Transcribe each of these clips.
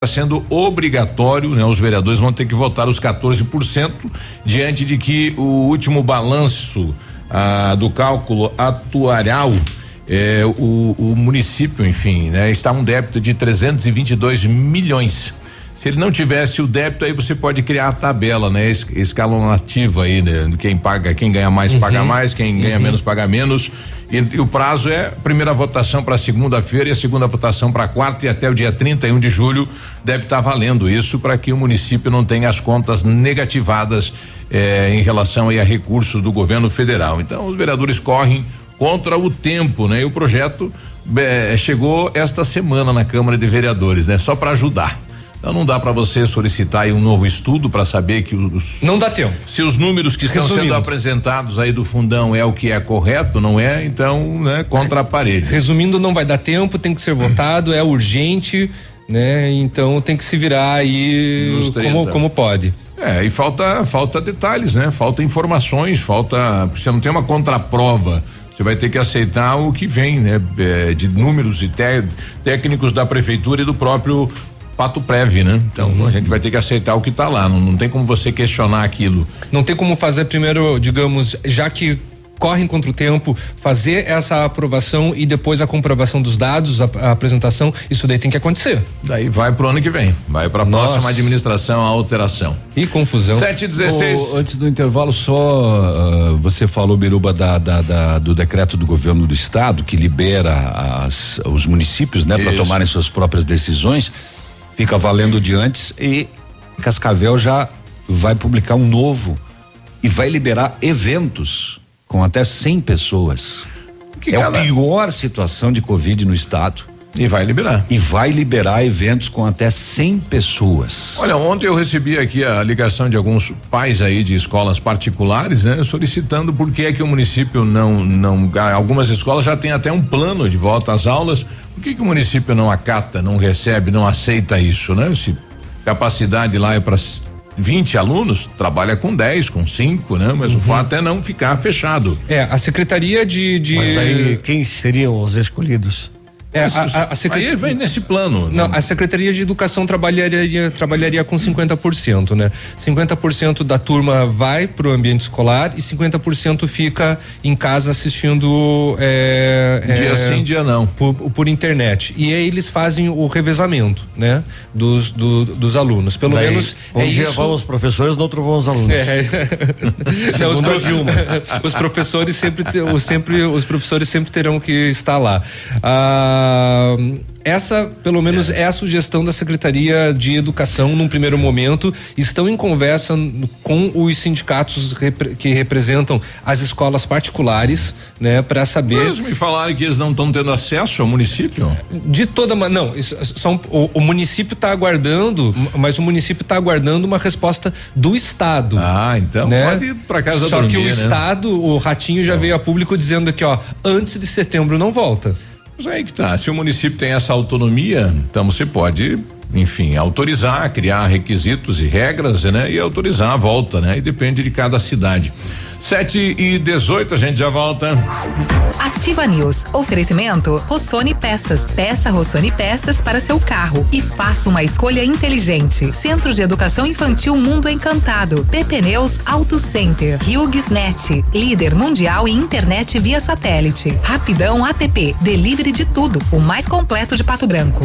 Está sendo obrigatório, né? Os vereadores vão ter que votar os 14% diante de que o último balanço ah, do cálculo atuarial é, o, o município, enfim, né, está um débito de 322 milhões. Se ele não tivesse o débito, aí você pode criar a tabela, né? Es, escalonativa aí, né? Quem paga, quem ganha mais uhum. paga mais, quem ganha uhum. menos paga menos. E, e, o prazo é primeira votação para segunda-feira e a segunda votação para quarta e até o dia 31 de julho deve estar tá valendo isso para que o município não tenha as contas negativadas eh, em relação aí a recursos do governo federal. Então os vereadores correm contra o tempo, né? E o projeto eh, chegou esta semana na Câmara de Vereadores, né? Só para ajudar. Então não dá para você solicitar um novo estudo para saber que os Não dá tempo. Se os números que estão Resumindo. sendo apresentados aí do fundão é o que é correto, não é? Então, né, contra a parede. Resumindo, não vai dar tempo, tem que ser votado, é urgente, né? Então tem que se virar aí como como pode. É, e falta falta detalhes, né? Falta informações, falta, você não tem uma contraprova. Você vai ter que aceitar o que vem, né? É, de números e técnicos da prefeitura e do próprio pato prévio, né? Então uhum. a gente vai ter que aceitar o que está lá. Não, não tem como você questionar aquilo. Não tem como fazer primeiro, digamos, já que correm contra o tempo, fazer essa aprovação e depois a comprovação dos dados, a, a apresentação, isso daí tem que acontecer. Daí vai pro ano que vem, vai para a próxima administração a alteração. E confusão. 7 e 16. antes do intervalo, só uh, você falou, Biruba, da, da, da, do decreto do governo do estado que libera as, os municípios, né, para tomarem suas próprias decisões fica valendo de antes e Cascavel já vai publicar um novo e vai liberar eventos com até 100 pessoas. Que é a pior situação de Covid no estado. E vai liberar. E vai liberar eventos com até 100 pessoas. Olha, ontem eu recebi aqui a ligação de alguns pais aí de escolas particulares, né, solicitando por que é que o município não não algumas escolas já tem até um plano de volta às aulas. Por que que o município não acata, não recebe, não aceita isso, né? Se capacidade lá é para 20 alunos, trabalha com 10, com 5, né? Mas uhum. o fato é não ficar fechado. É, a Secretaria de. de... Mas daí, quem seriam os escolhidos? É, a, a, a secret... Aí vem nesse plano. Não, a Secretaria de Educação trabalharia, trabalharia com 50%, né? 50% da turma vai para o ambiente escolar e 50% fica em casa assistindo. É, dia é, sim, dia não. Por, por, internet. E aí eles fazem o revezamento, né? Dos, do, dos alunos. Pelo Daí, menos. Um é dia isso... vão os professores, no outro vão os alunos. É. não, os, pro... os, professores sempre, os, sempre, os professores sempre terão que estar lá. Ah, essa, pelo menos, é. é. a sugestão da Secretaria de Educação num primeiro momento. Estão em conversa com os sindicatos que representam as escolas particulares, né, para saber. Mas me falaram que eles não estão tendo acesso ao município? De toda maneira, não. São, o, o município está aguardando, mas o município está aguardando uma resposta do Estado. Ah, então né? pode ir para casa Só dormir, que o né? Estado, o Ratinho já veio a público dizendo que, ó, antes de setembro não volta. Mas aí que tá. Se o município tem essa autonomia, então você pode, enfim, autorizar, criar requisitos e regras, né? E autorizar a volta, né? E depende de cada cidade. 7 e 18, a gente já volta. Ativa News. Oferecimento Rossoni Peças. Peça Rossoni Peças para seu carro e faça uma escolha inteligente. Centro de Educação Infantil Mundo Encantado. PP Neus Auto Center. Net. Líder mundial em internet via satélite. Rapidão App. Delivery de tudo. O mais completo de Pato Branco.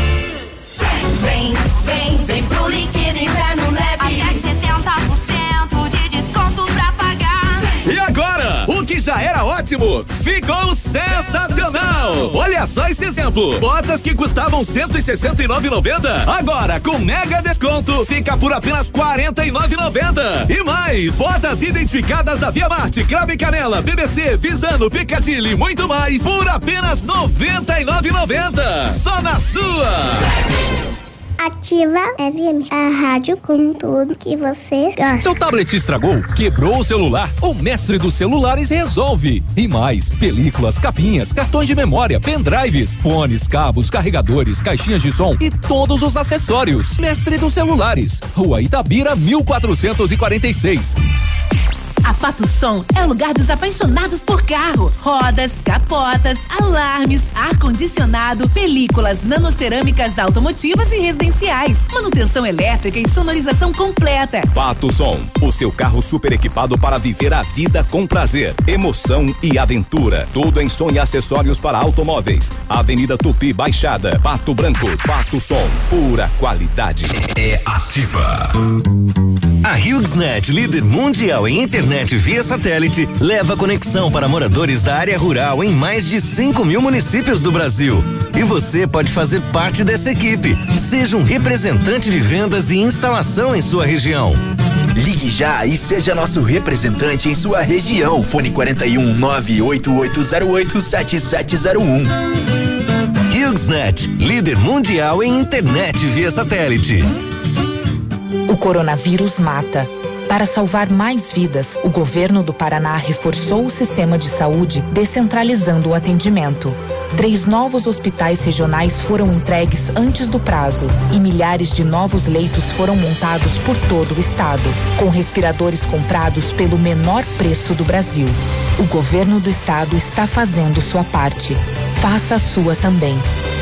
Ótimo, ficou sensacional. Olha só esse exemplo. Botas que custavam 169,90. Agora, com mega desconto, fica por apenas 49,90. E mais, botas identificadas da Via Marte, Crave Canela, BBC, Visano, Picadilly e muito mais, por apenas 99,90. Só na sua. Ativa FM, a rádio com tudo que você gosta. Seu tablet estragou? Quebrou o celular? O mestre dos celulares resolve. E mais, películas, capinhas, cartões de memória, pendrives, fones, cabos, carregadores, caixinhas de som e todos os acessórios. Mestre dos celulares, Rua Itabira, 1446. A Pato Som é o lugar dos apaixonados por carro. Rodas, capotas, alarmes, ar-condicionado, películas, nanocerâmicas automotivas e residenciais. Manutenção elétrica e sonorização completa. Pato Som, o seu carro super equipado para viver a vida com prazer, emoção e aventura. Tudo em som e acessórios para automóveis. Avenida Tupi Baixada, Pato Branco, Pato Som, pura qualidade. É ativa. A HughesNet, líder mundial em internet via satélite, leva conexão para moradores da área rural em mais de 5 mil municípios do Brasil. E você pode fazer parte dessa equipe. Seja um representante de vendas e instalação em sua região. Ligue já e seja nosso representante em sua região. Fone 41 98808 7701. HughesNet, líder mundial em internet via satélite. O coronavírus mata. Para salvar mais vidas, o governo do Paraná reforçou o sistema de saúde, descentralizando o atendimento. Três novos hospitais regionais foram entregues antes do prazo e milhares de novos leitos foram montados por todo o estado, com respiradores comprados pelo menor preço do Brasil. O governo do estado está fazendo sua parte. Faça a sua também.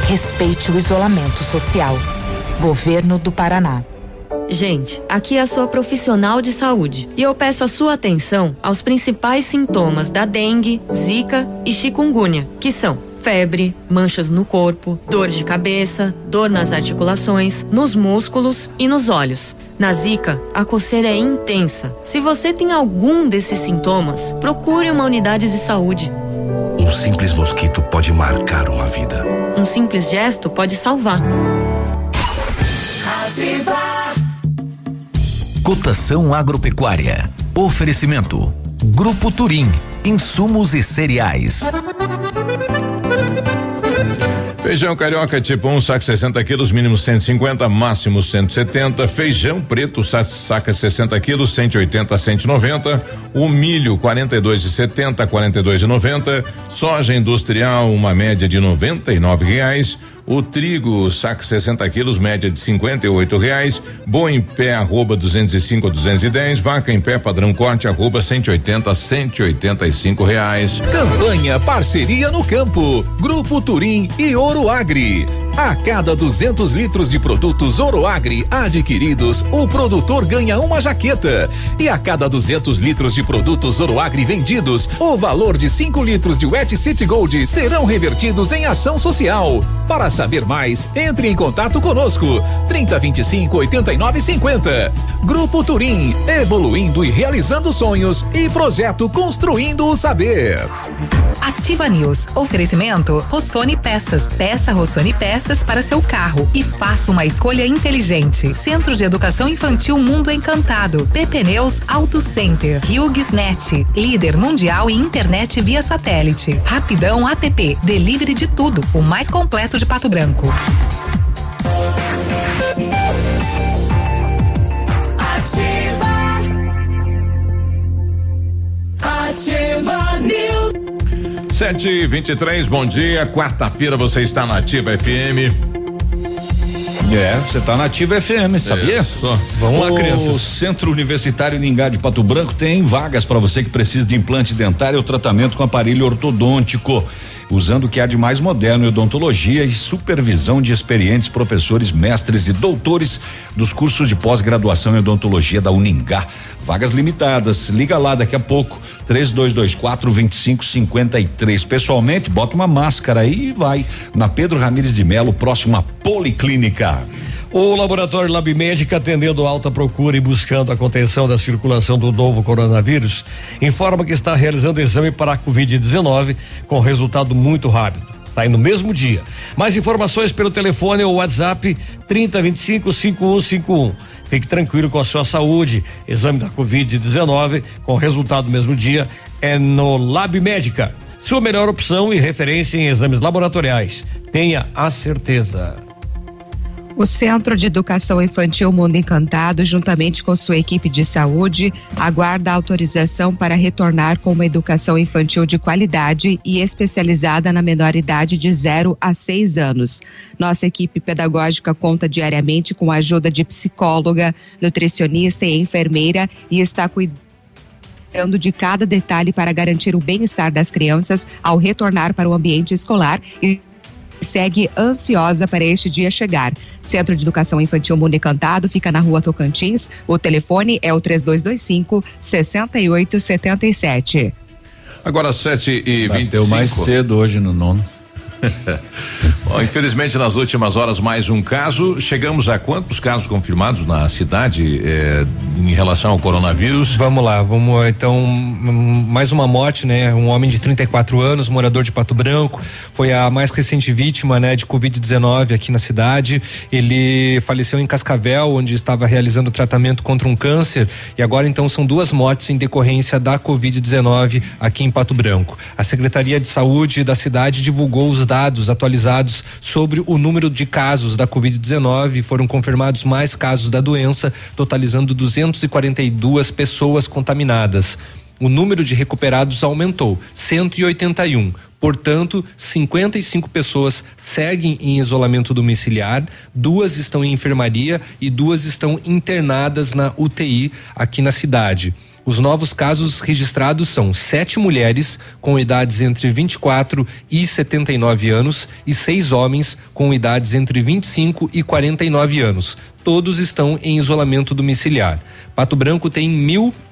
Respeite o isolamento social. Governo do Paraná. Gente, aqui é a sua profissional de saúde e eu peço a sua atenção aos principais sintomas da dengue, zika e chikungunya, que são febre, manchas no corpo, dor de cabeça, dor nas articulações, nos músculos e nos olhos. Na zika, a coceira é intensa. Se você tem algum desses sintomas, procure uma unidade de saúde. Um simples mosquito pode marcar uma vida. Um simples gesto pode salvar. Cotação agropecuária. Oferecimento. Grupo Turim. Insumos e cereais. Feijão carioca tipo 1, um, saco 60 quilos, mínimo 150, máximo 170. Feijão preto, saca 60 quilos, 180 a 190. O milho 42,70 a 42,90. Soja industrial, uma média de 99 reais. O trigo, saco 60 quilos, média de 58 reais. Boi em pé, arroba 205 a 210. Vaca em pé, padrão corte, arroba 180 a 185 reais. Campanha Parceria no Campo. Grupo Turim e Ouro Agri. A cada 200 litros de produtos Oroagri adquiridos, o produtor ganha uma jaqueta. E a cada 200 litros de produtos Oroagri vendidos, o valor de 5 litros de Wet City Gold serão revertidos em ação social. Para saber mais, entre em contato conosco. 3025 89 50. Grupo Turim, evoluindo e realizando sonhos e projeto Construindo o Saber. Ativa News. Oferecimento Rossoni Peças. Peça Rossoni Peças para seu carro e faça uma escolha inteligente. Centro de Educação Infantil Mundo Encantado. PP Neus Auto Center. HughesNet. Líder mundial em internet via satélite. Rapidão app. Delivery de tudo. O mais completo de Pato Branco. Sete e vinte e três, bom dia. Quarta-feira você está na Ativa FM. É, você tá na Ativa FM, sabia? Isso. Vamos lá, crianças. O Centro Universitário Ningá de Pato Branco tem vagas para você que precisa de implante dentário ou tratamento com aparelho ortodôntico usando o que há de mais moderno em odontologia e supervisão de experientes professores, mestres e doutores dos cursos de pós-graduação em odontologia da Uningá. Vagas limitadas. Liga lá daqui a pouco. 3224 2553. Pessoalmente, bota uma máscara aí e vai na Pedro Ramires de Melo, próximo Policlínica. O laboratório Lab Médica, atendendo alta procura e buscando a contenção da circulação do novo coronavírus, informa que está realizando exame para a Covid-19 com resultado muito rápido. Está aí no mesmo dia. Mais informações pelo telefone ou WhatsApp 3025 5151. Fique tranquilo com a sua saúde. Exame da Covid-19 com resultado no mesmo dia é no Lab Médica. Sua melhor opção e referência em exames laboratoriais. Tenha a certeza. O Centro de Educação Infantil Mundo Encantado, juntamente com sua equipe de saúde, aguarda autorização para retornar com uma educação infantil de qualidade e especializada na menor idade de 0 a 6 anos. Nossa equipe pedagógica conta diariamente com a ajuda de psicóloga, nutricionista e enfermeira e está cuidando de cada detalhe para garantir o bem-estar das crianças ao retornar para o ambiente escolar e segue ansiosa para este dia chegar. Centro de Educação Infantil Mundo Encantado fica na rua Tocantins. O telefone é o 3225 6877. Agora 7 e 25 Bateu mais cedo hoje no nono. Bom, infelizmente, nas últimas horas, mais um caso. Chegamos a quantos casos confirmados na cidade eh, em relação ao coronavírus? Vamos lá, vamos então hum, mais uma morte, né? Um homem de 34 anos, morador de Pato Branco, foi a mais recente vítima, né, de Covid-19 aqui na cidade. Ele faleceu em Cascavel, onde estava realizando tratamento contra um câncer, e agora então são duas mortes em decorrência da Covid-19 aqui em Pato Branco. A Secretaria de Saúde da cidade divulgou os dados atualizados sobre o número de casos da Covid-19. Foram confirmados mais casos da doença, totalizando 242 pessoas contaminadas. O número de recuperados aumentou, 181. Portanto, 55 pessoas seguem em isolamento domiciliar, duas estão em enfermaria e duas estão internadas na UTI aqui na cidade. Os novos casos registrados são sete mulheres com idades entre 24 e 79 anos e seis homens com idades entre 25 e 49 anos. Todos estão em isolamento domiciliar. Pato Branco tem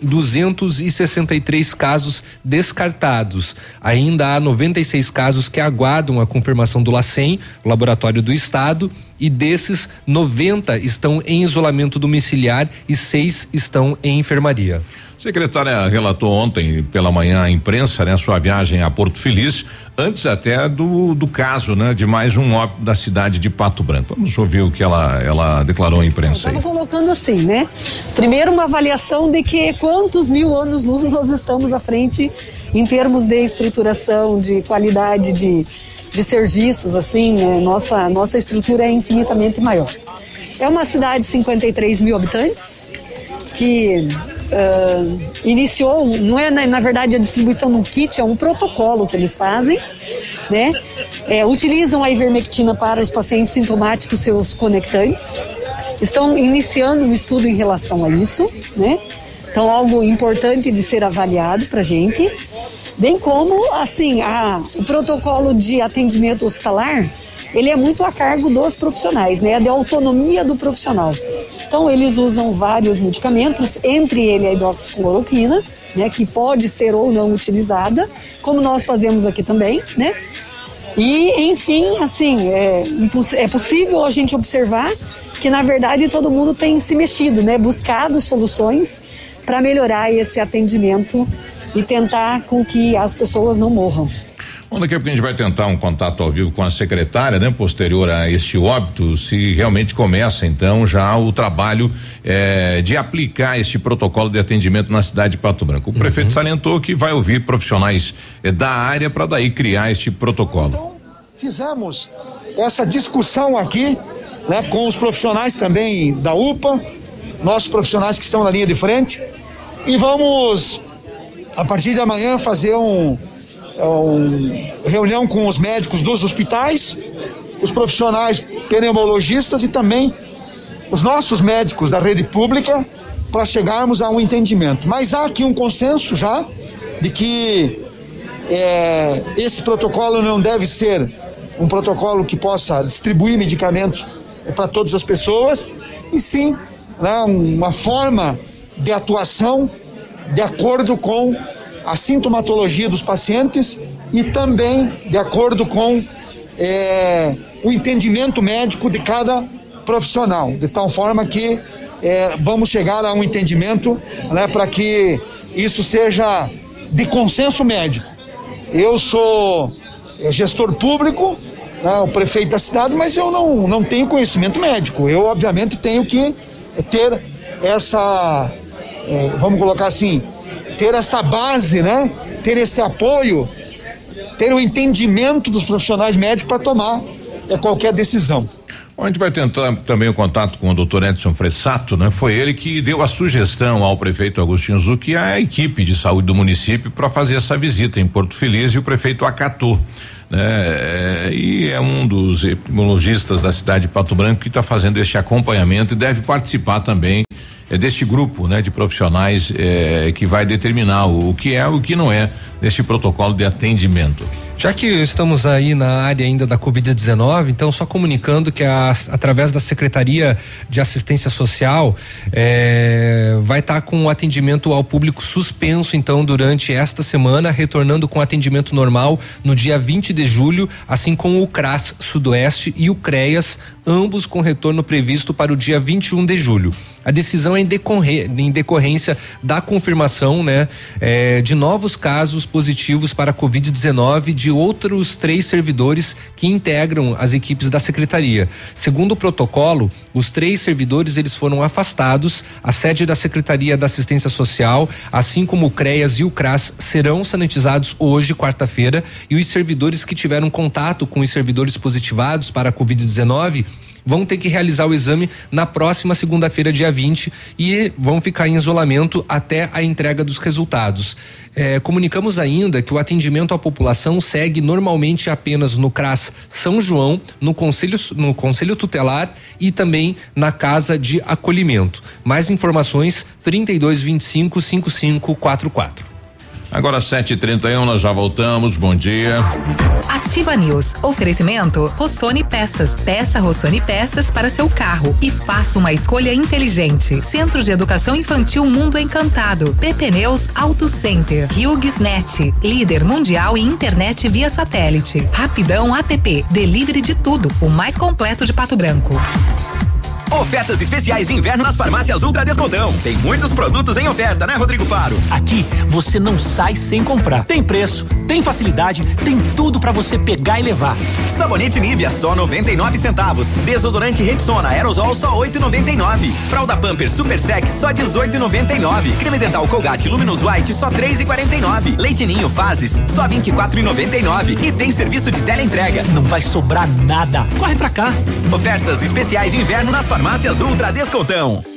1.263 casos descartados. Ainda há 96 casos que aguardam a confirmação do LACEN, laboratório do estado, e desses 90 estão em isolamento domiciliar e seis estão em enfermaria. Secretária relatou ontem pela manhã à imprensa, né, sua viagem a Porto Feliz, antes até do, do caso, né, de mais um óbito da cidade de Pato Branco. Vamos ouvir o que ela ela declarou à imprensa aí. Estava colocando assim, né? Primeiro uma avaliação de que quantos mil anos luz nós estamos à frente em termos de estruturação, de qualidade de, de serviços, assim, né? Nossa nossa estrutura é infinitamente maior. É uma cidade de 53 mil habitantes que uh, iniciou, não é na, na, verdade a distribuição de um kit, é um protocolo que eles fazem, né? É, utilizam a ivermectina para os pacientes sintomáticos, seus conectantes. Estão iniciando um estudo em relação a isso, né? Então, algo importante de ser avaliado para gente. Bem como, assim, a, o protocolo de atendimento hospitalar, ele é muito a cargo dos profissionais, né? Da autonomia do profissional. Então, eles usam vários medicamentos, entre ele a hidroxicloroquina, né? Que pode ser ou não utilizada, como nós fazemos aqui também, né? E, enfim, assim, é, é possível a gente observar que, na verdade, todo mundo tem se mexido, né? Buscado soluções para melhorar esse atendimento e tentar com que as pessoas não morram. Bom, daqui a pouco a gente vai tentar um contato ao vivo com a secretária, né? Posterior a este óbito, se realmente começa então já o trabalho eh, de aplicar este protocolo de atendimento na cidade de Pato Branco. O uhum. prefeito salientou que vai ouvir profissionais eh, da área para daí criar este protocolo. Então, fizemos essa discussão aqui, né? Com os profissionais também da UPA, nossos profissionais que estão na linha de frente e vamos a partir de amanhã fazer um um, reunião com os médicos dos hospitais, os profissionais pneumologistas e também os nossos médicos da rede pública para chegarmos a um entendimento. Mas há aqui um consenso já de que é, esse protocolo não deve ser um protocolo que possa distribuir medicamentos para todas as pessoas, e sim né, uma forma de atuação de acordo com a sintomatologia dos pacientes e também de acordo com é, o entendimento médico de cada profissional, de tal forma que é, vamos chegar a um entendimento né, para que isso seja de consenso médico. Eu sou é, gestor público, né, o prefeito da cidade, mas eu não, não tenho conhecimento médico. Eu, obviamente, tenho que ter essa, é, vamos colocar assim, ter esta base, né? Ter esse apoio, ter o entendimento dos profissionais médicos para tomar é, qualquer decisão. Bom, a gente vai tentar também o contato com o doutor Edson Fressato, né? Foi ele que deu a sugestão ao prefeito Agostinho Zucchi e à equipe de saúde do município para fazer essa visita em Porto Feliz e o prefeito acatou. Né? É, e é um dos epidemiologistas da cidade de Pato Branco que está fazendo este acompanhamento e deve participar também é deste grupo, né, de profissionais é, que vai determinar o, o que é o que não é neste protocolo de atendimento. Já que estamos aí na área ainda da Covid-19, então só comunicando que a, através da Secretaria de Assistência Social eh, vai estar tá com o atendimento ao público suspenso então durante esta semana, retornando com atendimento normal no dia 20 de julho, assim como o CRAS Sudoeste e o CREAS, ambos com retorno previsto para o dia 21 de julho. A decisão é em, decorrer, em decorrência da confirmação, né, eh, de novos casos positivos para a Covid-19 de outros três servidores que integram as equipes da secretaria. Segundo o protocolo, os três servidores eles foram afastados. A sede da Secretaria da Assistência Social, assim como o CREAS e o CRAS, serão sanitizados hoje, quarta-feira, e os servidores que tiveram contato com os servidores positivados para a Covid-19 vão ter que realizar o exame na próxima segunda-feira, dia 20, e vão ficar em isolamento até a entrega dos resultados. É, comunicamos ainda que o atendimento à população segue normalmente apenas no CRAS São João, no Conselho, no Conselho Tutelar e também na Casa de Acolhimento. Mais informações: 3225 5544. Agora 7h31, nós já voltamos. Bom dia. Ativa News. Oferecimento Rossoni Peças. Peça Rossoni Peças para seu carro e faça uma escolha inteligente. Centro de Educação Infantil Mundo Encantado. PP Neus Auto Center. Net. Líder mundial em internet via satélite. Rapidão App. Delivery de tudo. O mais completo de Pato Branco. Ofertas especiais de inverno nas farmácias Ultra Descontão. Tem muitos produtos em oferta, né, Rodrigo Faro? Aqui você não sai sem comprar. Tem preço, tem facilidade, tem tudo para você pegar e levar. Sabonete Nivea só 99 centavos. Desodorante Rexona Aerosol só 8,99. Fralda Pampers Super Sec só 18,99. Creme dental Colgate Luminous White só 3,49. Leite Ninho Fases só 24,99. E tem serviço de teleentrega. Não vai sobrar nada. Corre pra cá. Ofertas especiais de inverno nas farmácias Farmácias Ultra Descontão.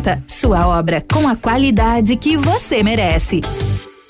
Sua obra com a qualidade que você merece.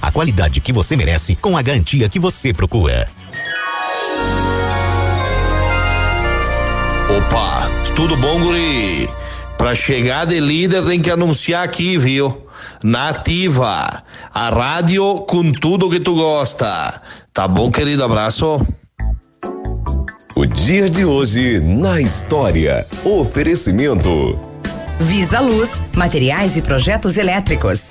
a qualidade que você merece com a garantia que você procura. Opa, tudo bom, guri? Pra chegar de líder tem que anunciar aqui, viu? Nativa, a rádio com tudo que tu gosta. Tá bom, querido? Abraço. O dia de hoje na história. Oferecimento. Visa Luz, materiais e projetos elétricos.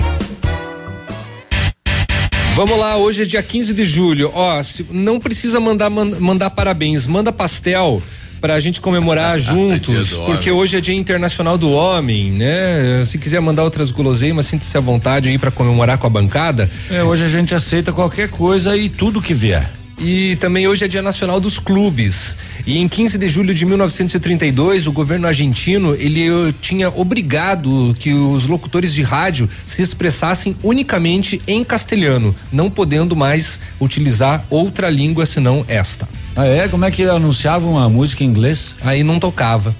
Vamos lá, hoje é dia 15 de julho. Ó, se, não precisa mandar mandar parabéns, manda pastel para a gente comemorar juntos, porque hoje é Dia Internacional do Homem, né? Se quiser mandar outras guloseimas, sinta-se à vontade aí para comemorar com a bancada. É, hoje a gente aceita qualquer coisa e tudo que vier. E também hoje é Dia Nacional dos Clubes. E em 15 de julho de 1932, o governo argentino ele eh, tinha obrigado que os locutores de rádio se expressassem unicamente em castelhano, não podendo mais utilizar outra língua senão esta. Ah, é? Como é que anunciavam a música em inglês? Aí não tocava.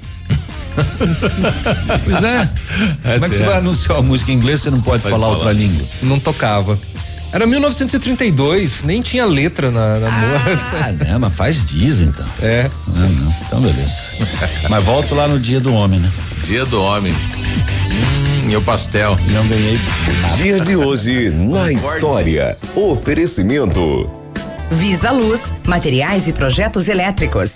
pois é. é Como é que você vai anunciar a música em inglês se não pode, pode falar, falar, outra língua? Não tocava. Era 1932, nem tinha letra na, na Ah, né, mas faz dias então. É. Ah, não. Então beleza. mas volto lá no dia do homem, né? Dia do homem. Hum, e o pastel. Não ganhei. Dia de hoje na história. Oferecimento. Visa Luz, materiais e projetos elétricos.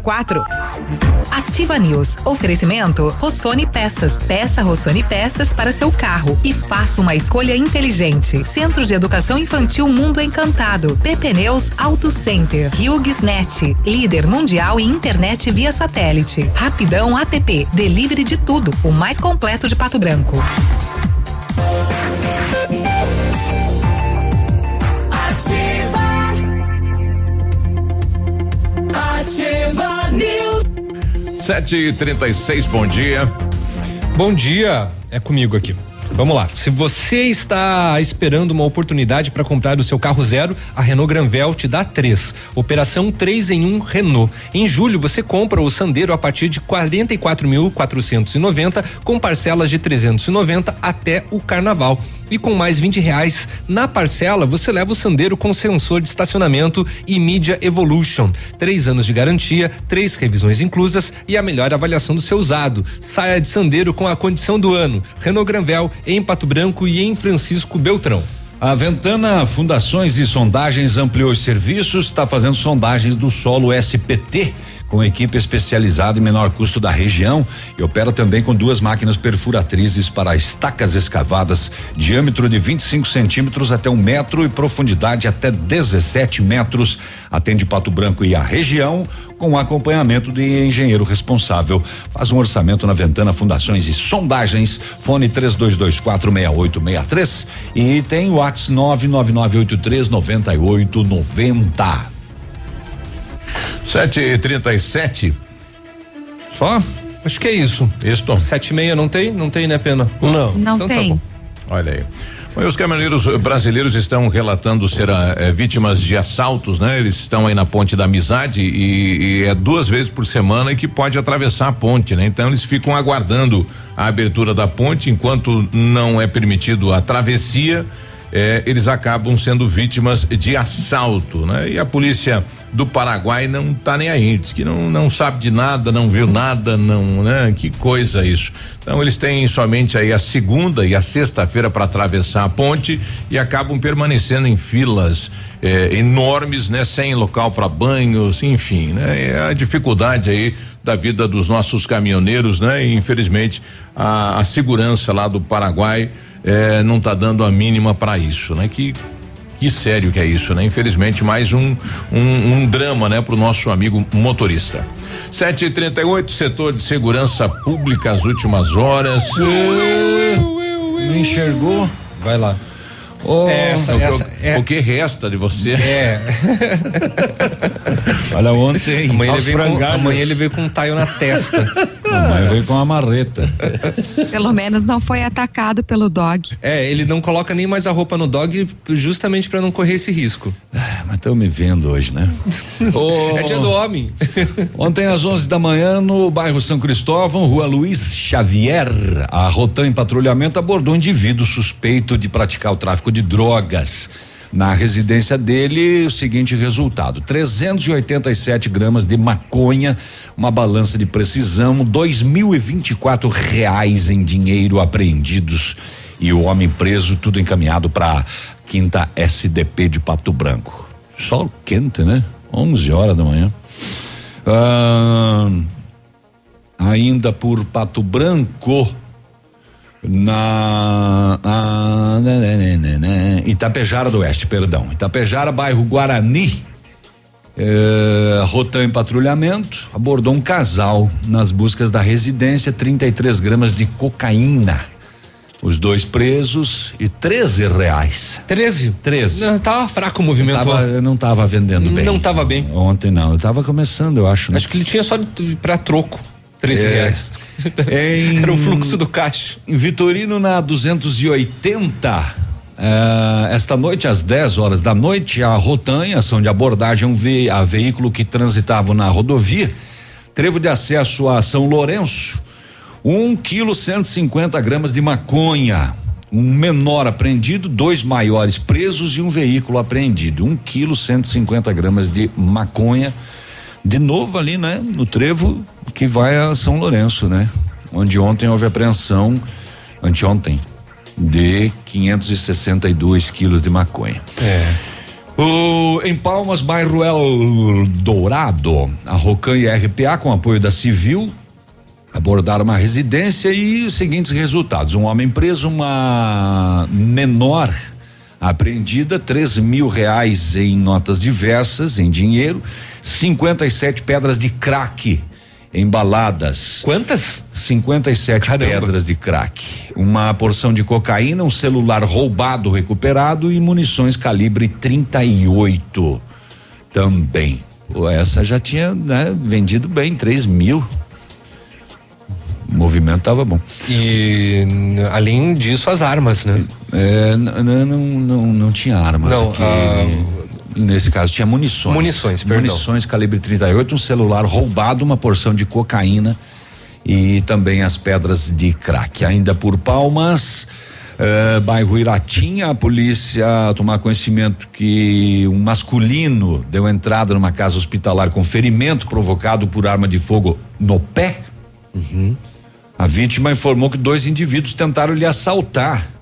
Ativa News. Oferecimento Rossoni Peças. Peça Rossoni Peças para seu carro e faça uma escolha inteligente. Centro de Educação Infantil Mundo Encantado. PP Neus Auto Center. HughesNet. Líder mundial em internet via satélite. Rapidão App. Delivery de tudo. O mais completo de Pato Branco. Ativa News. Sete e trinta e seis, bom dia. Bom dia, é comigo aqui. Vamos lá. Se você está esperando uma oportunidade para comprar o seu carro zero, a Renault Granvel te dá três. Operação 3 em 1 um Renault. Em julho você compra o Sandero a partir de 44.490 com parcelas de 390 até o Carnaval. E com mais 20 reais na parcela, você leva o Sandero com sensor de estacionamento e Media Evolution. Três anos de garantia, três revisões inclusas e a melhor avaliação do seu usado. Saia de Sandero com a condição do ano. Renault Granvel em Pato Branco e em Francisco Beltrão. A Ventana Fundações e Sondagens ampliou os serviços, está fazendo sondagens do solo SPT com equipe especializada em menor custo da região e opera também com duas máquinas perfuratrizes para estacas escavadas, diâmetro de 25 centímetros até um metro e profundidade até 17 metros. Atende Pato Branco e a região com acompanhamento de engenheiro responsável. Faz um orçamento na Ventana Fundações e Sondagens, fone 32246863 e tem o WhatsApp 999839890. Sete e trinta e sete. Só? Acho que é isso. Isso. Sete e meia não tem? Não tem, né, Pena? Não. Não Então tá tem. bom. Olha aí. Bom, os caminhoneiros brasileiros estão relatando ser ah, eh, vítimas de assaltos, né? Eles estão aí na ponte da amizade e, e é duas vezes por semana que pode atravessar a ponte, né? Então eles ficam aguardando a abertura da ponte enquanto não é permitido a travessia. Eh, eles acabam sendo vítimas de assalto, né? E a polícia do Paraguai não tá nem aí, diz que não, não sabe de nada, não viu nada, não, né? Que coisa isso. Então eles têm somente aí a segunda e a sexta-feira para atravessar a ponte e acabam permanecendo em filas eh, enormes, né? Sem local para banhos, enfim, né? É a dificuldade aí da vida dos nossos caminhoneiros, né? E infelizmente a, a segurança lá do Paraguai eh, não tá dando a mínima para isso, né? Que que sério que é isso, né? Infelizmente, mais um, um, um drama, né, pro nosso amigo motorista. 7 e 38 setor de segurança pública, as últimas horas. Não enxergou? Vai lá. Oh, Essa- o, que- essa é- o que resta de você? É. Olha ontem. Amanhã ele, com, amanhã ele veio com um taio na testa. Amanhã veio com uma marreta. Pelo menos não foi atacado pelo dog. É, ele não coloca nem mais a roupa no dog justamente para não correr esse risco. Ah, mas estão me vendo hoje, né? Ô, É dia do homem. Ontem às 11 da manhã no bairro São Cristóvão, rua Luiz Xavier, a Rotan em patrulhamento abordou um indivíduo suspeito de praticar o tráfico de drogas. Na residência dele, o seguinte resultado: 387 gramas de maconha, uma balança de precisão, dois mil e vinte e quatro reais em dinheiro apreendidos e o homem preso, tudo encaminhado para quinta SDP de Pato Branco. Sol quente, né? 11 horas da manhã. Ah, ainda por Pato Branco, na ah, né, né, né, né, né, Itapejara do Oeste, perdão. Itapejara, bairro Guarani. Eh, Rotan em patrulhamento abordou um casal nas buscas da residência, 33 gramas de cocaína. Os dois presos e 13 reais. 13? 13. Não, tava fraco o movimento. Tava, eu não tava vendendo bem. Não tava bem. Ontem não, eu tava começando, eu acho. né? Acho que ele tinha só pra troco. 13 É. reais. Em- Era o fluxo do caixa. Em Vitorino, na 280, eh, esta noite, às 10 horas da noite, a Rotan, em ação de abordagem a um ve a veículo que transitava na rodovia, trevo de acesso a São Lourenço, um quilo 150 gramas de maconha. Um menor apreendido, dois maiores presos e um veículo apreendido. Um quilo 150 gramas de maconha. De novo ali, né? No trevo que vai a São Lourenço, né? Onde ontem houve apreensão, anteontem, de 562 quilos de maconha. É. O, em Palmas, bairro El Dourado, a Rocan e a RPA, com apoio da Civil, abordaram uma residência e os seguintes resultados: um homem preso, uma menor apreendida, três mil reais em notas diversas, em dinheiro, 57 pedras de crack embaladas. Quantas? 57 pedras de crack. Uma porção de cocaína, um celular roubado recuperado e munições calibre 38 também. Essa já tinha né, vendido bem, 3 mil. O movimento tava bom. E além disso, as armas, né? É, n- n- não, não, não tinha armas Não, aqui. ah, Nesse caso, tinha munições. Munições, perdão. Munições calibre 38, um celular roubado, uma porção de cocaína e também as pedras de crack. Ainda por Palmas, eh, bairro Iratinha, a polícia tomar conhecimento que um masculino deu entrada numa casa hospitalar com ferimento provocado por arma de fogo no pé. A vítima informou que dois indivíduos tentaram lhe assaltar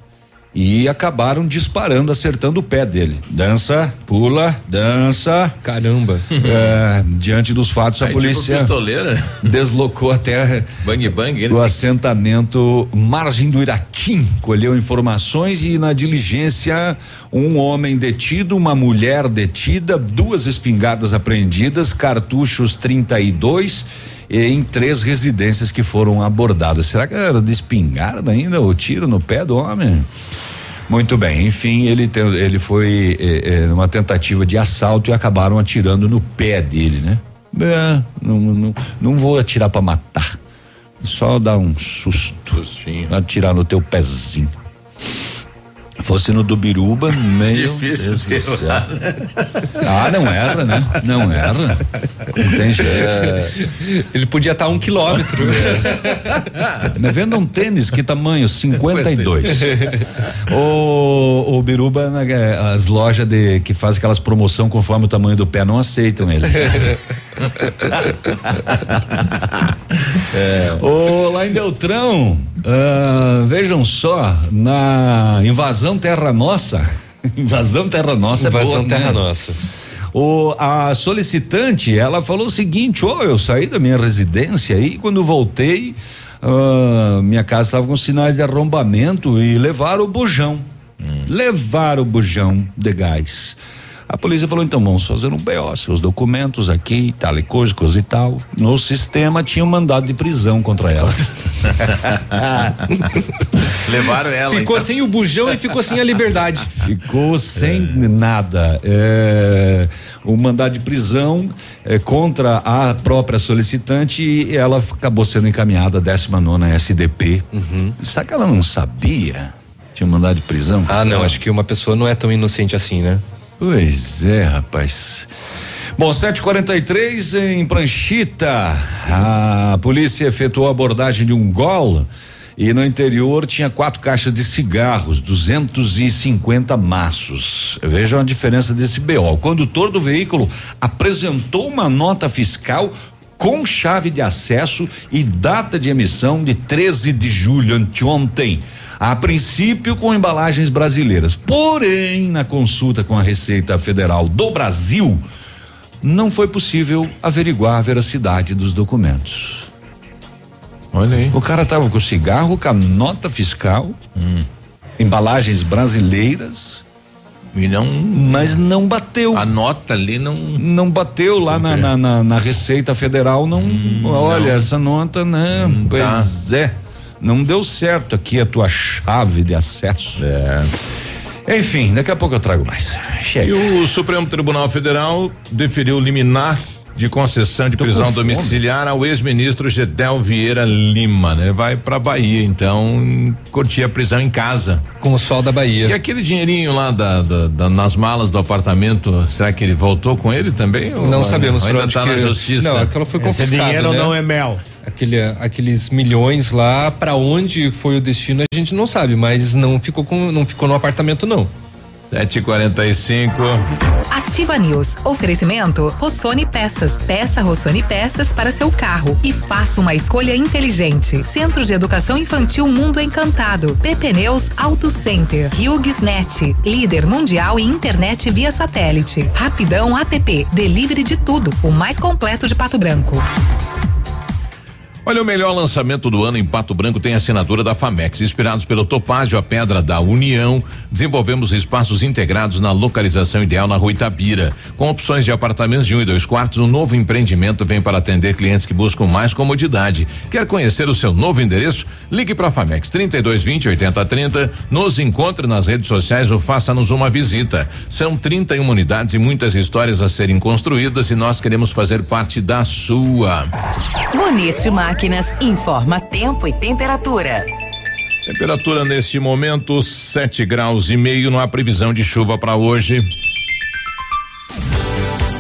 e acabaram disparando, acertando o pé dele. Dança, pula, dança. Caramba. É, diante dos fatos, a Aí, tipo polícia pistoleira. deslocou até Bang bang. do assentamento Margem do Iratim, colheu informações e na diligência um homem detido, uma mulher detida, duas espingardas apreendidas, cartuchos 32 e em três residências que foram abordadas. Será que era de espingarda ainda o tiro no pé do homem? Muito bem, enfim, ele tem, ele foi eh, eh, numa tentativa de assalto e acabaram atirando no pé dele, né? É, não, não, não vou atirar para matar. Só dar um susto. Sustinho. Atirar no teu pezinho. Fosse no do Biruba, meio. Difícil Deus de errar. Ah, não erra, né? Não erra. Não tem jeito. Ele podia estar a um quilômetro. Me venda um tênis, que tamanho? 52. o, o Biruba, né, é, as lojas de, que fazem aquelas promoção conforme o tamanho do pé não aceitam ele. Ô, lá em Beltrão, ah, vejam só, na invasão Terra Nossa, invasão Terra Nossa, é Invasão né? Terra Nossa. O, a solicitante, ela falou o seguinte: ó, eu saí da minha residência e quando voltei, ah, minha casa estava com sinais de arrombamento e levaram o bujão. Levaram o bujão de gás. A polícia falou: então vamos fazer um BO, seus documentos aqui, tal e coisa, coisa e tal. No sistema tinha um mandado de prisão contra ela. Levaram ela. Ficou então. sem o bujão e ficou sem a liberdade. Ficou sem nada. É, o mandado de prisão é, contra a própria solicitante e ela acabou sendo encaminhada à 19 SDP. Será que ela não sabia? Tinha um mandado de prisão? Ah, não, acho que uma pessoa não é tão inocente assim, né? Pois é, rapaz. Bom, 743 em Pranchita. A polícia efetuou a abordagem de um gol e no interior tinha quatro caixas de cigarros, 250 maços. Vejam a diferença desse BO. O condutor do veículo apresentou uma nota fiscal com chave de acesso e data de emissão de 13 de julho, anteontem. A princípio com embalagens brasileiras. Porém, na consulta com a Receita Federal do Brasil, não foi possível averiguar a veracidade dos documentos. Olha aí. O cara tava com cigarro, com a nota fiscal, embalagens brasileiras. E não. Mas não bateu. A nota ali não. Não bateu lá na, na, na- Receita Federal, não. olha, não. essa nota, né? Hum, pois é. Não deu certo aqui a tua chave de acesso. É. Enfim, daqui a pouco eu trago mais. Chega. E o Supremo Tribunal Federal deferiu liminar de concessão de Tô prisão domiciliar ao ex-ministro Gedel Vieira Lima, né? Vai pra Bahia, então, curtir a prisão em casa. Com o sol da Bahia. E aquele dinheirinho lá da, da- da- nas malas do apartamento, será que ele voltou com ele também? ou Não sabemos ainda tá que na justiça. Não, aquela foi confiscado, né? é mel. Aquele, aqueles milhões lá, pra onde foi o destino a gente não sabe, mas não ficou com, não ficou no apartamento não. 7h45. Ativa News. Oferecimento Rossoni Peças. Peça Rossoni Peças para seu carro e faça uma escolha inteligente. Centro de Educação Infantil Mundo Encantado. PP Neus Auto Center. HughesNet. Líder mundial em internet via satélite. Rapidão App. Delivery de tudo. O mais completo de Pato Branco. Olha, o melhor lançamento do ano em Pato Branco tem assinatura da Famex. Inspirados pelo Topázio, a Pedra da União, desenvolvemos espaços integrados na localização ideal na rua Itabira. Com opções de apartamentos de um e dois quartos, o novo empreendimento vem para atender clientes que buscam mais comodidade. Quer conhecer o seu novo endereço? Ligue para a Famex 3220 8030, nos encontre nas redes sociais ou faça-nos uma visita. São 31 unidades e muitas histórias a serem construídas e nós queremos fazer parte da sua. Bonito Máquinas informa tempo e temperatura. Temperatura neste momento, 7 graus e meio, não há previsão de chuva para hoje.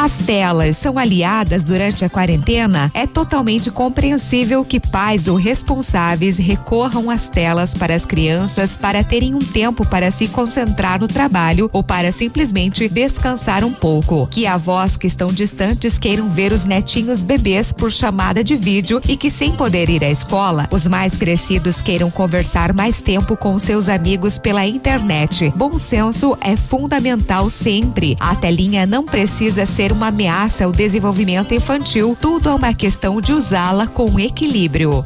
As telas são aliadas durante a quarentena? É totalmente compreensível que pais ou responsáveis recorram às telas para as crianças para terem um tempo para se concentrar no trabalho ou para simplesmente descansar um pouco. Que avós que estão distantes queiram ver os netinhos bebês por chamada de vídeo e que sem poder ir à escola, os mais crescidos queiram conversar mais tempo com seus amigos pela internet. Bom senso é fundamental sempre. A telinha não precisa ser uma ameaça ao desenvolvimento infantil, tudo é uma questão de usá-la com equilíbrio.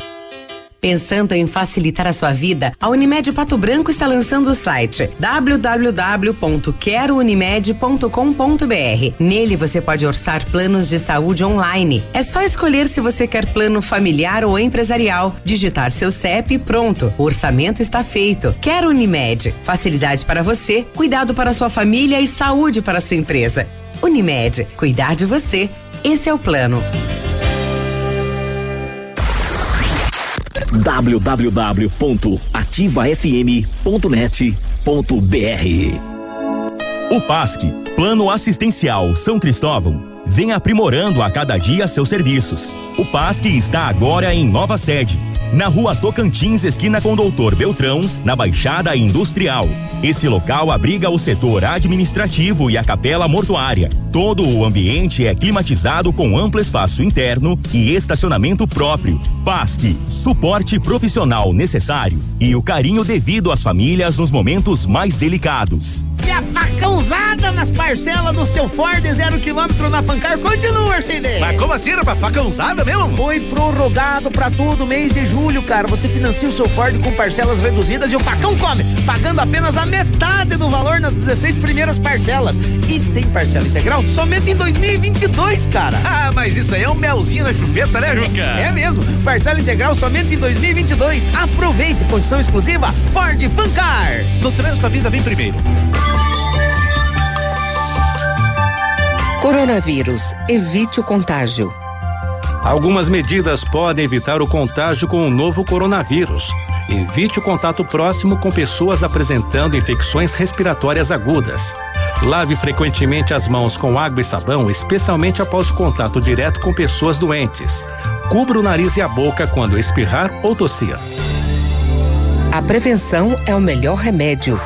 Pensando em facilitar a sua vida, a Unimed Pato Branco está lançando o site www.querounimed.com.br. Nele você pode orçar planos de saúde online. É só escolher se você quer plano familiar ou empresarial, digitar seu CEP e pronto. O orçamento está feito. Quero Unimed. Facilidade para você, cuidado para sua família e saúde para sua empresa. Unimed, cuidar de você. Esse é o plano. O PASC, Plano Assistencial São Cristóvão, vem aprimorando a cada dia seus serviços. O PASC está agora em nova sede, na rua Tocantins, esquina com Doutor Beltrão, na Baixada Industrial. Esse local abriga o setor administrativo e a capela mortuária. Todo o ambiente é climatizado com amplo espaço interno e estacionamento próprio. PASC, suporte profissional necessário e o carinho devido às famílias nos momentos mais delicados. E a facãozada nas parcelas do seu Ford zero quilômetro na Fancar continua, Arcide. Mas como assim? Era pra facãozada mesmo? Foi prorrogado pra todo mês de julho, cara. Você financia o seu Ford com parcelas reduzidas e o facão come, pagando apenas a metade do valor nas 16 primeiras parcelas. E tem parcela integral somente em 2022, cara. Ah, mas isso aí é um melzinho na chupeta, né, Juca? É mesmo. Parcela integral somente em 2022. Aproveite. Condição exclusiva Ford Fancar. No trânsito a vida vem primeiro. Coronavírus. Evite o contágio. Algumas medidas podem evitar o contágio com o novo coronavírus. Evite o contato próximo com pessoas apresentando infecções respiratórias agudas. Lave frequentemente as mãos com água e sabão, especialmente após o contato direto com pessoas doentes. Cubra o nariz e a boca quando espirrar ou tossir. A prevenção é o melhor remédio.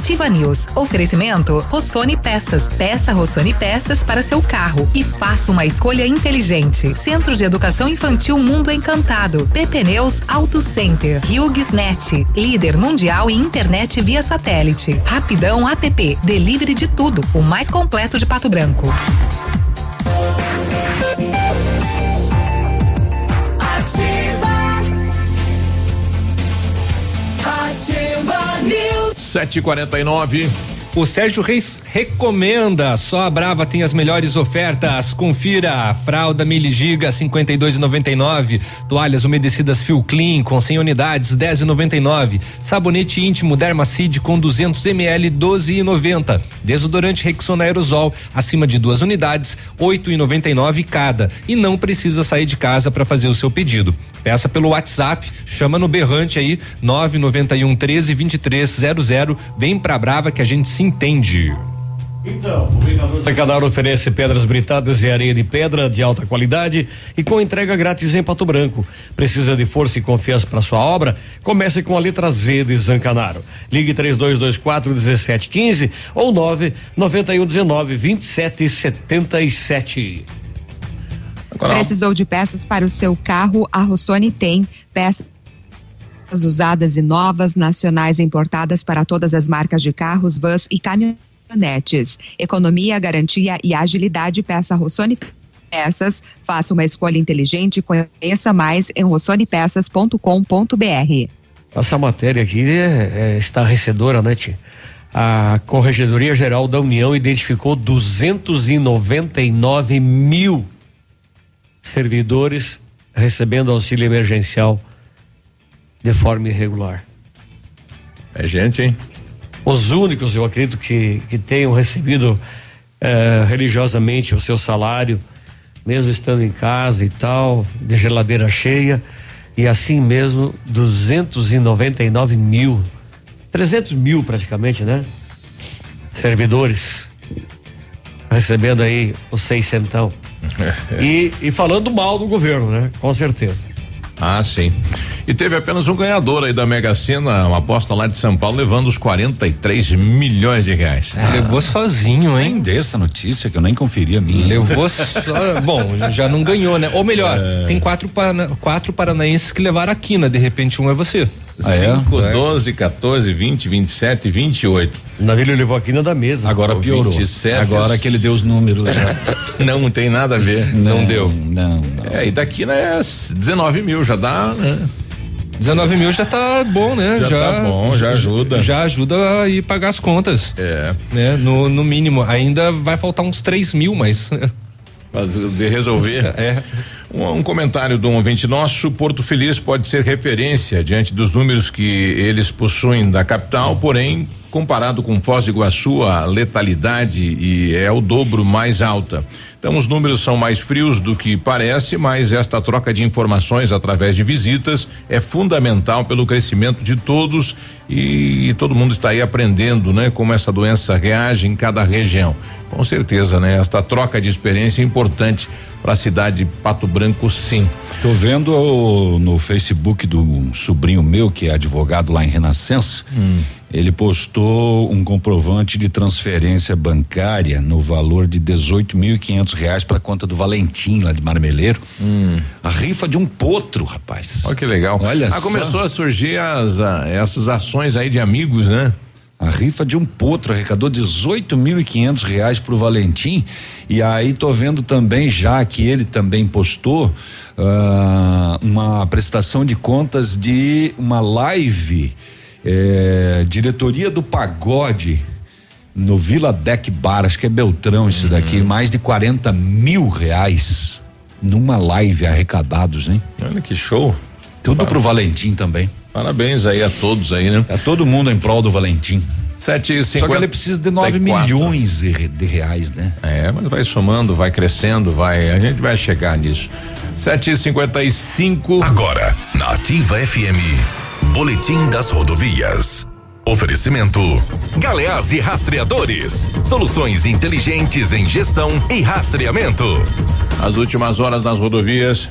Ativa News. Oferecimento Rossoni Peças. Peça Rossoni Peças para seu carro e faça uma escolha inteligente. Centro de Educação Infantil Mundo Encantado. PP Neus Auto Center. Net. Líder mundial em internet via satélite. Rapidão App. Delivery de tudo. O mais completo de Pato Branco. 749 o Sérgio Reis recomenda. Só a Brava tem as melhores ofertas. Confira. Fralda Mili Giga 52,99. Toalhas umedecidas Fio Clean com 100 unidades 10,99. Sabonete íntimo Dermacid com 200 ml 12,90. Desodorante Rexona Aerosol acima de duas unidades 8,99 cada. E não precisa sair de casa para fazer o seu pedido. Peça pelo WhatsApp. Chama no berrante aí 991 13 2300. Vem pra Brava que a gente se entende. Então, o Zancanaro oferece pedras britadas e areia de pedra de alta qualidade e com entrega grátis em Pato Branco. Precisa de força e confiança para sua obra? Comece com a letra Z de Zancanaro. Ligue 3224 1715 ou 991 19 27 77. Precisou de peças para o seu carro? A Rossoni tem peças usadas e novas, nacionais importadas para todas as marcas de carros, vans e caminhonetes. Economia, garantia e agilidade. Peça Rossoni Peças. Faça uma escolha inteligente. Conheça mais em rossonepeças.com.br. Essa matéria aqui é, é estarrecedora, né, Tia? A Corregedoria Geral da União identificou 299 mil servidores recebendo auxílio emergencial de forma irregular. É gente, hein? Os únicos, eu acredito, que, que tenham recebido eh, religiosamente o seu salário, mesmo estando em casa e tal, de geladeira cheia, e assim mesmo 299 mil, 300 mil praticamente, né? Servidores recebendo aí o seiscentão. e, e falando mal do governo, né? Com certeza. Ah, sim. E teve apenas um ganhador aí da Mega Sena, uma aposta lá de São Paulo, levando os 43 milhões de reais. Ah, levou sozinho, hein? Nem dessa notícia que eu nem conferi a minha. Levou só. Bom, já não ganhou, né? Ou melhor, É. tem quatro, quatro paranaenses que levaram a quina, de repente um é você. 5, 12, 14, 20, 27, 28. O Navilho levou a quina da mesa. Agora Ou piorou. 27. Agora que ele deu os números já. Não tem nada a ver. Não deu. Não, não. É, e daqui né, 19 mil, já dá, né? 19 mil já tá bom, né? Já tá bom, já ajuda. Já ajuda a ir pagar as contas. É. Né? No, no mínimo. Ainda vai faltar uns 3 mil, mas. De resolver. É. Um, um comentário de um ouvinte nosso, Porto Feliz pode ser referência diante dos números que eles possuem da capital, porém, comparado com Foz do Iguaçu, a letalidade e é o dobro mais alta. Então, os números são mais frios do que parece, mas esta troca de informações através de visitas é fundamental pelo crescimento de todos e todo mundo está aí aprendendo, né, como essa doença reage em cada região. Com certeza, né, esta troca de experiência é importante para a cidade de Pato Branco, sim. Tô vendo o- no Facebook do sobrinho meu, que é advogado lá em Renascença. Ele postou um comprovante de transferência bancária no valor de 18.500 reais para conta do Valentim lá de Marmeleiro. A rifa de um potro, rapaz. Olha que legal. Olha ah, só. começou a surgir as, ah, essas ações aí de amigos, né? A rifa de um potro arrecadou 18.500 reais pro Valentim. E aí tô vendo também, já que ele também postou, ah, uma prestação de contas de uma live, eh, diretoria do pagode. No Vila Deck Bar, acho que é Beltrão isso daqui, mais de 40 mil reais numa live arrecadados, hein? Olha que show. Tudo pro Valentim também. Parabéns aí a todos aí, né? É todo mundo em prol do Valentim. Sete e Só que ele precisa de 9 milhões de reais, né? É, mas vai somando, vai crescendo, vai. A gente vai chegar nisso. Sete e cinquenta e cinco. Agora, na Ativa FM, Boletim das Rodovias. Oferecimento: Galeás e Rastreadores. Soluções inteligentes em gestão e rastreamento. As últimas horas nas rodovias.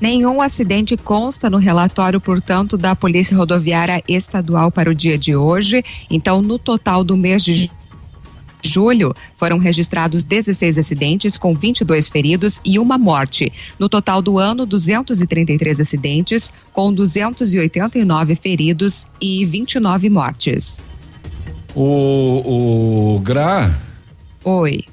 Nenhum acidente consta no relatório, portanto, da Polícia Rodoviária Estadual para o dia de hoje. Então, no total do mês de julho, foram registrados 16 acidentes, com 22 feridos e uma morte. No total do ano, 233 acidentes, com 289 feridos e 29 mortes. O, o Gra. Oi.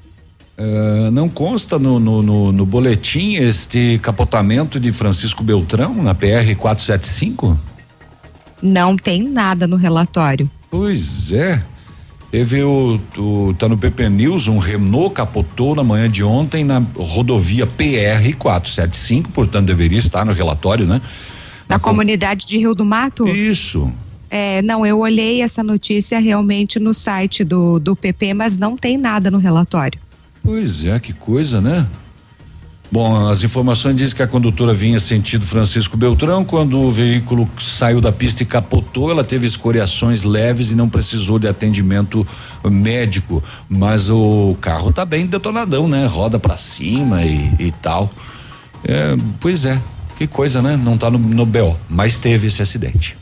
Uh, não consta no, no, no, no, boletim este capotamento de Francisco Beltrão na PR 475? Não tem nada no relatório. Pois é. Teve o, o. Tá no PP News, um Renault capotou na manhã de ontem na rodovia PR 475, portanto deveria estar no relatório, né? Na, na comunidade com... de Rio do Mato? Isso. É, não, eu olhei essa notícia realmente no site do, do PP, mas não tem nada no relatório. Pois é, que coisa, né? Bom, as informações dizem que a condutora vinha sentido Francisco Beltrão. Quando o veículo saiu da pista e capotou, ela teve escoriações leves e não precisou de atendimento médico. Mas o carro tá bem detonadão, né? Roda para cima e, e tal. É, pois é, que coisa, né? Não tá no, no BO, mas teve esse acidente.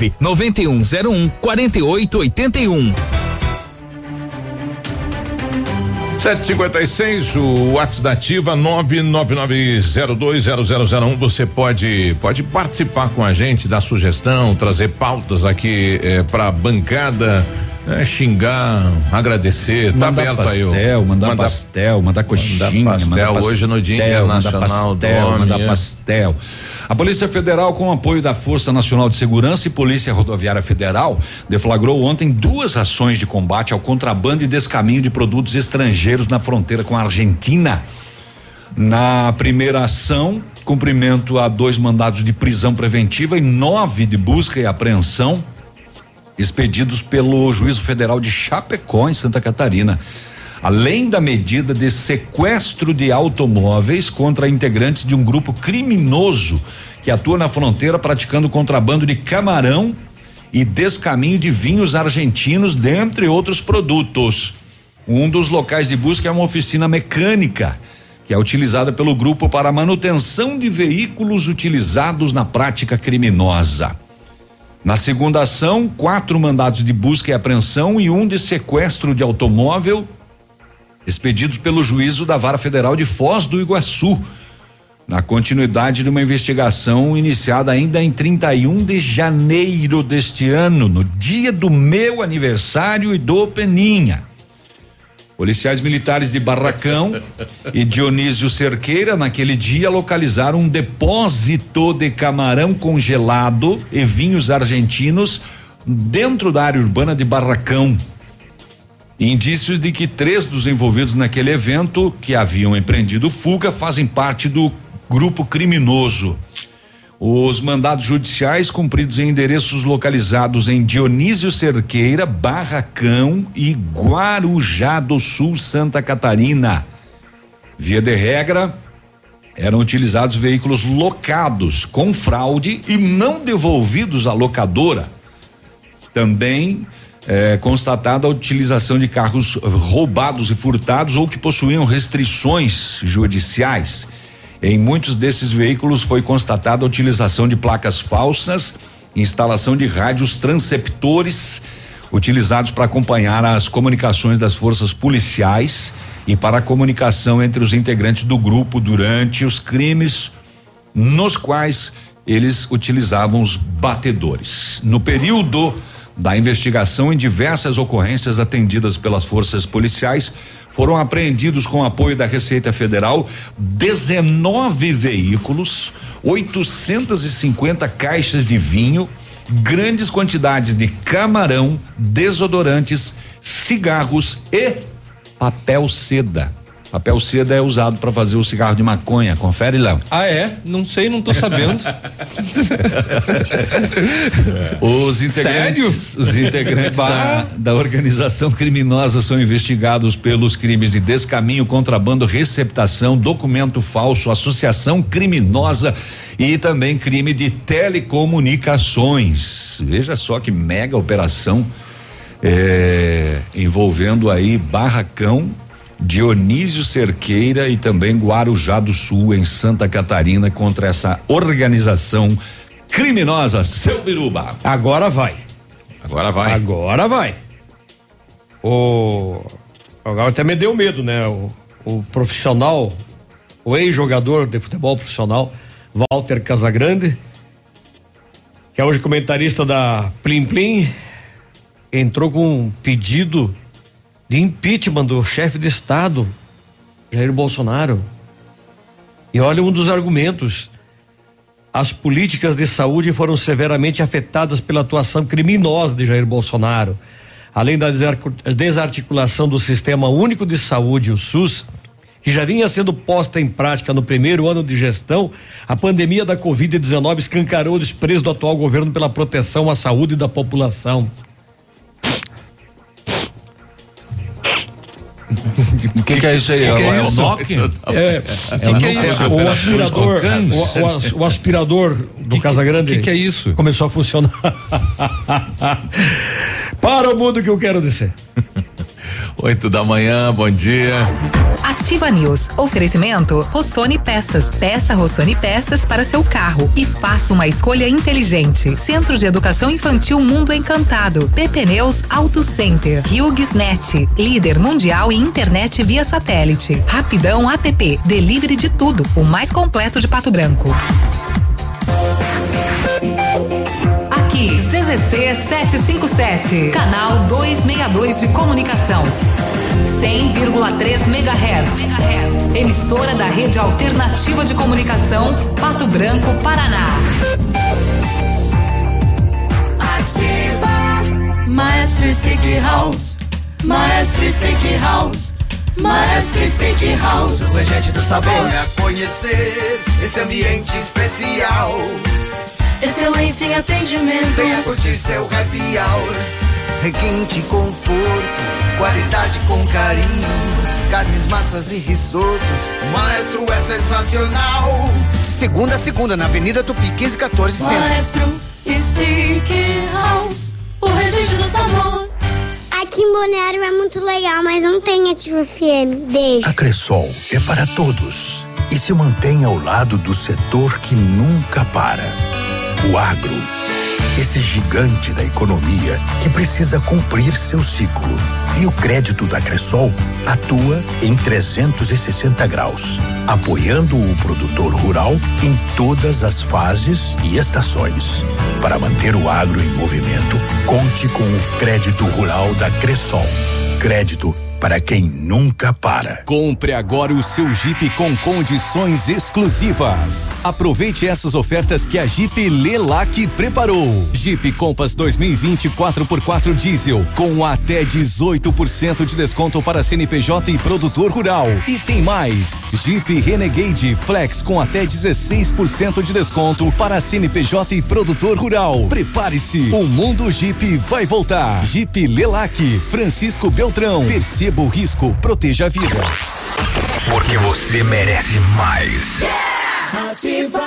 nove noventa e um zero um quarenta e oito oitenta e um. 756, o WhatsApp da Ativa 999020001. Você pode pode participar com a gente, dar sugestão, trazer pautas aqui eh, para a bancada. É, xingar, agradecer, tá mandar aberto pastel, aí. Mandar, mandar pastel, mandar coxinha, mandar pastel, mandar pastel hoje no Dia Internacional mandar pastel, do Mandar pastel. A Polícia Federal, com apoio da Força Nacional de Segurança e Polícia Rodoviária Federal, deflagrou ontem duas ações de combate ao contrabando e descaminho de produtos estrangeiros na fronteira com a Argentina. Na primeira ação, cumprimento a dois mandados de prisão preventiva e nove de busca e apreensão expedidos pelo Juízo Federal de Chapecó, em Santa Catarina além da medida de sequestro de automóveis contra integrantes de um grupo criminoso que atua na fronteira praticando contrabando de camarão e descaminho de vinhos argentinos, dentre outros produtos. Um dos locais de busca é uma oficina mecânica que é utilizada pelo grupo para manutenção de veículos utilizados na prática criminosa. Na segunda ação, quatro mandados de busca e apreensão e um de sequestro de automóvel expedidos pelo juízo da Vara Federal de Foz do Iguaçu, na continuidade de uma investigação iniciada ainda em 31 de janeiro deste ano, no dia do meu aniversário e do Peninha. Policiais militares de Barracão e Dionísio Cerqueira, naquele dia, localizaram um depósito de camarão congelado e vinhos argentinos dentro da área urbana de Barracão. Indícios de que três dos envolvidos naquele evento, que haviam empreendido fuga, fazem parte do grupo criminoso. Os mandados judiciais cumpridos em endereços localizados em Dionísio Cerqueira, Barracão e Guarujá do Sul, Santa Catarina. Via de regra, eram utilizados veículos locados com fraude e não devolvidos à locadora. Também é, constatada a utilização de carros roubados e furtados ou que possuíam restrições judiciais. Em muitos desses veículos foi constatada a utilização de placas falsas, instalação de rádios transceptores utilizados para acompanhar as comunicações das forças policiais e para a comunicação entre os integrantes do grupo durante os crimes nos quais eles utilizavam os batedores. No período da investigação em diversas ocorrências atendidas pelas forças policiais, foram apreendidos com apoio da Receita Federal 19 veículos, 850 caixas de vinho, grandes quantidades de camarão, desodorantes, cigarros e papel seda. Papel seda é usado para fazer o cigarro de maconha. Confere, Léo. Ah, é? Não sei, não tô sabendo. Os integrantes, Sério? Os integrantes da, da organização criminosa são investigados pelos crimes de descaminho, contrabando, receptação, documento falso, associação criminosa e também crime de telecomunicações. Veja só que mega operação é, envolvendo aí Barracão, Dionísio Cerqueira e também Guarujá do Sul, em Santa Catarina, contra essa organização criminosa. Seu Biruba. Agora vai. Agora vai. Agora vai. O. Agora até me deu medo, né? O, o profissional, o ex-jogador de futebol profissional, Walter Casagrande, que é hoje comentarista da Plim Plim, entrou com um pedido de impeachment do chefe de Estado, Jair Bolsonaro. E olha um dos argumentos. As políticas de saúde foram severamente afetadas pela atuação criminosa de Jair Bolsonaro. Além da desarticulação do Sistema Único de Saúde, o SUS, que já vinha sendo posta em prática no primeiro ano de gestão, a pandemia da Covid-19 escancarou o desprezo do atual governo pela proteção à saúde da população. O que, que, é isso aí? Que que é, é, isso? É, é, o É. Que, é, é isso? É o aspirador, o, o, aspirador do Casa Grande. O que, é isso? Começou a funcionar. Para o mundo que eu quero descer. 8 da manhã, bom dia. Ativa News. Oferecimento Rossoni Peças. Peça Rossoni Peças para seu carro e faça uma escolha inteligente. Centro de Educação Infantil Mundo Encantado. PP Neus Auto Center. HughesNet. Líder mundial em internet via satélite. Rapidão App. Delivery de tudo. O mais completo de Pato Branco. CZC 757, canal 262 de comunicação. 100,3 MHz. Emissora da Rede Alternativa de Comunicação, Pato Branco, Paraná. Ativa. Maestro Stick House. Maestro Stick House. Maestro Stick House. O regente do sabor. Venha conhecer esse ambiente especial. Excelência em atendimento. Venha curtir seu happy hour. Requinte conforto. Qualidade com carinho. Carnes, massas e risotos. O maestro é sensacional. Segunda a segunda, na Avenida Tupi 1514 Centro. Maestro Stick House. O regente do sabor. Aqui em Balneário é muito legal, mas não tem Ativa FM. Beijo. A Cressol é para todos e se mantém ao lado do setor que nunca para. O agro. Esse gigante da economia que precisa cumprir seu ciclo. E o crédito da Cressol atua em 360 graus, apoiando o produtor rural em todas as fases e estações. Para manter o agro em movimento, conte com o crédito rural da Cressol. Crédito para quem nunca para. Compre agora o seu Jeep com condições exclusivas. Aproveite essas ofertas que a Jeep Lelac preparou. Jeep Compass 2020 4x4 diesel com até 18% de desconto para CNPJ e produtor rural. E tem mais. Jeep Renegade Flex com até 16% de desconto para CNPJ e produtor rural. Prepare-se. O mundo Jeep vai voltar. Jeep Lelac, Francisco Beltrão. Perceba o risco, proteja a vida. Porque você merece mais. Ativa.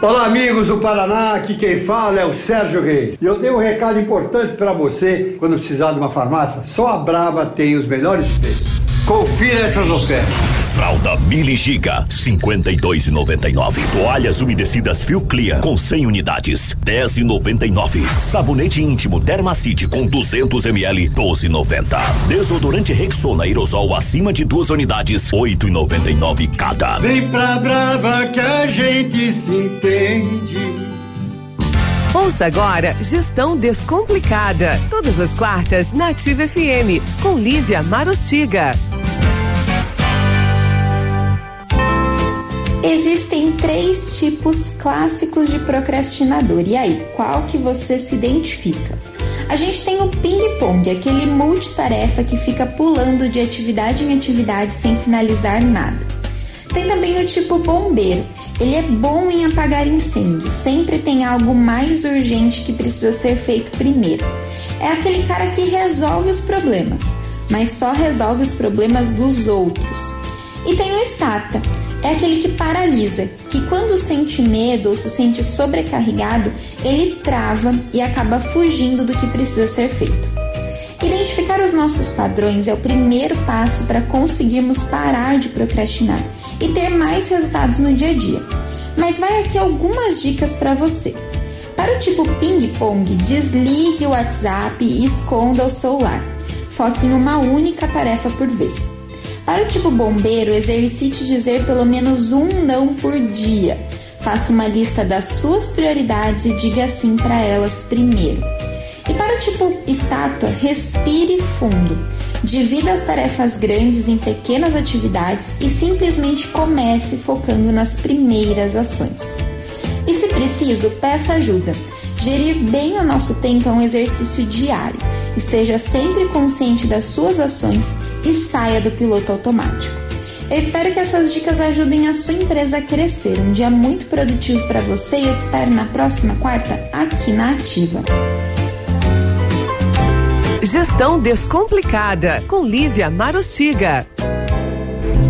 Olá, amigos do Paraná, aqui quem fala é o Sérgio Reis. E eu tenho um recado importante para você quando precisar de uma farmácia. Só a Brava tem os melhores preços. Confira essas ofertas. Fralda Mili Giga, 52,99. Toalhas umedecidas Fio Clear com 100 unidades, 10,99. Sabonete íntimo Dermacide com 200 ml, 12,90. Desodorante Rexona aerosol acima de duas unidades, 8,99 cada. Vem pra Brava que a gente se entende. Ouça agora Gestão Descomplicada. Todas as quartas na Ativa FM, com Lívia Marostiga. Existem três tipos clássicos de procrastinador. E aí, qual que você se identifica? A gente tem o ping-pong, aquele multitarefa que fica pulando de atividade em atividade sem finalizar nada. Tem também o tipo bombeiro. Ele é bom em apagar incêndios, sempre tem algo mais urgente que precisa ser feito primeiro. É aquele cara que resolve os problemas, mas só resolve os problemas dos outros. E tem o estata, é aquele que paralisa, que quando sente medo ou se sente sobrecarregado, ele trava e acaba fugindo do que precisa ser feito. Identificar os nossos padrões é o primeiro passo para conseguirmos parar de procrastinar e ter mais resultados no dia a dia. Mas vai aqui algumas dicas para você. Para o tipo ping-pong, desligue o WhatsApp e esconda o celular. Foque em uma única tarefa por vez. Para o tipo bombeiro, exercite dizer pelo menos um não por dia. Faça uma lista das suas prioridades e diga sim para elas primeiro. E para o tipo estátua, respire fundo. Divida as tarefas grandes em pequenas atividades e simplesmente comece focando nas primeiras ações. E se preciso, peça ajuda. Gerir bem o nosso tempo é um exercício diário. Esteja sempre consciente das suas ações e saia do piloto automático. Eu espero que essas dicas ajudem a sua empresa a crescer. Um dia muito produtivo para você e eu te espero na próxima quarta aqui na Ativa. Gestão Descomplicada, com Lívia Marostiga.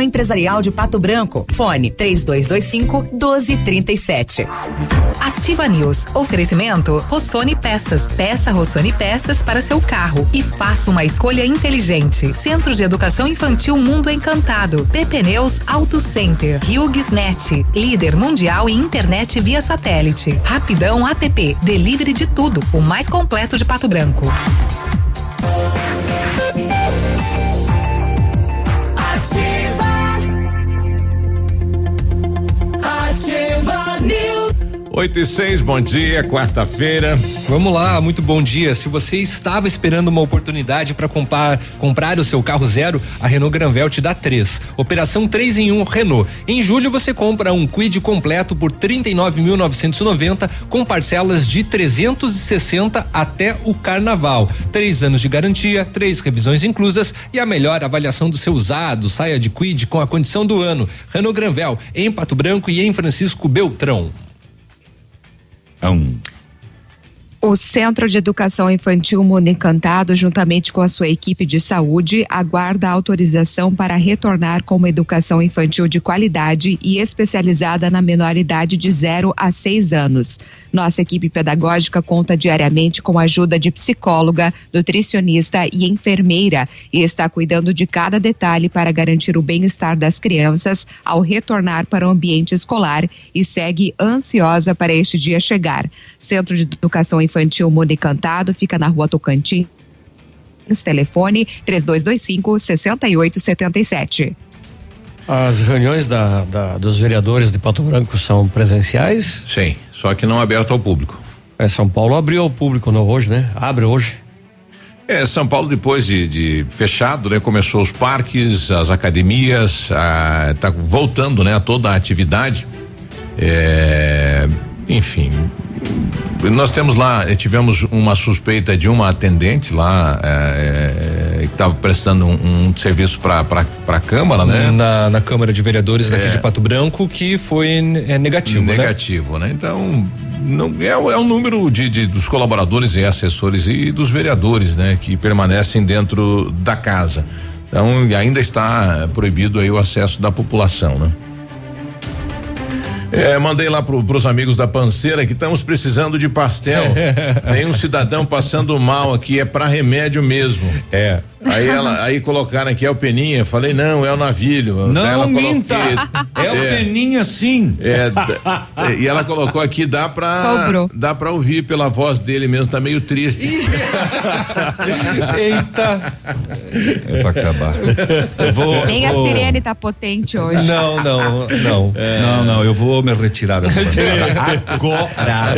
Empresarial de Pato Branco. Fone 3225 1237. Ativa News. Oferecimento Rossoni Peças. Peça Rossoni Peças para seu carro e faça uma escolha inteligente. Centro de Educação Infantil Mundo Encantado. PP Neus Auto Center. Net. Líder mundial em internet via satélite. Rapidão App. Delivery de tudo. O mais completo de Pato Branco. Oito e seis, bom dia, quarta-feira. Vamos lá, muito bom dia. Se você estava esperando uma oportunidade para comprar, comprar o seu carro zero, a Renault Granvel te dá três. Operação 3 em 1 um, Renault. Em julho você compra um Quid completo por 39.990 com parcelas de 360 até o carnaval. Três anos de garantia, três revisões inclusas e a melhor avaliação do seu usado. Saia de Quid com a condição do ano. Renault Granvel, em Pato Branco e em Francisco Beltrão. O Centro de Educação Infantil Mundo Encantado, juntamente com a sua equipe de saúde, aguarda autorização para retornar com uma educação infantil de qualidade e especializada na menor idade de 0 a 6 anos. Nossa equipe pedagógica conta diariamente com a ajuda de psicóloga, nutricionista e enfermeira e está cuidando de cada detalhe para garantir o bem-estar das crianças ao retornar para o ambiente escolar e segue ansiosa para este dia chegar. Centro de Educação Infantil Mundo Encantado fica na rua Tocantins. Telefone 3225 6877. As reuniões da, da, dos vereadores de Pato Branco são presenciais? Sim, só que não aberto ao público. É, São Paulo abriu ao público não hoje, né? Abre hoje. É, São Paulo depois de, de fechado, né? Começou os parques, as academias, a, tá voltando, né? A toda a atividade. É, enfim, nós temos lá, eh, tivemos uma suspeita de uma atendente lá é, que estava prestando um, um serviço para a Câmara, né? Na, na Câmara de Vereadores daqui é. de Pato Branco, que foi é, negativo. Negativo, né? né? Então, não, é, é o número de, de, dos colaboradores e assessores e dos vereadores, né? Que permanecem dentro da casa. Então, ainda está proibido aí o acesso da população, né? É, mandei lá pro, pros amigos da Panceira que estamos precisando de pastel. Tem um cidadão passando mal aqui, é para remédio mesmo. É. Aí ela, aí colocaram aqui é o Peninha, falei não, é o Navilho. Não ela minta, é o Peninha sim. É, d- e ela colocou aqui, dá pra, Sobrou. dá pra ouvir pela voz dele mesmo, tá meio triste. Eita. É pra acabar. Eu vou, Nem a vou- sirene tá potente hoje. Não, não, não. Não, não, eu vou me retirar dessa bancada. Agora.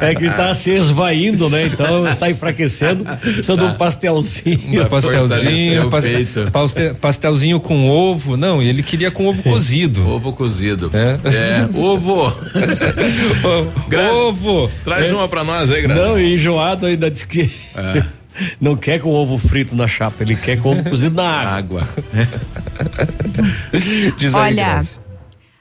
É que tá se esvaindo, né? Então tá enfraquecendo. Precisa de um pastelzinho. Um pastelzinho, o pas- peito. paste- pastelzinho com ovo. Não, ele queria com ovo cozido. Ovo cozido. É. É, ovo. Ovo. Traz uma pra nós aí, Graça. Não, e enjoado ainda diz que É. não quer com ovo frito na chapa, ele quer com ovo cozido na água. Água. Diz aí, Olha, Grazi.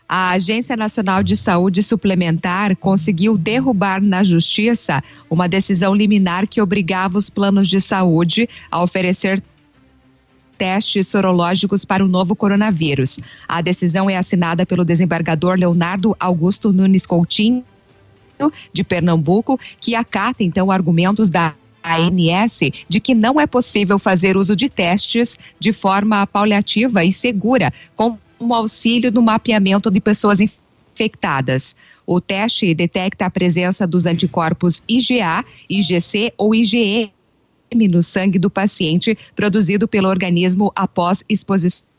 A Agência Nacional de Saúde Suplementar conseguiu derrubar na Justiça uma decisão liminar que obrigava os planos de saúde a oferecer testes sorológicos para o novo coronavírus. A decisão é assinada pelo desembargador Leonardo Augusto Nunes Coutinho, de Pernambuco, que acata então argumentos da ANS de que não é possível fazer uso de testes de forma paliativa e segura, o auxílio do mapeamento de pessoas infectadas. O teste detecta a presença dos anticorpos IgA, IgC ou IgE no sangue do paciente produzido pelo organismo após exposição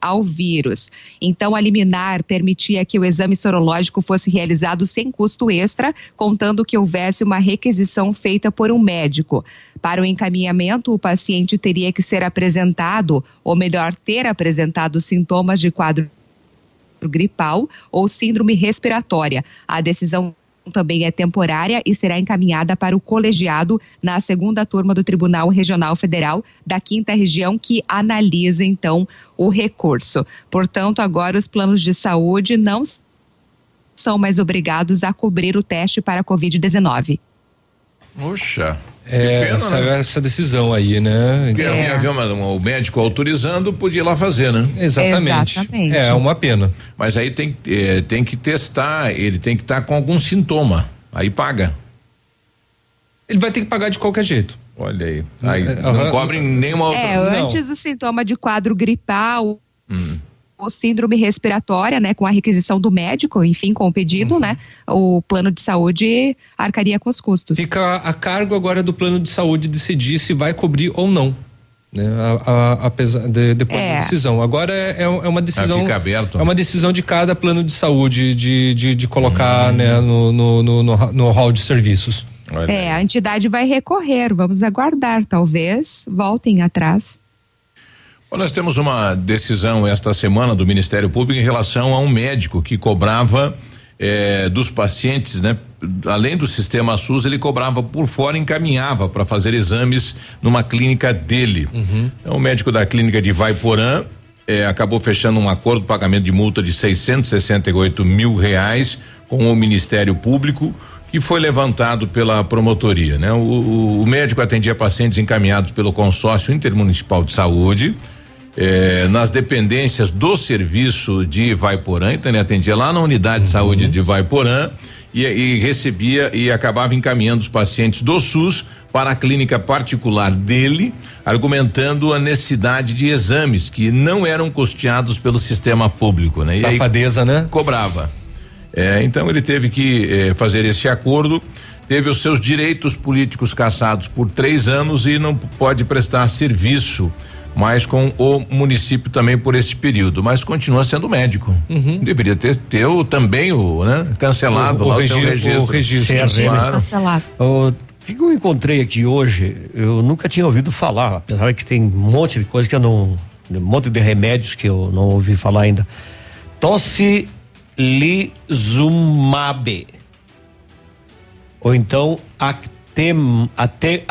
ao vírus. Então, a liminar permitia que o exame sorológico fosse realizado sem custo extra, contando que houvesse uma requisição feita por um médico. Para o encaminhamento, o paciente teria que ser apresentado, ou melhor, ter apresentado sintomas de quadro gripal ou síndrome respiratória. A decisão também é temporária e será encaminhada para o colegiado na segunda turma do Tribunal Regional Federal da Quinta Região, que analisa então o recurso. Portanto, agora os planos de saúde não são mais obrigados a cobrir o teste para a Covid-19. Puxa. É, pena, essa, né? essa decisão aí, né? Porque havia, havia uma- uma- o médico autorizando, podia ir lá fazer, né? Exatamente. Exatamente. É uma pena. Mas aí tem, eh, tem que testar, ele tem que estar com algum sintoma. Aí paga. Ele vai ter que pagar de qualquer jeito. Olha aí. Aí É, não cobrem nenhuma outra. É, Não. antes o sintoma de quadro gripal Hum. Ou síndrome respiratória, né, com a requisição do médico, enfim, com o pedido, né, o plano de saúde arcaria com os custos. Fica a cargo agora do plano de saúde decidir se vai cobrir ou não. Né, a- a- apesar de- depois É. da decisão. Agora é, é é uma decisão. fica aberto. É uma decisão de cada plano de saúde de, de, de Hum. colocar né, no, no, no, no, no hall de serviços. Olha É, a entidade vai recorrer, vamos aguardar, talvez voltem atrás. Bom, nós temos uma decisão esta semana do Ministério Público em relação a um médico que cobrava eh, dos pacientes, né? Além do sistema SUS, ele cobrava por fora e encaminhava para fazer exames numa clínica dele. Então, o médico da clínica de Vaiporã eh, acabou fechando um acordo de pagamento de multa de 668 mil reais com o Ministério Público que foi levantado pela promotoria, né? O, o- o médico atendia pacientes encaminhados pelo consórcio intermunicipal de saúde eh, nas dependências do serviço de Vaiporã, então ele atendia lá na unidade de saúde de Vaiporã e, e recebia e acabava encaminhando os pacientes do SUS para a clínica particular dele, argumentando a necessidade de exames que não eram custeados pelo sistema público, né? E aí Safadeza, né? cobrava. É, então ele teve que eh, fazer esse acordo, teve os seus direitos políticos cassados por três anos e não pode prestar serviço mais com o município também por esse período, mas continua sendo médico. Deveria ter, ter o, também o, né? Cancelado O- o lá o, seu regi- registro. o registro. Registro Claro. Cancelado. O que eu encontrei aqui hoje, eu nunca tinha ouvido falar, apesar que tem um monte de coisa que eu não. Um monte de remédios que eu não ouvi falar ainda. Tocilizumab. Ou então Actem, Ate-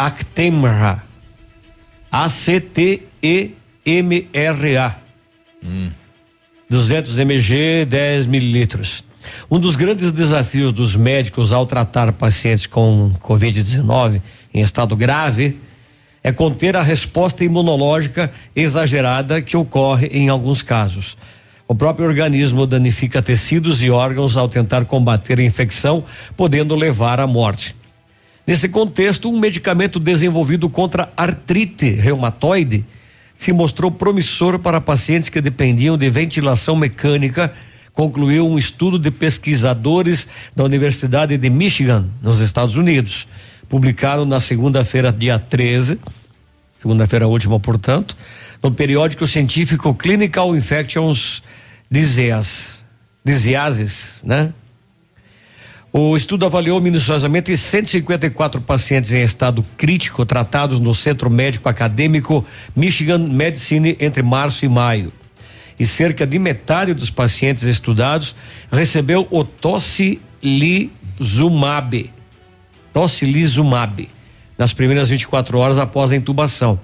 Actemra. A-C-T-E-M-R-A. 200 mg, 10 mililitros. Um dos grandes desafios dos médicos ao tratar pacientes com Covid-19 em estado grave é conter a resposta imunológica exagerada que ocorre em alguns casos. O próprio organismo danifica tecidos e órgãos ao tentar combater a infecção, podendo levar à morte. Nesse contexto, um medicamento desenvolvido contra artrite reumatoide se mostrou promissor para pacientes que dependiam de ventilação mecânica, concluiu um estudo de pesquisadores da Universidade de Michigan, nos Estados Unidos, publicado na segunda-feira, dia 13, segunda-feira última, portanto, no periódico científico Clinical Infections Disease, Diseases, né? O estudo avaliou minuciosamente 154 pacientes em estado crítico tratados no Centro Médico Acadêmico Michigan Medicine entre março e maio. E cerca de metade dos pacientes estudados recebeu o tocilizumab, tocilizumab, nas primeiras 24 horas após a intubação.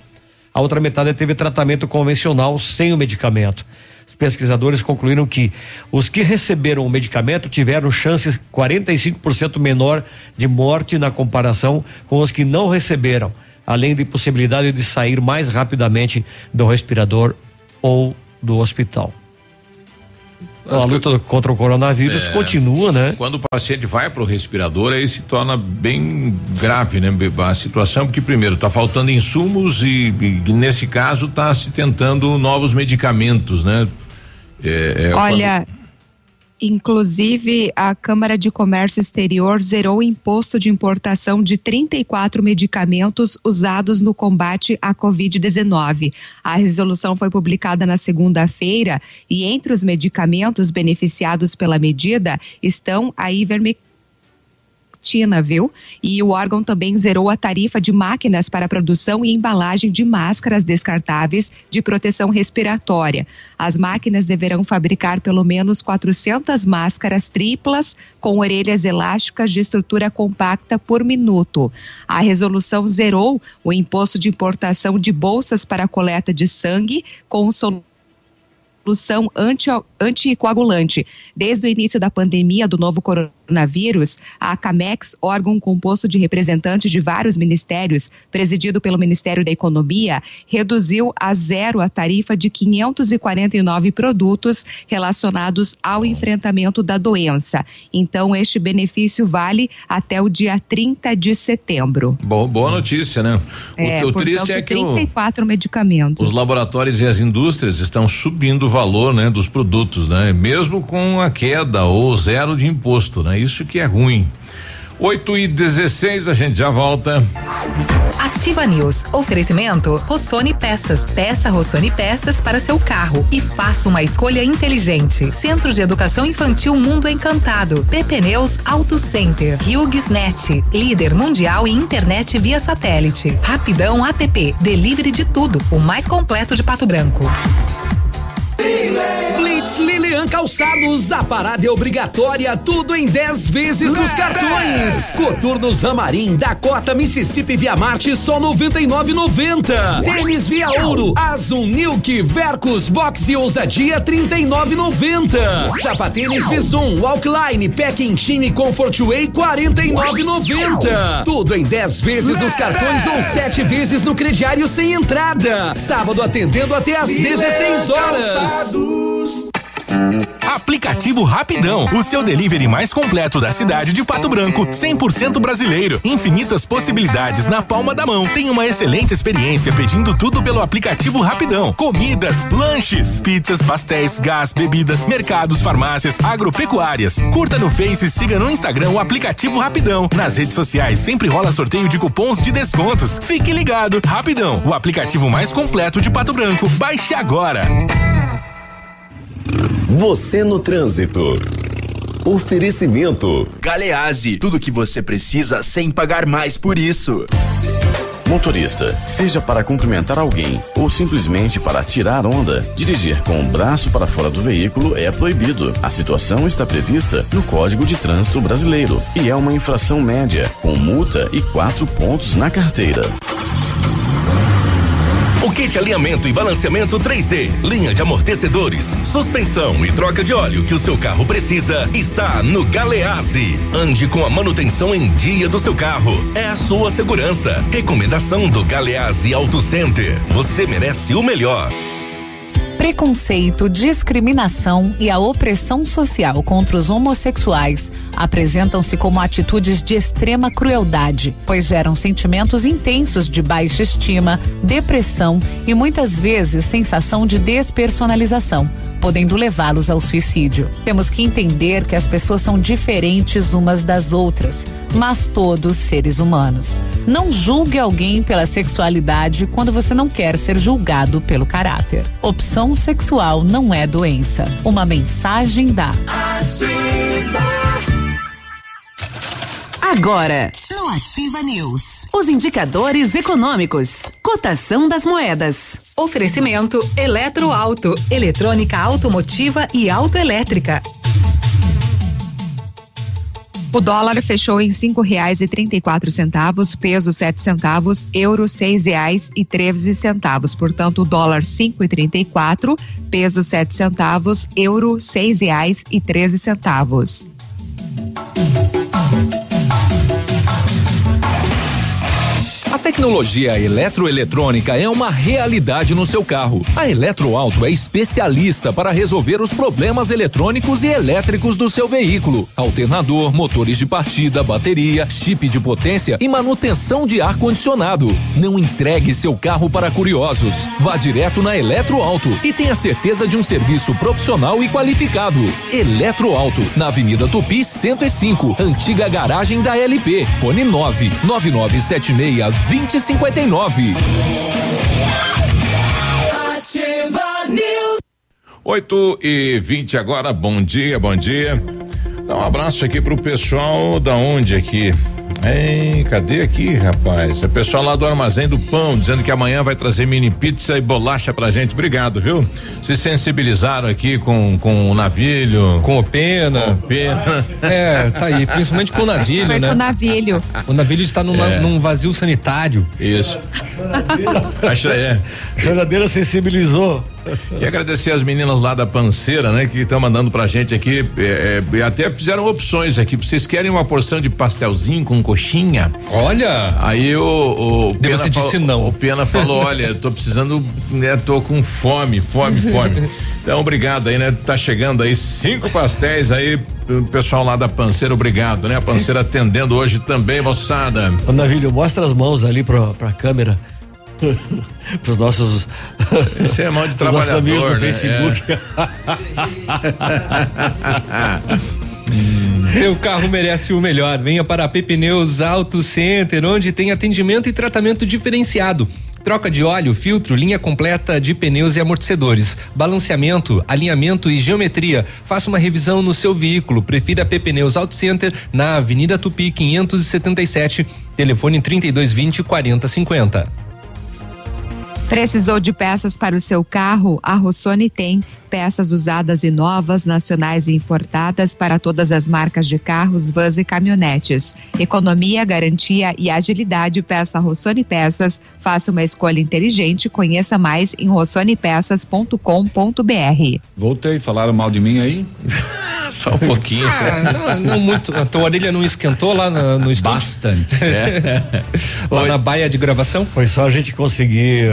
A outra metade teve tratamento convencional sem o medicamento. Pesquisadores concluíram que os que receberam o medicamento tiveram chances 45% menor de morte na comparação com os que não receberam, além de possibilidade de sair mais rapidamente do respirador ou do hospital. Então, a luta contra o coronavírus É. continua, né? Quando o paciente vai para o respirador, aí se torna bem grave, né? A situação, porque primeiro está faltando insumos e, e nesse caso está se tentando novos medicamentos, né? É, é, Olha, inclusive a Câmara de Comércio Exterior zerou o imposto de importação de 34 medicamentos usados no combate à Covid-19. A resolução foi publicada na segunda-feira e entre os medicamentos beneficiados pela medida estão a ivermectina, viu? E o órgão também zerou a tarifa de máquinas para produção e embalagem de máscaras descartáveis de proteção respiratória. As máquinas deverão fabricar pelo menos 400 máscaras triplas com orelhas elásticas de estrutura compacta por minuto. A resolução zerou o imposto de importação de bolsas para coleta de sangue com solução solução anti, anticoagulante. Desde o início da pandemia do novo coronavírus, a CAMEX, órgão composto de representantes de vários ministérios, presidido pelo Ministério da Economia, reduziu a zero a tarifa de 549 produtos relacionados ao enfrentamento da doença. Então, este benefício vale até o dia 30 de setembro. Bom, boa notícia, né? O, É, o triste é que o, 34 medicamentos. os laboratórios e as indústrias estão subindo o valor, né, dos produtos, né? Mesmo com a queda ou zero de imposto, né? Isso que é ruim. 8 e 16 a gente já volta. Ativa News. Oferecimento Rossoni Peças. Peça Rossoni Peças para seu carro e faça uma escolha inteligente. Centro de Educação Infantil Mundo Encantado. PP Neus Auto Center. Hughes Net. Líder mundial em internet via satélite. Rapidão App. Delivery de tudo. O mais completo de Pato Branco. Blitz Lilian Calçados, a parada é obrigatória, tudo em 10 vezes nos cartões. Coturno Zamarim, Dakota, Mississippi Via Marte, só 99,90. Tênis Via Ouro, Azul Nilk, Vercos, Box e Ousadia, 39,90. Sapatênis Visum, Walkline, Packing Chine Comfort Way, 49,90. Tudo em 10 vezes nos cartões ou 7 vezes no crediário sem entrada. Sábado atendendo até às 16 horas. Jesus. Aplicativo Rapidão, o seu delivery mais completo da cidade de Pato Branco, 100% brasileiro. Infinitas possibilidades na palma da mão. Tem uma excelente experiência pedindo tudo pelo aplicativo Rapidão. Comidas, lanches, pizzas, pastéis, gás, bebidas, mercados, farmácias, agropecuárias. Curta no Face e siga no Instagram o aplicativo Rapidão. Nas redes sociais sempre rola sorteio de cupons de descontos. Fique ligado. Rapidão, o aplicativo mais completo de Pato Branco. Baixe agora. Você no trânsito. Oferecimento. Galeazzi, tudo que você precisa sem pagar mais por isso. Motorista, seja para cumprimentar alguém ou simplesmente para tirar onda, dirigir com o braço para fora do veículo é proibido. A situação está prevista no Código de Trânsito Brasileiro e é uma infração média, com multa e quatro pontos na carteira. O kit alinhamento e balanceamento 3D, linha de amortecedores, suspensão e troca de óleo que o seu carro precisa está no Galeazzi. Ande com a manutenção em dia do seu carro. É a sua segurança. Recomendação do Galeazzi Auto Center. Você merece o melhor. Preconceito, discriminação e a opressão social contra os homossexuais apresentam-se como atitudes de extrema crueldade, pois geram sentimentos intensos de baixa estima, depressão e muitas vezes sensação de despersonalização podendo levá-los ao suicídio. Temos que entender que as pessoas são diferentes umas das outras, mas todos seres humanos. Não julgue alguém pela sexualidade quando você não quer ser julgado pelo caráter. Opção sexual não é doença. Uma mensagem da Agora, no Ativa News, os indicadores econômicos, cotação das moedas. Oferecimento Eletroauto, eletrônica automotiva e autoelétrica. O dólar fechou em cinco reais e trinta e quatro centavos, peso sete centavos, euro seis reais e treze centavos. Portanto, o dólar cinco e trinta e quatro, peso sete centavos, euro seis reais e treze centavos. Tecnologia eletroeletrônica é uma realidade no seu carro. A Eletroauto é especialista para resolver os problemas eletrônicos e elétricos do seu veículo: alternador, motores de partida, bateria, chip de potência e manutenção de ar condicionado. Não entregue seu carro para curiosos. Vá direto na Eletroauto e tenha certeza de um serviço profissional e qualificado. Eletroauto, na Avenida Tupi 105, antiga garagem da LP. Fone 9 9976 2059. Ativa News. 8 e 20 agora, bom dia, bom dia. Dá um abraço aqui pro pessoal da onde aqui? Hein, cadê aqui, rapaz? É o pessoal lá do Armazém do Pão, dizendo que amanhã vai trazer mini pizza e bolacha pra gente. Obrigado, viu? Se sensibilizaram aqui com, com o navilho. Com o pena. Com o pena. É, tá aí, principalmente com o navilho, Foi né? com o navilho. O navilho está numa- É. num vazio sanitário. Isso. Acho é. A choradeira sensibilizou. E agradecer as meninas lá da Panceira, né, que estão mandando pra gente aqui, é, é, até fizeram opções aqui. Vocês querem uma porção de pastelzinho com coxinha? Olha! Aí o, o Daí você falou- disse não. O Pena falou, olha, eu tô precisando, né, tô com fome, fome, fome. Então, obrigado aí, né? Tá chegando aí cinco pastéis aí, o pessoal lá da Panceira, obrigado, né? A Panceira atendendo hoje também, moçada. Ô, Navilho, mostra as mãos ali pra, pra câmera. Pros nossos. Esse é mão de pros nossos amigos trabalhador, do né? Facebook. Seu carro merece o melhor. Venha para a Pneus Auto Center, onde tem atendimento e tratamento diferenciado. Troca de óleo, filtro, linha completa de pneus e amortecedores, balanceamento, alinhamento e geometria. Faça uma revisão no seu veículo. Prefira a Pneus Auto Center na Avenida Tupi 577, telefone 3220 4050. Precisou de peças para o seu carro? A Rossoni tem peças usadas e novas, nacionais e importadas para todas as marcas de carros, vans e caminhonetes. Economia, garantia e agilidade. Peça Rossoni Peças. Faça uma escolha inteligente. Conheça mais em rossonepeças.com.br. Voltei, falaram mal de mim aí? Só um pouquinho. Ah, não, não muito. A tua orelha não esquentou lá no, no estúdio? Bastante. lá na baia de gravação? Foi só a gente conseguir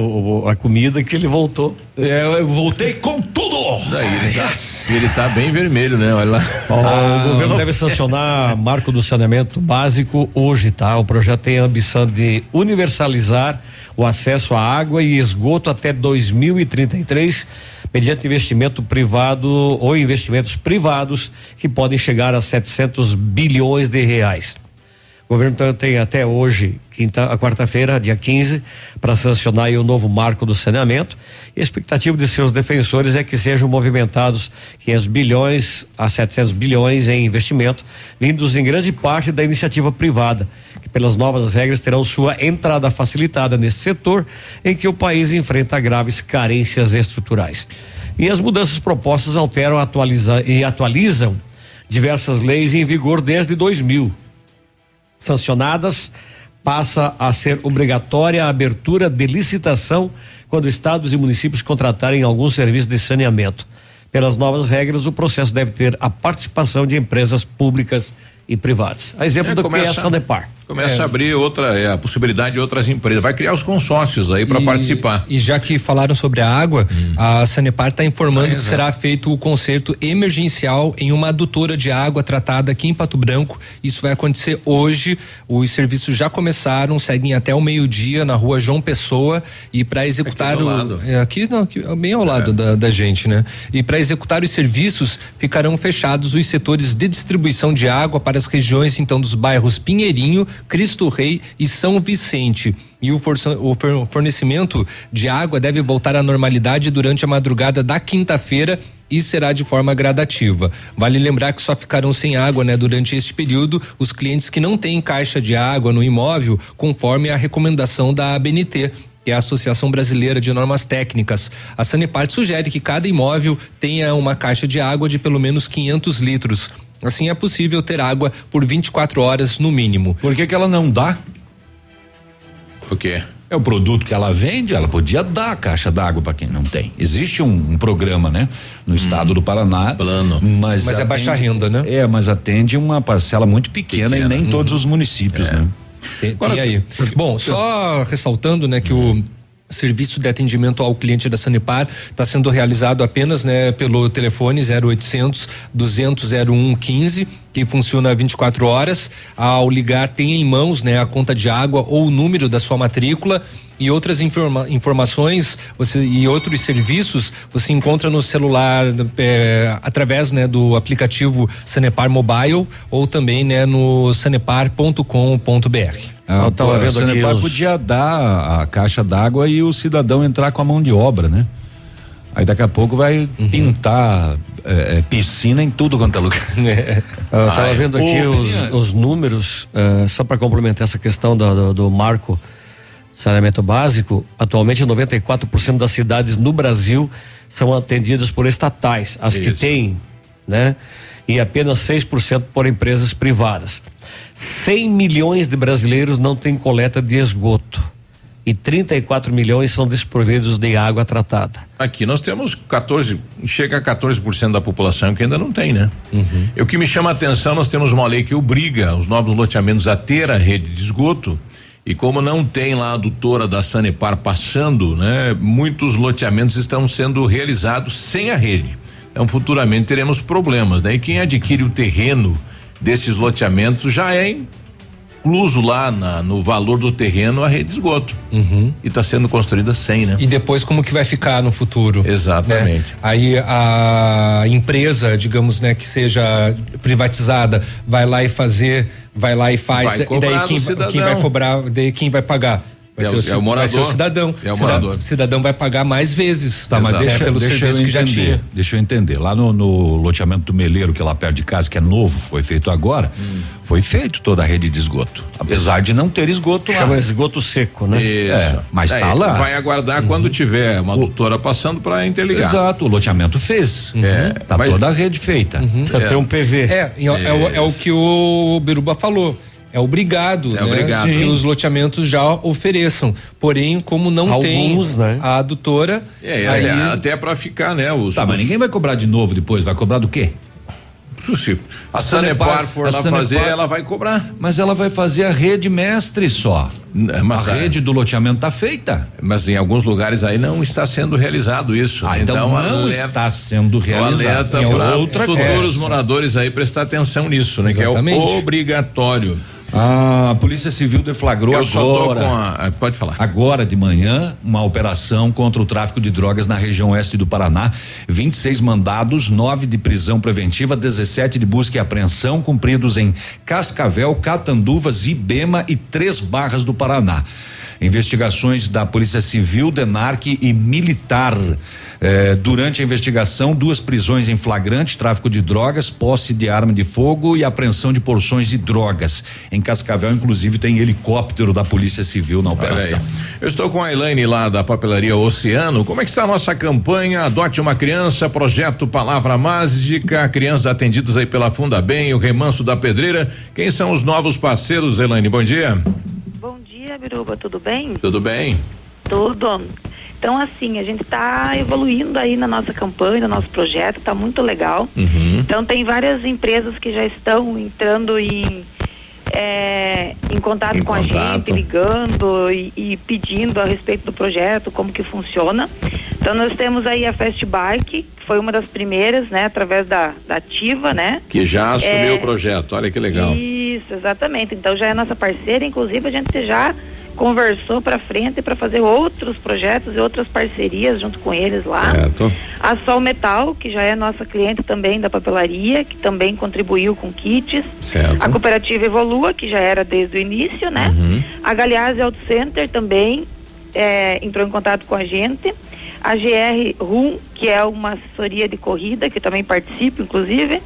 o- o- a comida que ele voltou. É, eu voltei com tudo! Daí ele tá, ele tá bem vermelho, né? Olha lá. Ó, o governo deve sancionar marco do saneamento básico hoje, tá? O projeto tem a ambição de universalizar o acesso à água e esgoto até 2033, mediante investimento privado ou investimentos privados que podem chegar a 700 bilhões de reais. O governo então, tem até hoje, quinta, a quarta-feira, dia 15, para sancionar o novo marco do saneamento. E a expectativa de seus defensores é que sejam movimentados 500 bilhões a 700 bilhões em investimento, vindos em grande parte da iniciativa privada, que pelas novas regras terão sua entrada facilitada nesse setor em que o país enfrenta graves carências estruturais. E as mudanças propostas alteram atualiza, e atualizam diversas leis em vigor desde 2000 sancionadas, passa a ser obrigatória a abertura de licitação quando estados e municípios contratarem algum serviço de saneamento. Pelas novas regras, o processo deve ter a participação de empresas públicas e privadas. A exemplo É, do que é a começa- Sanepar. Começa É. a abrir outra, é, a possibilidade de outras empresas. Vai criar os consórcios aí para participar. E já que falaram sobre a água, a Sanepar está informando que exato. será feito o conserto emergencial em uma adutora de água tratada aqui em Pato Branco. Isso vai acontecer hoje. Os serviços já começaram, seguem até o meio-dia na rua João Pessoa e para executar Aqui o lado. é, aqui não, aqui, bem ao lado da, da gente, né? E para executar os serviços ficarão fechados os setores de distribuição de água para as regiões então dos bairros Pinheirinho, Cristo Rei e São Vicente. E o, fornecimento de água deve voltar à normalidade durante a madrugada da quinta-feira e será de forma gradativa. Vale lembrar que só ficarão sem água, né, durante este período os clientes que não têm caixa de água no imóvel, conforme a recomendação da ABNT, que é a Associação Brasileira de Normas Técnicas. A Sanepar sugere que cada imóvel tenha uma caixa de água de pelo menos 500 litros. Assim é possível ter água por 24 horas no mínimo. Por que que ela não dá? O quê? É o produto que ela vende, ela podia dar a caixa d'água para quem não tem. Existe um, um programa, né? No estado do Paraná. Plano. Mas, Mas é baixa renda, né? É, mas atende uma parcela muito pequena, e nem todos os municípios, né? Tem, tem aí. Bom, só ressaltando, né, que o serviço de atendimento ao cliente da Sanepar está sendo realizado apenas, né, pelo telefone 0800 200 0115 que funciona 24 horas. Ao ligar, tenha em mãos, né, a conta de água ou o número da sua matrícula e outras informa- informações você e outros serviços você encontra no celular eh, através né do aplicativo Sanepar Mobile ou também né no sanepar.com.br. Ah, Eu tava pô, a vendo aqui Sanepar os- podia dar a caixa d'água e o cidadão entrar com a mão de obra, né? Aí daqui a pouco vai Uhum. pintar eh, eh, piscina em tudo quanto é lugar. Eu estava Ah, é. vendo aqui os, os números, eh, só para complementar essa questão do, do, do marco saneamento básico. Atualmente, 94% das cidades no Brasil são atendidas por estatais, as que Isso. têm, né? E apenas 6% por empresas privadas. 100 milhões de brasileiros não têm coleta de esgoto e 34 milhões são desprovidos de água tratada. Aqui nós temos 14, chega a 14% da população que ainda não tem, né? E o que me chama a atenção, nós temos uma lei que obriga os novos loteamentos a ter a rede de esgoto. E como não tem lá a adutora da Sanepar passando, né? Muitos loteamentos estão sendo realizados sem a rede. Então, futuramente teremos problemas, né? E quem adquire o terreno desses loteamentos já é incluso lá na- no valor do terreno a rede de esgoto. E está sendo construída sem, né? E depois como que vai ficar no futuro? Exatamente. né? Aí a empresa, digamos, né, que seja privatizada, vai lá e fazer, vai lá e faz, Vai e daí quem, quem vai cobrar, daí quem vai pagar? Vai É ser o- é o vai ser o morador. cidadão. É o morador. cidadão vai pagar mais vezes. Tá, mas deixa, pelo deixa eu serviço que já entender, tinha. Deixa eu entender. Lá no, no loteamento do Meleiro, que é lá perto de casa, que é novo, foi feito agora, Hum. foi feito toda a rede de esgoto. Apesar de não ter esgoto lá. Chama esgoto seco, né? Isso. É, mas Daí tá lá. Vai aguardar quando tiver uma adutora passando para interligar. Exato, o loteamento fez. É, tá mas- toda a rede feita. Precisa ter um PV. É, é, é o, é o que o Biruba falou. É obrigado, É né, obrigado. que os loteamentos já ofereçam. Porém, como não Alguns, tem né? a adutora, É, aí é, até para ficar, né? Os, Tá, mas os- ninguém vai cobrar de novo depois, vai cobrar do quê? se a A Sanepar Sanepar- for a lá Sanepar- fazer, ela vai cobrar. Mas ela vai fazer a rede mestre só. Mas a rede do loteamento tá feita. Mas em alguns lugares aí não está sendo realizado isso. Ah, então, não alerta- está sendo o realizado. alerta É para futuros moradores aí prestar atenção nisso, né? Que é Exatamente. o obrigatório. Ah, a Polícia Civil deflagrou Eu agora. a. Pode falar. Agora de manhã, uma operação contra o tráfico de drogas na região oeste do Paraná. 26 mandados, 9 de prisão preventiva, 17 de busca e apreensão, cumpridos em Cascavel, Catanduvas, Ibema e Três Barras do Paraná. Investigações da Polícia Civil, DENARC e Militar. Eh, durante a investigação, duas prisões em flagrante, tráfico de drogas, posse de arma de fogo e apreensão de porções de drogas. Em Cascavel, inclusive, tem helicóptero da Polícia Civil na operação. Eu estou com a Elaine lá da papelaria Oceano. Como é que está a nossa campanha? Adote uma criança, projeto Palavra Mágica, crianças atendidas aí pela Funda Bem, o Remanso da Pedreira. Quem são os novos parceiros, Elaine? Bom dia. Bom dia, Biruba, tudo bem? Tudo bem? Tudo. Então, assim, a gente está evoluindo aí na nossa campanha, no nosso projeto, está muito legal. Uhum. Então, tem várias empresas que já estão entrando em é, em contato Em com a contato. gente, ligando e, e pedindo a respeito do projeto, como que funciona. Então nós temos aí a Fast Bike, que foi uma das primeiras, né, através da, da Ativa, né? Que já assumiu É, o projeto. Olha que legal. Isso, exatamente. Então já é nossa parceira, inclusive a gente já conversou para frente para fazer outros projetos e outras parcerias junto com eles lá. Certo. A Sol Metal, que já é nossa cliente também da papelaria, que também contribuiu com kits. Certo. A cooperativa Evolua, que já era desde o início, né? Uhum. A Galeazzi Auto Center também é, entrou em contato com a gente. A GR Rum, que é uma assessoria de corrida, que também participa, inclusive,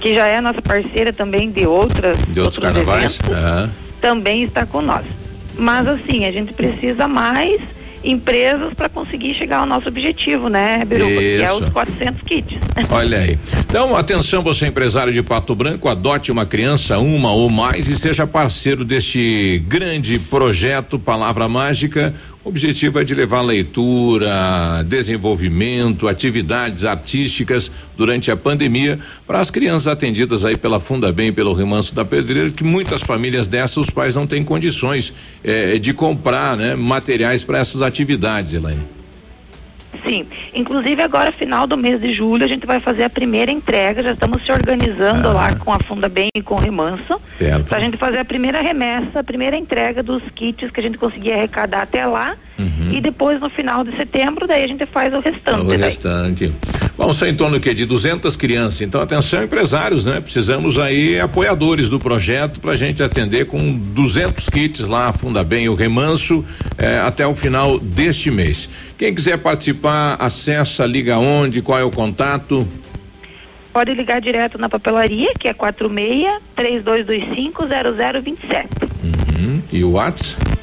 que já é nossa parceira também de outras De outros carnavais? eventos, Aham. também está com nós. Mas assim, a gente precisa mais empresas para conseguir chegar ao nosso objetivo, né, Biruba? Que é Isso. os 400 kits. Olha aí. Então, atenção, você empresário de Pato Branco, adote uma criança, uma ou mais, e seja parceiro deste grande projeto Palavra Mágica. O objetivo é de levar leitura, desenvolvimento, atividades artísticas durante a pandemia para as crianças atendidas aí pela Funda Bem, pelo Remanso da Pedreira, que muitas famílias dessas os pais não têm condições eh, de comprar, né, materiais para essas atividades, Elaine. Sim, inclusive agora final do mês de julho a gente vai fazer a primeira entrega, já estamos se organizando lá com a Funda Bem e com o Remanso, Certo. para a gente fazer a primeira remessa, a primeira entrega dos kits que a gente conseguir arrecadar até lá e depois no final de setembro daí a gente faz o restante. O daí. restante. Vão ser em torno quê? De 200 crianças. Então, atenção, empresários, né? Precisamos aí apoiadores do projeto para a gente atender com 200 kits lá, Funda Bem o Remanso, eh, até o final deste mês. Quem quiser participar, acessa, liga onde, qual é o contato? Pode ligar direto na papelaria, que é 46 3225 0027. Uhum. E o WhatsApp?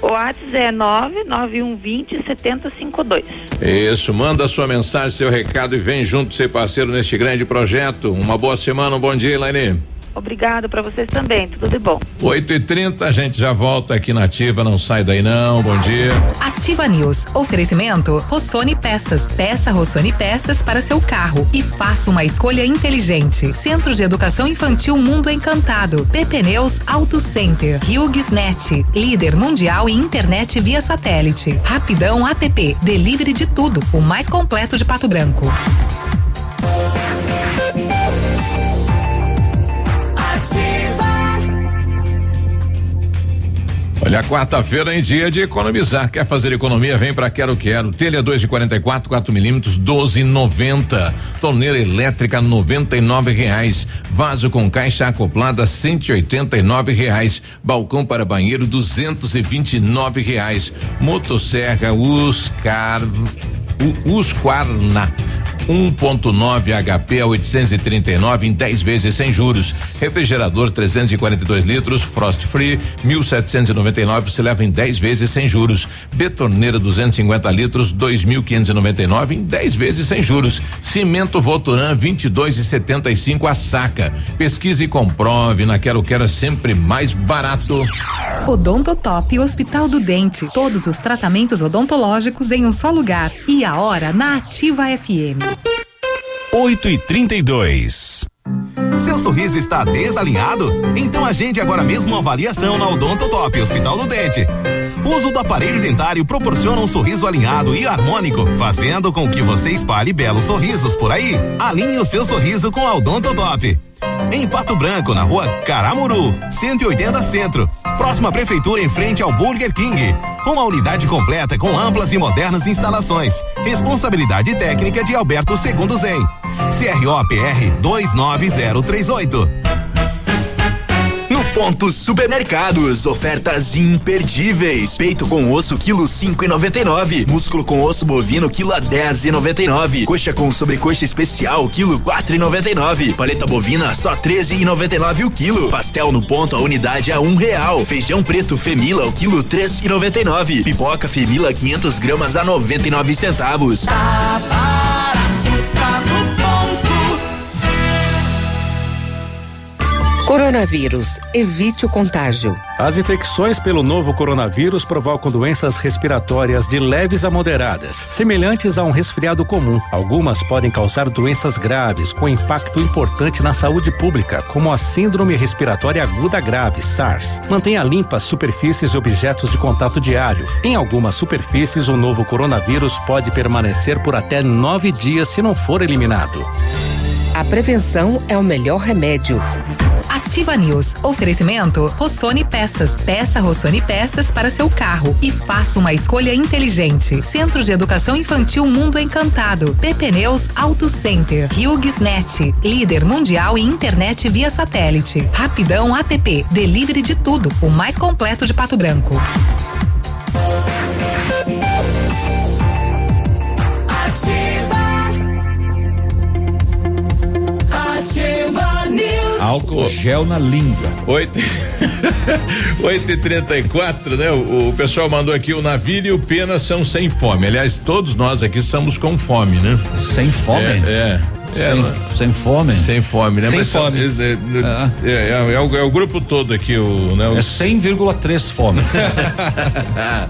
O WhatsApp é 99120 7052. Isso, manda sua mensagem, seu recado e vem junto ser parceiro neste grande projeto. Uma boa semana, um bom dia, Elaine. Obrigado para vocês também, tudo de bom. 8 e 30 a gente já volta aqui na Ativa, não sai daí não, bom dia. Ativa News. Oferecimento Rossoni Peças. Peça Rossoni Peças para seu carro e faça uma escolha inteligente. Centro de Educação Infantil Mundo Encantado. PP Neus Auto Center. Net. Líder mundial em internet via satélite. Rapidão App. Delivery de tudo. O mais completo de Pato Branco. Olha, quarta-feira em dia de economizar. Quer fazer economia? Vem pra Quero Quero. Telha 2 de 44, 4 milímetros, 12,90. Torneira elétrica, 99 reais. Vaso com caixa acoplada, 189 reais. Balcão para banheiro, 229 reais. Motosserra Uscar, Usquarna. 1.9 HP a 839 em 10 vezes sem juros. Refrigerador 342 litros, Frost Free 1799 se leva em 10 vezes sem juros. Betoneira 250 litros 2.599 em 10 vezes sem juros. Cimento Votoran 22,75 a saca. Pesquise e comprove. Na Quero Quero é sempre mais barato. Odontotop Hospital do Dente. Todos os tratamentos odontológicos em um só lugar. E a hora na Ativa FM. 8 e 32 Seu sorriso está desalinhado? Então agende agora mesmo uma avaliação na Odontotop Hospital do Dente. O uso do aparelho dentário proporciona um sorriso alinhado e harmônico, fazendo com que você espalhe belos sorrisos por aí. Alinhe o seu sorriso com a Odontotop. Em Pato Branco, na rua Caramuru, 180 Centro. Próxima prefeitura em frente ao Burger King. Uma unidade completa com amplas e modernas instalações. Responsabilidade técnica de Alberto Segundo Zen. CROPR 29038. Ponto Supermercados, ofertas imperdíveis. Peito com osso, quilo cinco e noventa e nove. Músculo com osso bovino, quilo a dez e noventa e nove. Coxa com sobrecoxa especial, quilo quatro e noventa e nove. Paleta bovina, só treze e noventa e nove o quilo. Pastel no ponto, a unidade a um real. Feijão preto Femila, o quilo três e noventa e nove. Pipoca Femila, 500 gramas a noventa e nove centavos. Coronavírus, evite o contágio. As infecções pelo novo coronavírus provocam doenças respiratórias de leves a moderadas, semelhantes a um resfriado comum. Algumas podem causar doenças graves, com impacto importante na saúde pública, como a Síndrome Respiratória Aguda Grave, SARS. Mantenha limpas superfícies e objetos de contato diário. Em algumas superfícies, o novo coronavírus pode permanecer por até nove dias se não for eliminado. A prevenção é o melhor remédio. Ativa News. Oferecimento Rossoni Peças. Peça Rossoni Peças para seu carro e faça uma escolha inteligente. Centro de Educação Infantil Mundo Encantado. PP Neus Auto Center. Net. Líder mundial em internet via satélite. Rapidão App. Delivery de tudo. O mais completo de Pato Branco. Álcool gel na língua. Oito, oito e trinta e quatro, né? O, o pessoal mandou aqui o navio e o pena são sem fome. Aliás, todos nós aqui estamos com fome, né? Sem fome? É. é. É, sem, sem, fome? Sem fome, né? Sem Mas fome. É, é, é, é, o, é o grupo todo aqui, o, né? O... É 100,3 fome.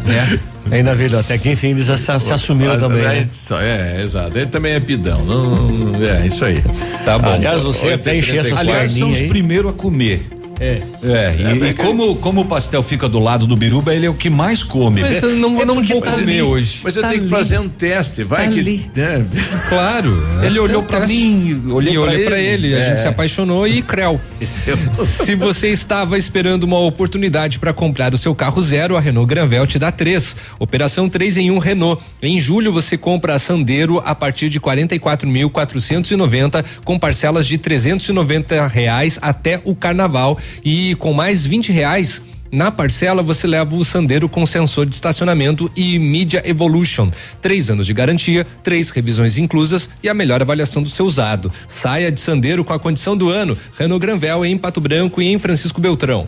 é. Ainda viu, até que enfim eles se, se assumiram também. Né? É, exato. Ele também é pidão. Não, é, isso aí. Tá bom. Aliás, você até encher essas Aliás, são os primeiros a comer. É. É, e, É, e como, como o pastel fica do lado do biruba, ele é o que mais come. Mas É- eu não, é não vou tá comer ali. hoje. Mas você Tá tem que fazer um teste, vai Tá que. ali. né? Claro. Ele olhou pra mim, olhei e pra olhei ele. pra ele. A É. gente se apaixonou e creu. Se você estava esperando uma oportunidade para comprar o seu carro zero, a Renault Granvel te dá três. Operação 3 em 1 Renault. Em julho você compra a Sandero a partir de 44.490 com parcelas de 390 reais até o carnaval e com mais 20 reais na parcela, você leva o Sandero com sensor de estacionamento e Media Evolution. Três anos de garantia, três revisões inclusas e a melhor avaliação do seu usado. Saia de Sandero com a condição do ano. Renault Granvel em Pato Branco e em Francisco Beltrão.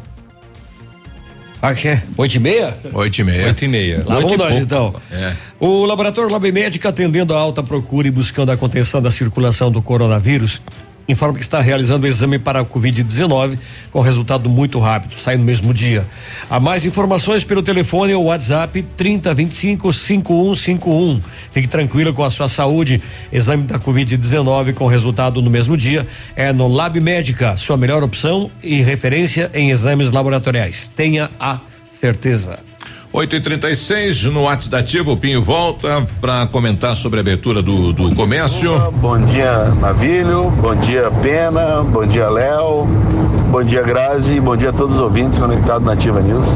Ah, que é? Oito e meia? Oito e meia. Oito e meia. Lá Oito vamos e nós pouco. então. É. O laboratório Lab Médica, atendendo a alta procura e buscando a contenção da circulação do coronavírus, informa que está realizando o exame para a Covid-19 com resultado muito rápido, sai no mesmo dia. Há mais informações pelo telefone ou WhatsApp 3025 5151. Fique tranquilo com a sua saúde. Exame da Covid-19 com resultado no mesmo dia é no Lab Médica, sua melhor opção e referência em exames laboratoriais. Tenha a certeza. 8 e 36 no WhatsApp da Ativa, o Pinho volta para comentar sobre a abertura do, do comércio. Bom dia, Navilho. Bom dia, Pena. Bom dia, Léo. Bom dia, Grazi. Bom dia a todos os ouvintes conectados na Ativa News.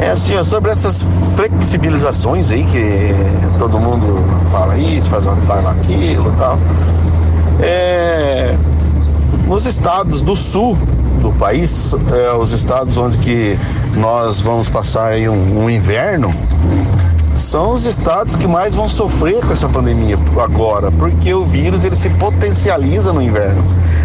É assim, ó, sobre essas flexibilizações aí que todo mundo fala isso, faz, fala aquilo e tal. É, nos estados do sul do país, é, os estados onde que nós vamos passar aí um, um inverno, são os estados que mais vão sofrer com essa pandemia agora, porque o vírus ele se potencializa no inverno.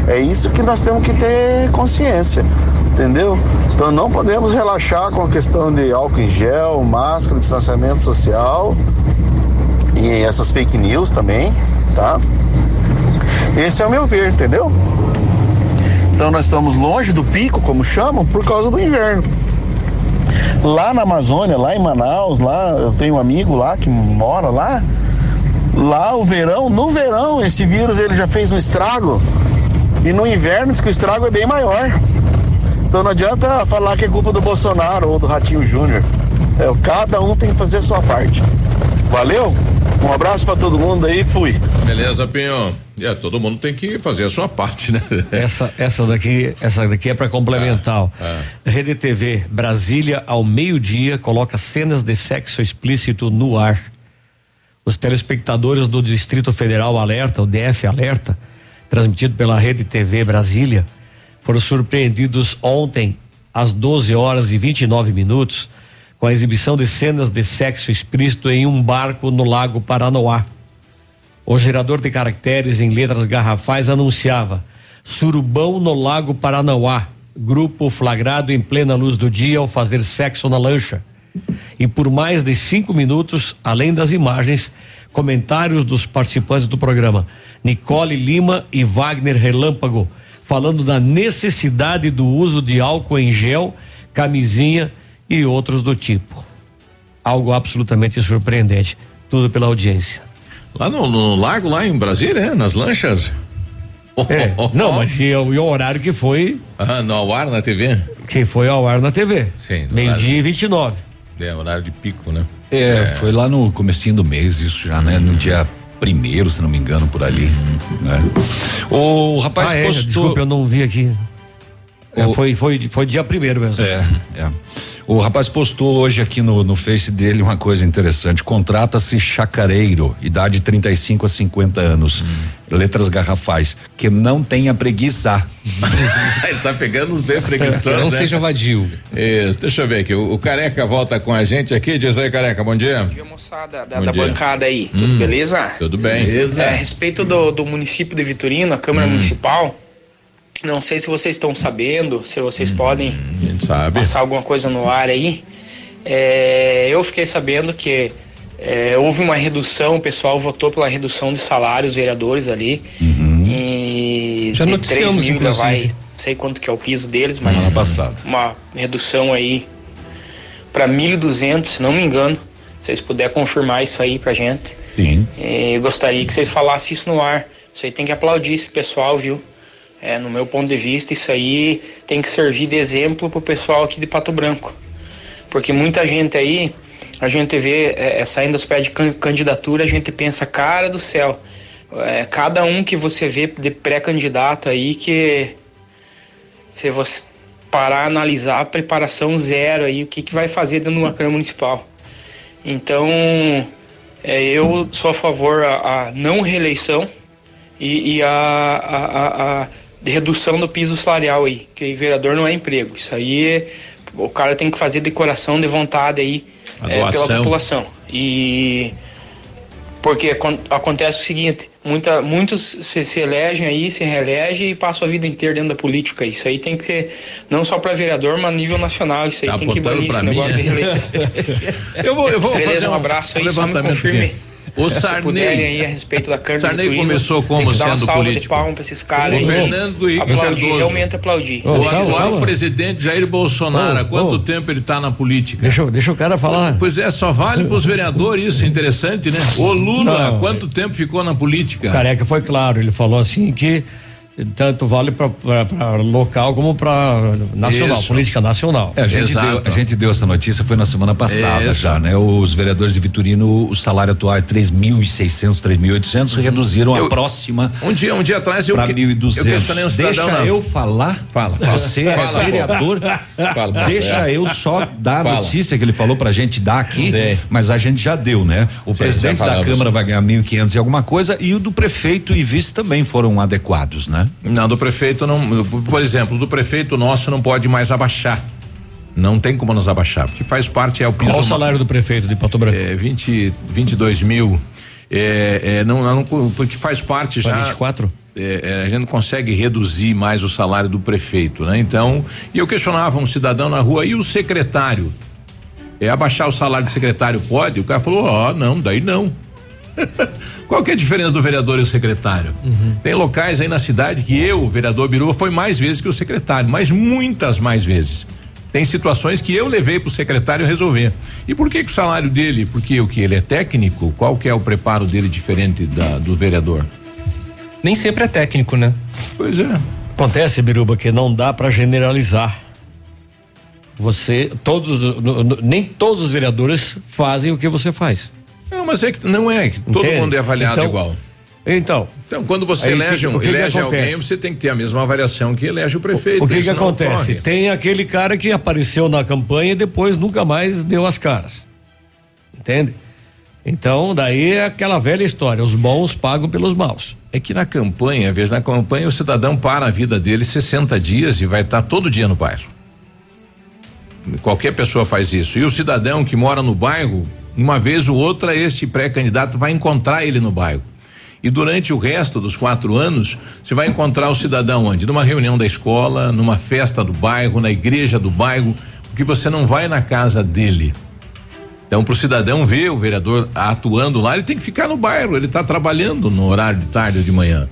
É isso que nós temos que ter consciência, entendeu? Então não podemos relaxar com a questão de álcool em gel, máscara, distanciamento social e essas fake news também, tá? Esse é o meu ver, entendeu? Então nós estamos longe do pico, como chamam, por causa do inverno. Lá na Amazônia, lá em Manaus, lá eu tenho um amigo lá que mora lá. Lá o verão, no verão, esse vírus ele já fez um estrago. E no inverno diz que o estrago é bem maior. Então não adianta falar que é culpa do Bolsonaro ou do Ratinho Júnior. É, cada um tem que fazer a sua parte. Valeu? Um abraço para todo mundo aí, fui. Beleza, Pinho. É, todo mundo tem que fazer a sua parte, né? Essa, essa daqui, essa daqui é para complementar. Ah, Rede TV Brasília ao meio-dia coloca cenas de sexo explícito no ar. Os telespectadores do Distrito Federal Alerta, o DF Alerta, transmitido pela Rede TV Brasília, foram surpreendidos ontem às 12 horas e 29 minutos com a exibição de cenas de sexo explícito em um barco no Lago Paranoá. O gerador de caracteres em letras garrafais anunciava: Surubão no Lago Paranoá. Grupo flagrado em plena luz do dia ao fazer sexo na lancha. E por mais de cinco minutos, além das imagens, comentários dos participantes do programa. Nicole Lima e Wagner Relâmpago falando da necessidade do uso de álcool em gel, camisinha e outros do tipo. Algo absolutamente surpreendente. Tudo pela audiência. Lá no, no lago, lá em Brasília, né? Nas lanchas. É, não, mas e, o- e o horário que foi, Ah, no ao ar na TV? que foi ao ar na TV. Sim. Meio-dia e 29. É, horário de pico, né? É, foi lá no comecinho do mês, isso já, né? No dia primeiro, se não me engano, por ali. Né? O rapaz ah, é, postou. desculpa, eu não vi aqui. É, O- foi, foi, foi dia primeiro mesmo. É, é. O rapaz postou hoje aqui no, no Face dele uma coisa interessante. Contrata-se chacareiro, idade 35 a 50 anos. Letras garrafais. Que não tenha preguiça. Ele tá pegando os bem preguiçosos. Não né? seja vadio. Isso, deixa eu ver aqui. O, o Careca volta com a gente aqui. Diz aí, Careca, bom dia. Bom dia, moçada da, Bom da dia. bancada aí. Tudo Hum, beleza? tudo bem. Beleza. É, a respeito do, do município de Vitorino, a Câmara Hum. Municipal, não sei se vocês estão sabendo, se vocês podem Hum, sabe. passar alguma coisa no ar aí. É, eu fiquei sabendo que é, houve uma redução, o pessoal votou pela redução de salários vereadores ali. E Já de noticiamos, 3 mil inclusive. vai, não sei quanto que é o piso deles, mas uma redução aí para 1.200, se não me engano. Se vocês puderem confirmar isso aí pra gente. Sim. Eh, Eu gostaria que vocês falassem isso no ar. Isso aí tem que aplaudir esse pessoal, viu? É, no meu ponto de vista, isso aí tem que servir de exemplo pro pessoal aqui de Pato Branco. Porque muita gente aí, a gente vê é, saindo dos pés de can- candidatura, a gente pensa, cara do céu, é, cada um que você vê de pré-candidato aí que se você parar analisar preparação zero aí, o que, que vai fazer dentro de uma Câmara Municipal. Então, é, eu sou a favor a, a não reeleição e, e a, a, a- a redução do piso salarial aí, que vereador não é emprego. Isso aí o cara tem que fazer decoração de vontade aí é, pela população. E porque acon- acontece o seguinte, muita, muitos se, se elegem aí, se reelegem e passam a vida inteira dentro da política. Isso aí tem que ser não só para vereador, mas a nível nacional. Isso aí Tá tem que banir esse mim, negócio é? de reeleição. Eu vou, eu vou Beleza, fazer um abraço aí, só me confirme. aqui. O Sarney. aí a respeito da Câmara Sarney começou como sendo salva de político. palmas pra esses caras O aí. Fernando Henrique aplaudir, realmente aplaudir. O atual presidente Jair Bolsonaro, há quanto ô. tempo ele está na política? Deixa, deixa o cara falar. Pois é, só vale para os vereadores isso, interessante, né? O Lula, Não. quanto tempo ficou na política? O Careca foi claro, ele falou assim que tanto vale para local como para nacional, Isso. política nacional. É, a, gente deu, a gente deu essa notícia, foi na semana passada Isso. já, né? Os vereadores de Vitorino, o salário atual é 3.600, 3.800, reduziram a Eu- próxima Um dia, um dia atrás eu, para que- 1.200. eu questionei um cidadão Deixa na- eu falar. Fala, fala. Você Fala, é vereador. Fala. Deixa É. eu só dar a Fala. notícia que ele falou pra gente dar aqui, Sim. mas a gente já deu, né? O Sim, presidente da. Câmara vai ganhar 1.500 e alguma coisa e o do prefeito e vice também foram adequados, né? Não, do prefeito não. Por exemplo, do prefeito nosso não pode mais abaixar. Não tem como nos abaixar, porque faz parte, é o piso. Qual o salário do prefeito de Pato Branco? É 20, 22 mil. É, é, não, não, porque faz parte já. 24? É, é, a gente não consegue reduzir mais o salário do prefeito, né? Então, e eu questionava um cidadão na rua, e o secretário? É abaixar o salário do secretário pode? O cara falou, ó, não, daí não. Qual que é a diferença do vereador e o secretário? Tem locais aí na cidade que eu, o vereador Biruba, foi mais vezes que o secretário, mas muitas mais vezes. Tem situações que eu levei para o secretário resolver. E por que, que o salário dele? Porque o que ele é técnico? Qual que é o preparo dele diferente da, do vereador? Nem sempre é técnico, né? Pois é. Acontece, Biruba, que não dá para generalizar. Você, todos, nem todos os vereadores fazem o que você faz. Não, mas é que não é, que todo mundo é avaliado Então- igual. Então. Então, quando você elege, que- um, que que elege alguém, acontece? você tem que ter a mesma avaliação que elege o prefeito. O que que acontece? ocorre. Tem aquele cara que apareceu na campanha e depois nunca mais deu as caras. Entende? Então, daí é aquela velha história, os bons pagam pelos maus. É que na campanha, veja, na campanha o cidadão para a vida dele 60 dias e vai estar todo dia no bairro. Qualquer pessoa faz isso. E o cidadão que mora no bairro, uma vez ou outra, este pré-candidato vai encontrar ele no bairro. E durante o resto dos quatro anos, você vai encontrar o cidadão onde? Numa reunião da escola, numa festa do bairro, na igreja do bairro, porque você não vai na casa dele. Então, para o cidadão ver o vereador atuando lá, ele tem que ficar no bairro, ele está trabalhando no horário de tarde ou de manhã.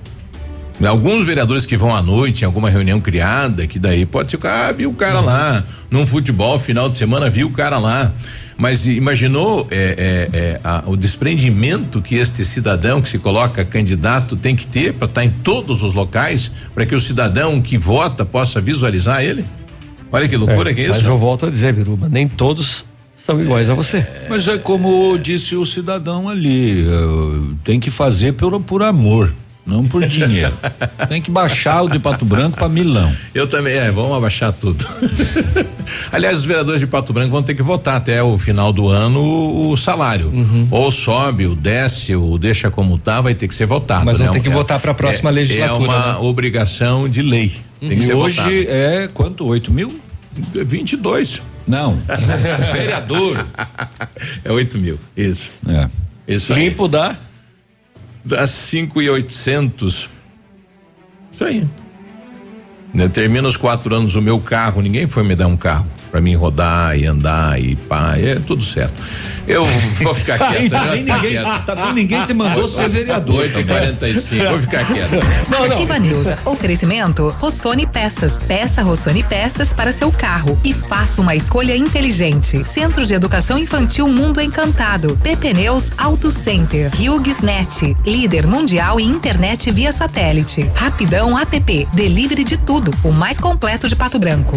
Alguns vereadores que vão à noite em alguma reunião criada, que daí pode ser, ah, viu o cara lá, num futebol final de semana, viu o cara lá. Mas imaginou é, é, é, a, o desprendimento que este cidadão que se coloca candidato tem que ter para estar tá em todos os locais, para que o cidadão que vota possa visualizar ele? Olha que loucura que é isso. Mas eu volto a dizer, Biruba, nem todos são iguais a você. Mas é como disse o cidadão ali, eh, tem que fazer por, por amor. Não por dinheiro. Tem que baixar o de Pato Branco para Milão. Eu também, é, vamos abaixar tudo. Aliás, os vereadores de Pato Branco vão ter que votar até o final do ano o, o salário. Uhum. Ou sobe, ou desce, ou deixa como tá, vai ter que ser votado. Mas vão né? ter que é, votar para a próxima é, legislatura. É uma né? obrigação de lei. Tem que e ser hoje votado. é quanto? 8 mil? 22. Não. Vereador. É 8 mil. Isso. É. Isso aí. Limpo dá? Dá cinco e oitocentos. Isso aí. Né, Termina os quatro anos o meu carro, ninguém foi me dar um carro para mim rodar e andar e pá, é tudo certo. Eu vou ficar Tá, quieto. também tá ninguém- quieto. também ninguém te mandou ser vereador 8 também. 45 vou ficar quieto. Ativa News. Oferecimento Rossoni Peças. Peça Rossoni Peças para seu carro e faça uma escolha inteligente. Centro de Educação Infantil Mundo Encantado. PP Neus Auto Center. HughesNet. Líder mundial em internet via satélite. Rapidão App. Delivery de tudo. O mais completo de Pato Branco.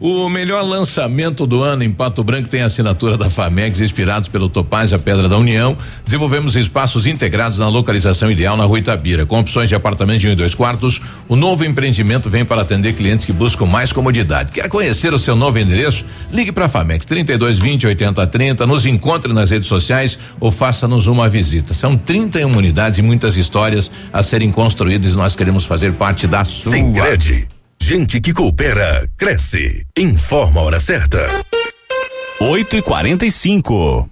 O melhor lançamento do ano em Pato Branco tem a assinatura da Famex, inspirados pelo Topaz a Pedra da União. Desenvolvemos espaços integrados na localização ideal na Rua Itabira, com opções de apartamento de um e dois quartos. O novo empreendimento vem para atender clientes que buscam mais comodidade. Quer conhecer o seu novo endereço? Ligue para a Famex 32 20 80 30, nos encontre nas redes sociais ou faça-nos uma visita. São 31 unidades e muitas histórias a serem construídas e nós queremos fazer parte da sua. Sicredi. Gente que coopera, cresce. Informa a hora certa. 8 e 45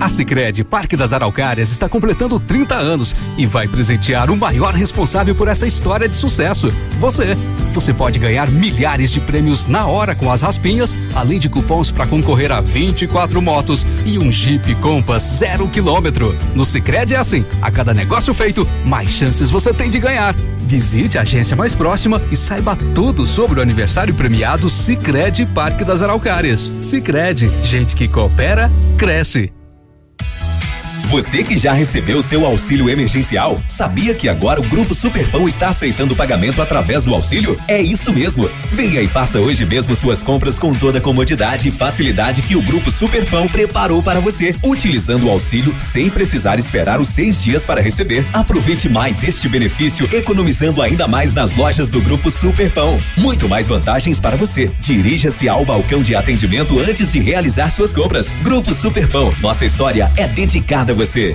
A Sicredi Parque das Araucárias está completando 30 anos e vai presentear o maior responsável por essa história de sucesso, você. Você pode ganhar milhares de prêmios na hora com as raspinhas, além de cupons para concorrer a 24 motos e um Jeep Compass zero quilômetro. No Sicredi é assim, a cada negócio feito, mais chances você tem de ganhar. Visite a agência mais próxima e saiba tudo sobre o aniversário premiado Sicredi Parque das Araucárias. Sicredi, gente que coopera, cresce. Você que já recebeu seu auxílio emergencial, sabia que agora o Grupo Superpão está aceitando pagamento através do auxílio? É isso mesmo. Venha e faça hoje mesmo suas compras com toda a comodidade e facilidade que o Grupo Superpão preparou para você, utilizando o auxílio sem precisar esperar os seis dias para receber. Aproveite mais este benefício, economizando ainda mais nas lojas do Grupo Superpão. Muito mais vantagens para você. Dirija-se ao balcão de atendimento antes de realizar suas compras. Grupo Superpão, nossa história é dedicada a você.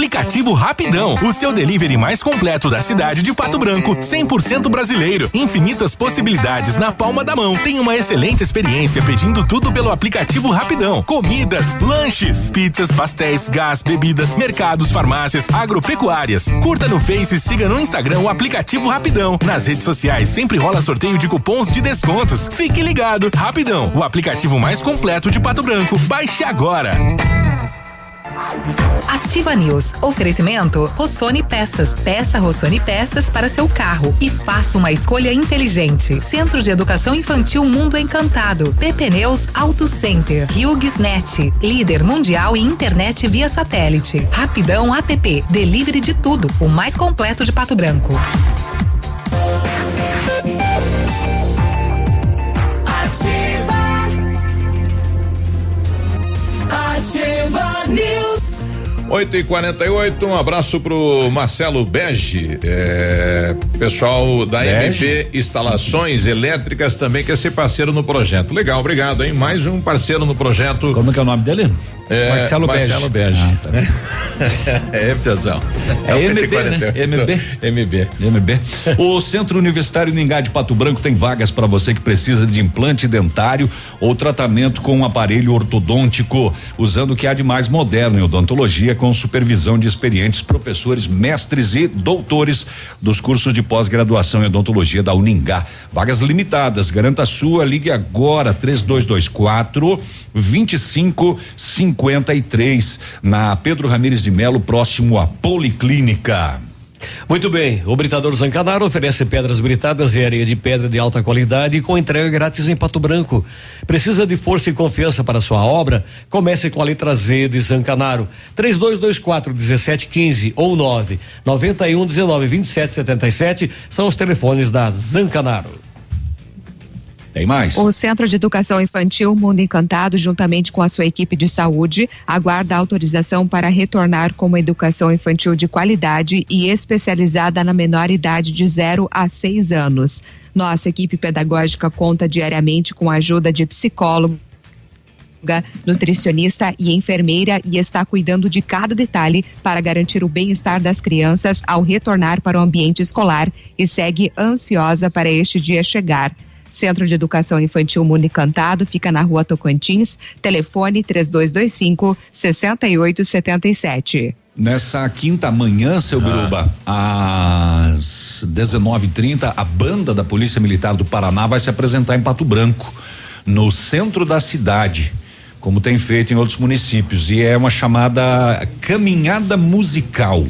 Aplicativo Rapidão, o seu delivery mais completo da cidade de Pato Branco, 100% brasileiro. Infinitas possibilidades na palma da mão. Tem uma excelente experiência pedindo tudo pelo aplicativo Rapidão. Comidas, lanches, pizzas, pastéis, gás, bebidas, mercados, farmácias, agropecuárias. Curta no Face e siga no Instagram o aplicativo Rapidão. Nas redes sociais sempre rola sorteio de cupons de descontos. Fique ligado. Rapidão, o aplicativo mais completo de Pato Branco. Baixe agora. Ativa News. Oferecimento Rossoni Peças. Peça Rossoni Peças para seu carro e faça uma escolha inteligente. Centro de Educação Infantil Mundo Encantado. PP Neus Auto Center. HughesNet. Líder mundial em internet via satélite. Rapidão App. Delivery de tudo. O mais completo de Pato Branco. Ativa. Ativa News. 8 e 48 um abraço pro Marcelo Bege, é, pessoal da Bege? MP Instalações Elétricas também quer ser parceiro no projeto. Legal, obrigado, hein? Mais um parceiro no projeto. Como é que é o nome dele? É, Marcelo Bege. Marcelo Bege. Ah, tá. é, pessoal. É o MB, 148. né? MB. MB. MB. O Centro Universitário Ningá de Pato Branco tem vagas para você que precisa de implante dentário ou tratamento com um aparelho ortodôntico, usando o que há de mais moderno em odontologia, com supervisão de experientes professores, mestres e doutores dos cursos de pós-graduação em odontologia da Uningá. Vagas limitadas, garanta a sua, ligue agora 3224 2553 na Pedro Ramires de Melo, próximo à Policlínica. Muito bem, o Britador Zancanaro oferece pedras britadas e areia de pedra de alta qualidade com entrega grátis em Pato Branco. Precisa de força e confiança para sua obra? Comece com a letra Z de Zancanaro. 3224 1715 ou 9 91 19 27 77 são os telefones da Zancanaro. Tem mais? O Centro de Educação Infantil Mundo Encantado, juntamente com a sua equipe de saúde, aguarda autorização para retornar com uma educação infantil de qualidade e especializada na menor idade de 0 a 6 anos. Nossa equipe pedagógica conta diariamente com a ajuda de psicólogo nutricionista e enfermeira e está cuidando de cada detalhe para garantir o bem-estar das crianças ao retornar para o ambiente escolar e segue ansiosa para este dia chegar. Centro de Educação Infantil Mundo Encantado fica na rua Tocantins, telefone 3225 6877. Nessa quinta manhã, seu Biruba, às 19:30, a banda da Polícia Militar do Paraná vai se apresentar em Pato Branco, no centro da cidade, como tem feito em outros municípios, e é uma chamada caminhada musical.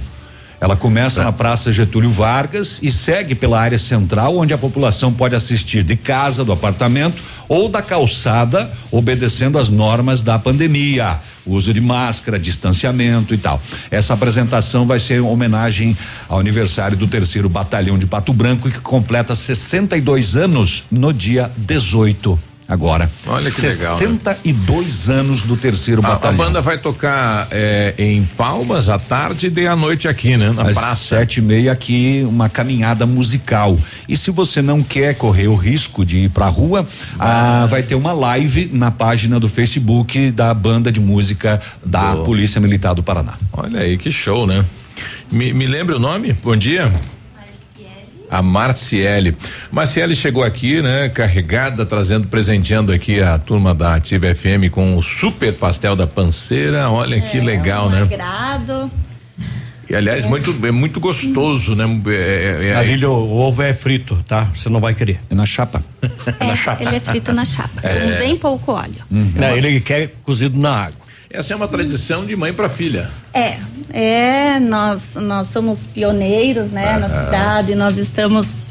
Ela começa na Praça Getúlio Vargas e segue pela área central, onde a população pode assistir de casa, do apartamento ou da calçada, obedecendo às normas da pandemia. Uso de máscara, distanciamento e tal. Essa apresentação vai ser em homenagem ao aniversário do terceiro batalhão de Pato Branco, que completa 62 anos no dia 18 agora. Olha que legal, né? 62 anos do terceiro A, a batalhão. banda vai tocar é, em Palmas à tarde e à noite aqui, né? Na Às praça. sete e meia aqui, uma caminhada musical. E se você não quer correr o risco de ir pra rua, ah, vai ter uma live na página do Facebook da banda de música da Boa. Polícia Militar do Paraná. Olha aí, que show, né? Me, me lembra o nome? Bom dia. A Marciele. Marciele chegou aqui, né, carregada, trazendo, presenteando aqui a turma da Ativa FM com o super pastel da panceira. Olha que legal, um né? Agrado. E aliás, muito, é muito gostoso, né? É, é, é- Navilho, o ovo é frito, tá? Você não vai querer. É na chapa. É, ele é frito na chapa, É. com bem pouco óleo. Não, ele quer cozido na água. Essa é uma tradição de mãe para filha. É, é, nós, nós somos pioneiros, né, na Aham. cidade, nós estamos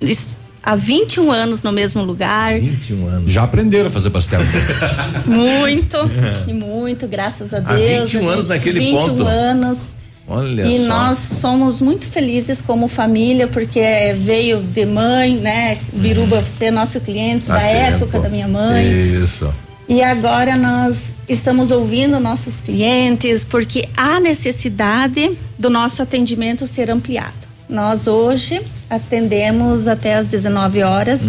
es- há 21 anos no mesmo lugar, 21 anos. Já aprenderam a fazer pastel. muito, e muito, graças a Há Deus. 21 a anos gente- naquele 21 ponto. anos. Olha e só. nós somos muito felizes como família, porque veio de mãe, né? Biruba, você é nosso cliente Há da tempo. época da minha mãe. Isso. E agora nós estamos ouvindo nossos clientes porque há necessidade do nosso atendimento ser ampliado. Nós hoje atendemos até às 19 horas,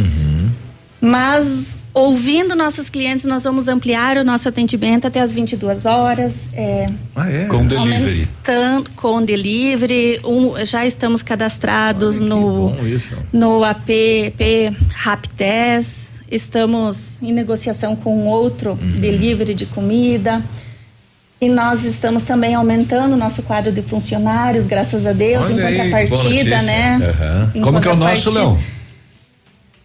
mas ouvindo nossos clientes nós vamos ampliar o nosso atendimento até às 22 horas. É, Ah, é? Com delivery. com delivery, um, já estamos cadastrados no no app Raptes. Estamos em negociação com outro Uhum. delivery de comida. E nós estamos também aumentando o nosso quadro de funcionários, graças a Deus, Olha em aí, contrapartida, notícia. né? Aham. Em Como que é o nosso, contrapartida- Léo?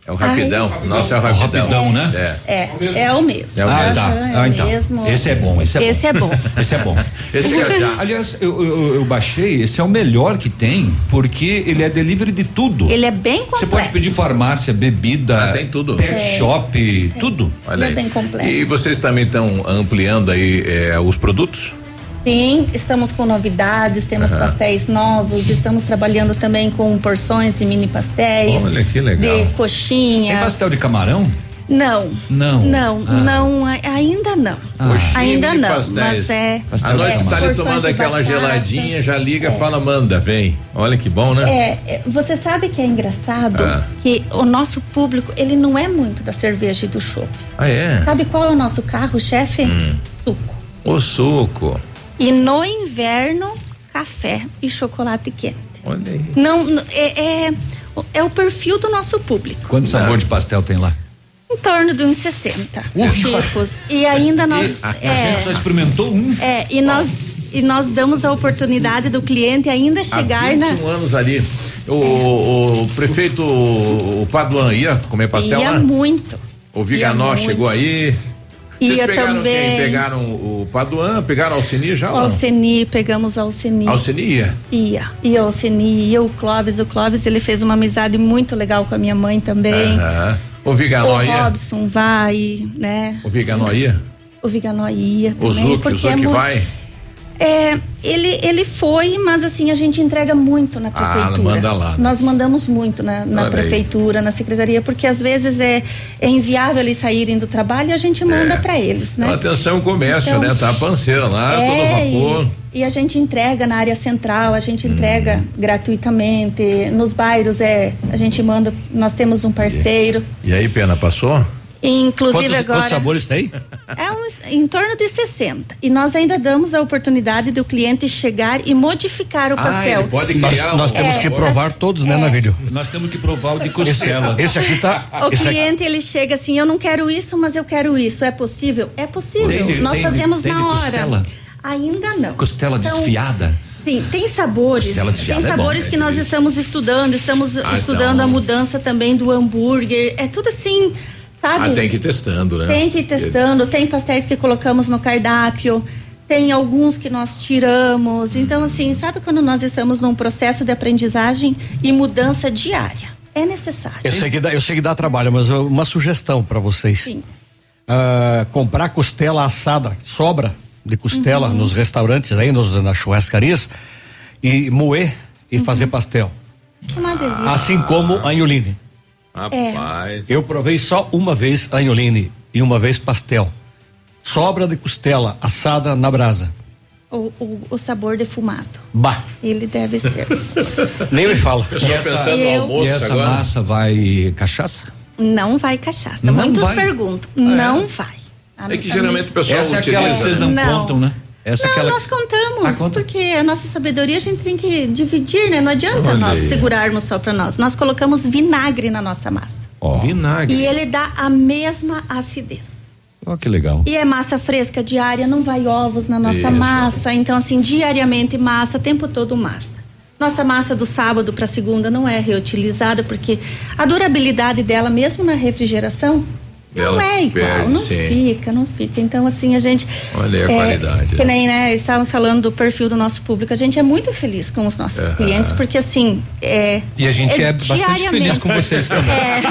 É o rapidão. Ai. Nossa, é o É o rapidão. rapidão, né? É. É, é o mesmo. É o mesmo. Ah, tá. É Ah, o então. mesmo. Esse é bom, esse é bom. Esse é bom. Esse é bom. Esse é já. Aliás, eu, eu, eu baixei, esse é o melhor que tem, porque ele é delivery de tudo. Ele é bem Você completo. pode pedir farmácia, bebida, Ah, tem tudo. pet É. shop, tudo. Olha Ele é aí. bem completo. E vocês também estão ampliando aí eh, os produtos? Sim, estamos com novidades, temos Aham. pastéis novos, estamos trabalhando também com porções de mini pastéis. Olha que legal. De coxinhas. Tem pastel de camarão? Não. Não. Não, Ah. não, ainda não. Coxinha ainda não, pastéis. mas é. À noite você tá ali tomando aquela batata. geladinha, já liga, fala, manda, vem. Olha que bom, né? É, é, você sabe que é engraçado Ah. que o nosso público, ele não é muito da cerveja e do chopp. Ah, é? Sabe qual é o nosso carro-chefe? Hum. Suco. O suco. E no inverno, café e chocolate quente. Olha aí. Não, é, é, é o perfil do nosso público. Quanto sabor de pastel tem lá? Em torno de uns 60 tipos. E ainda nós. A, a é, gente só experimentou um. é, e nós e nós damos a oportunidade do cliente ainda chegar Há na 21 anos ali. O, o- o prefeito o Paduan ia comer pastel ia lá? muito. O Viganó chegou aí. Vocês Ia pegaram também. quem? Pegaram o Paduan, pegaram a Alcini já O? Alceni, pegamos o Alceni. Alcini ia. Ia. E o Alceni, ia o Clóvis. O Clóvis, ele fez uma amizade muito legal com a minha mãe também. Aham. O Viganó o ia. Robson vai, né? O Viganó ia. O Viganó ia também. O Zuc, o é Zuc mu- vai. É, ele, ele foi, mas assim, a gente entrega muito na Ah, prefeitura. manda lá, né? Nós mandamos muito na, na prefeitura, na secretaria, porque às vezes é, é inviável eles saírem do trabalho e a gente manda pra eles, né? Atenção, comércio, Então, né? Tá a panceira lá, É, todo vapor. E, e a gente entrega na área central, a gente entrega Uhum. gratuitamente. Nos bairros é, a gente manda, nós temos um parceiro. E aí, Pena, passou? Inclusive Quantos, agora. quantos sabores tem? É uns, em torno de 60. E nós ainda damos a oportunidade do cliente chegar e modificar o Ah, pastel. pode Nós, criar nós um- temos É, que provar as- todos, né, é. Navilho? Nós temos que provar o de costela. Esse aqui tá. O esse aqui- cliente ele chega assim, eu não quero isso, mas eu quero isso. É possível? É possível. Tem- Nós tem- fazemos tem na hora. costela? Ainda não. Costela São- desfiada. Sim, tem sabores. Costela desfiada Tem é bom, sabores né? que nós estamos estudando, estamos Ah, estudando então. a mudança também do hambúrguer. É tudo assim, sabe? Ah, tem que ir testando, né? Tem que ir testando, tem pastéis que colocamos no cardápio, tem alguns que nós tiramos. Então, assim, sabe quando nós estamos num processo de aprendizagem e mudança diária? É necessário. Eu sei que dá, eu sei que dá trabalho, mas eu- uma sugestão para vocês. Sim. Ah, comprar costela assada, sobra de costela Uhum. nos restaurantes aí, nos, nas churrascarias, e moer e Uhum. fazer pastel. Uma delícia. Assim como anholine. Rapaz. Eu provei só uma vez anholine e uma vez pastel. Sobra de costela assada na brasa. O, o, o sabor defumado. Bah, Ele deve ser. nem me fala. Pessoal E essa- pensando no almoço e essa agora. massa vai cachaça? Não vai cachaça. Não Muitos vai? perguntam. Ah, não vai. É que geralmente o pessoal Essa é utiliza. aquela que vocês não, Não. contam, né? Essa não, aquela nós contamos, Ah, conta. porque a nossa sabedoria a gente tem que dividir, né? Não adianta Olha nós aí. segurarmos só para nós. Nós colocamos vinagre na nossa massa. Ó, Vinagre. E ele dá a mesma acidez. ó que legal. E é massa fresca diária, não vai ovos na nossa Isso. massa. Então, assim, diariamente massa, o tempo todo massa. Nossa massa do sábado para segunda não é reutilizada, porque a durabilidade dela, mesmo na refrigeração, não Ela é igual, perde, não sim. fica, não fica. Então, assim, a gente. Olha aí a é, qualidade. Que nem, né, estávamos falando do perfil do nosso público. A gente é muito feliz com os nossos clientes, porque assim. É, E a gente é, bastante diariamente. feliz com vocês também. É.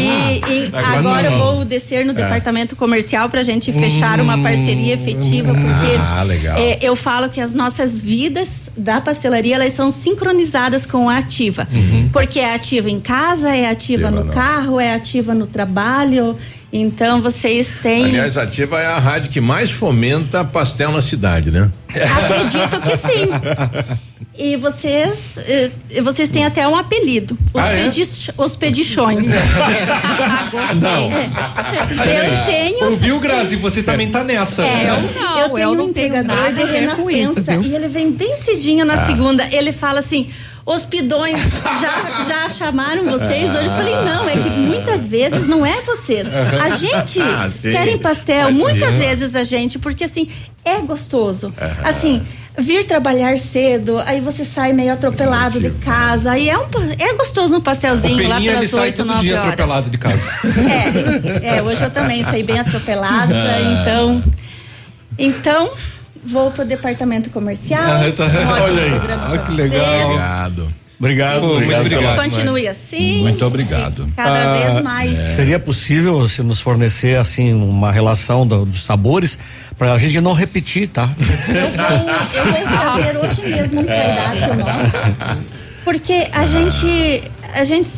E, e Agora agora, eu vou descer no departamento comercial para a gente fechar uma parceria efetiva, porque Ah, legal. é, eu falo que as nossas vidas da pastelaria elas são sincronizadas com a ativa, porque é ativa em casa, é ativa Ativa no não. carro, é ativa no trabalho. Então vocês têm. Aliás, a Ativa é a rádio que mais fomenta pastel na cidade, né? Acredito que sim. E vocês, eh, vocês têm até um apelido, os, Ah, é? pedich- os pedichões. Não. Eu tenho. Ouviu, Grazi? Você também tá nessa. É, né? eu, Não, eu tenho eu um não tenho entregador nada de isso, renascença viu? e ele vem bem cedinho Ah. na segunda. Ele fala assim: os pidões já, já chamaram vocês hoje? Eu falei: não, é que muitas vezes não é vocês. A gente Ah, sim. querem pastel, Pode muitas vezes a gente, porque assim, é gostoso. Assim. Vir trabalhar cedo, aí você sai meio atropelado de casa, aí é um é gostoso um pastelzinho lá pelas sai 8, todo 9 dia horas. atropelado de casa. É, é, hoje eu também saí bem atropelada, Ah. então. Então, vou pro departamento comercial. Ah, tá. Um Olha aí. Ah, que vocês. legal. Obrigado. Obrigado, Pô, muito obrigado. obrigado. pela- Continue assim. Muito obrigado. Cada Ah, vez mais. Seria possível se nos fornecer assim uma relação do- dos sabores para a gente não repetir, tá? Eu vou, eu vou trazer hoje mesmo um cardápio nosso. Porque a gente, a gente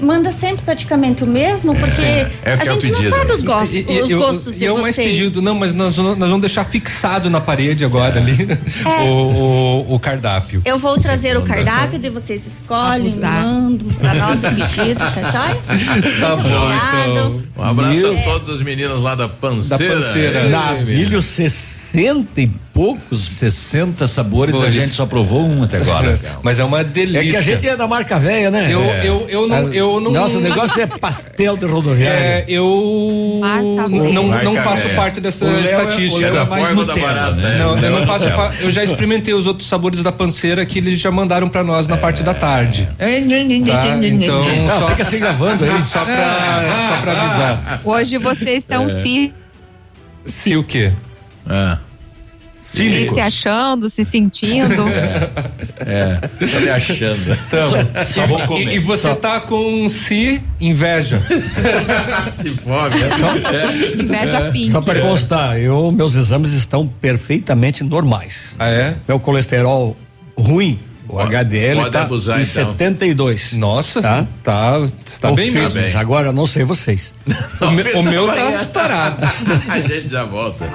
manda sempre praticamente o mesmo, porque É, a gente não sabe os gostos, E- e- os eu- gostos de é o mais vocês. pedido, não, mas nós, nós vamos deixar fixado na parede agora ali o, o, o cardápio. Eu vou trazer o cardápio, daí vocês escolhem, mandam para nós o pedido, tá joia? Tá Obrigado. então. Um abraço a todas as meninas lá da panceira. Ei, Navilho 60 e poucos, 60 sabores, a Sabores. gente só provou um até agora. Mas é uma delícia. É que a gente é da marca velha, né? Eu- É. eu- eu não- eu não- Nosso negócio é pastel de rodoviária. É, eu não, não faço velha. parte dessa O Léo é- estatística. o Léo é mais Nutella, barata, né? Não, eu não é faço Eu já experimentei os outros sabores da panceira que eles já mandaram pra nós na parte da tarde. Tá? Então, Não, só, fica se gravando aí. só pra, só pra avisar. Hoje vocês estão É. se, Se o quê? Ah. Se, se achando, se sentindo. É, tá me achando. Então, Só vou e- comer. E, você Só. tá com se inveja. se fome. Inveja pink. Só para constar, eu, meus exames estão perfeitamente normais. Ah, é? Meu colesterol ruim, o HDL pode tá abusar, em então. 72. Nossa, tá, tá, tá bem mesmo. Agora eu não sei vocês. O, me- o meu tá estourado. a gente já volta.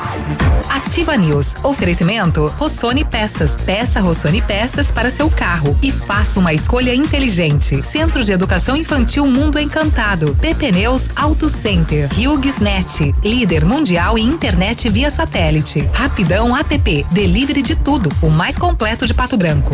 Ativa News. Oferecimento Rossoni Peças. Peça Rossoni Peças para seu carro e faça uma escolha inteligente. Centro de Educação Infantil Mundo Encantado. PP Neus Auto Center. Hughes Net. Líder mundial em internet via satélite. Rapidão App. Delivery de tudo. O mais completo de Pato Branco.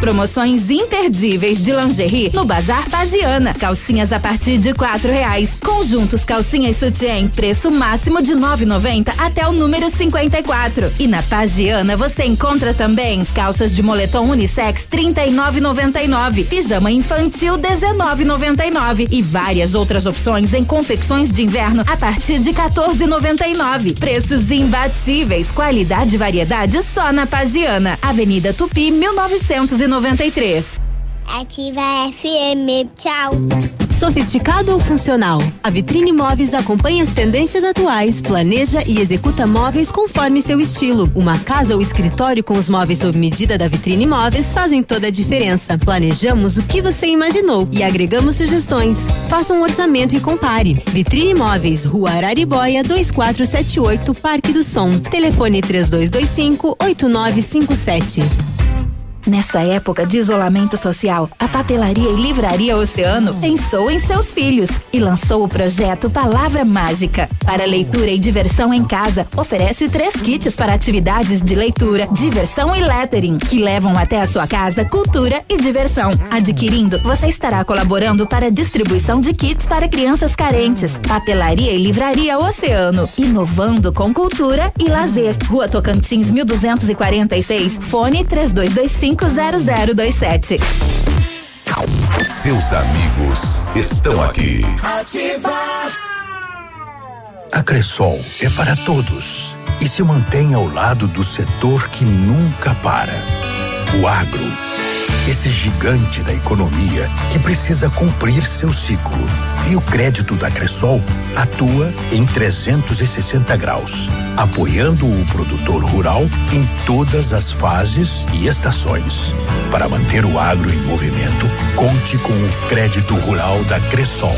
Promoções imperdíveis de lingerie no Bazar Pagiana. Calcinhas a partir de quatro reais. Conjuntos calcinhas sutiã, preço máximo de nove noventa até o número 54. E na Pagiana você encontra também calças de moletom unissex trinta e nove noventa e nove, pijama infantil dezenove noventa e nove e várias outras opções em confecções de inverno a partir de 14,99. Preços imbatíveis, qualidade e variedade só na Pagiana. Avenida Tupi, 1993. Ativa FM, tchau. Sofisticado ou funcional? A Vitrine Móveis acompanha as tendências atuais, planeja e executa móveis conforme seu estilo. Uma casa ou escritório com os móveis sob medida da Vitrine Móveis fazem toda a diferença. Planejamos o que você imaginou e agregamos sugestões. Faça um orçamento e compare. Vitrine Móveis, Rua Araribóia, 2478, Parque do Som. Telefone 3225 8957. Nessa época de isolamento social, a Papelaria e Livraria Oceano pensou em seus filhos e lançou o projeto Palavra Mágica. Para leitura e diversão em casa, oferece três kits para atividades de leitura, diversão e lettering, que levam até a sua casa cultura e diversão. Adquirindo, você estará colaborando para a distribuição de kits para crianças carentes. Papelaria e Livraria Oceano, inovando com cultura e lazer. Rua Tocantins, 1246, fone 3225 0027. Seus amigos estão aqui. A Cressol é para todos e se mantém ao lado do setor que nunca para. O agro. Esse gigante da economia que precisa cumprir seu ciclo. E o crédito da Cressol atua em 360 graus, apoiando o produtor rural em todas as fases e estações. Para manter o agro em movimento, conte com o crédito rural da Cressol.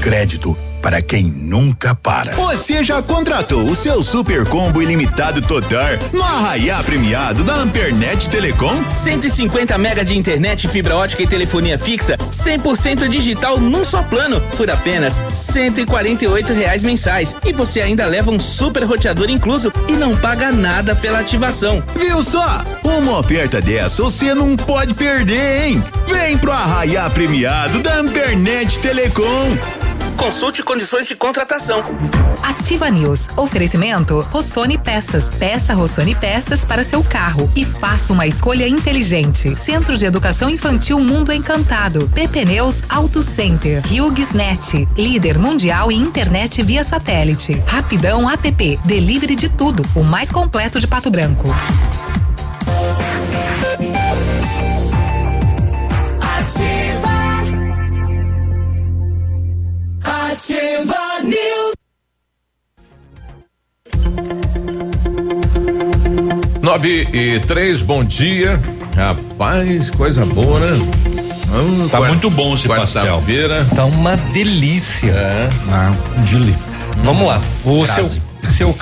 Crédito para quem nunca para. Você já contratou o seu super combo ilimitado Totar no Arraiá Premiado da Ampernet Telecom? 150 mega de internet, fibra ótica e telefonia fixa, 100% digital num só plano, por apenas 148 reais mensais. E você ainda leva um super roteador incluso e não paga nada pela ativação. Viu só? Uma oferta dessa você não pode perder, hein? Vem pro Arraiá Premiado da Ampernet Telecom. Consulte condições de contratação. Ativa News. Oferecimento Rossoni Peças. Peça Rossoni Peças para seu carro e faça uma escolha inteligente. Centro de Educação Infantil Mundo Encantado. PP Neus Auto Center. Hughes Net. Líder mundial em internet via satélite. Rapidão App. Delivery de tudo. O mais completo de Pato Branco. Ativa News. Nove e três, bom dia. Rapaz, coisa boa, né? Hum, Tá muito bom esse. Quarta-feira. Tá uma delícia. É. Ah. Vamos lá. O Crase. seu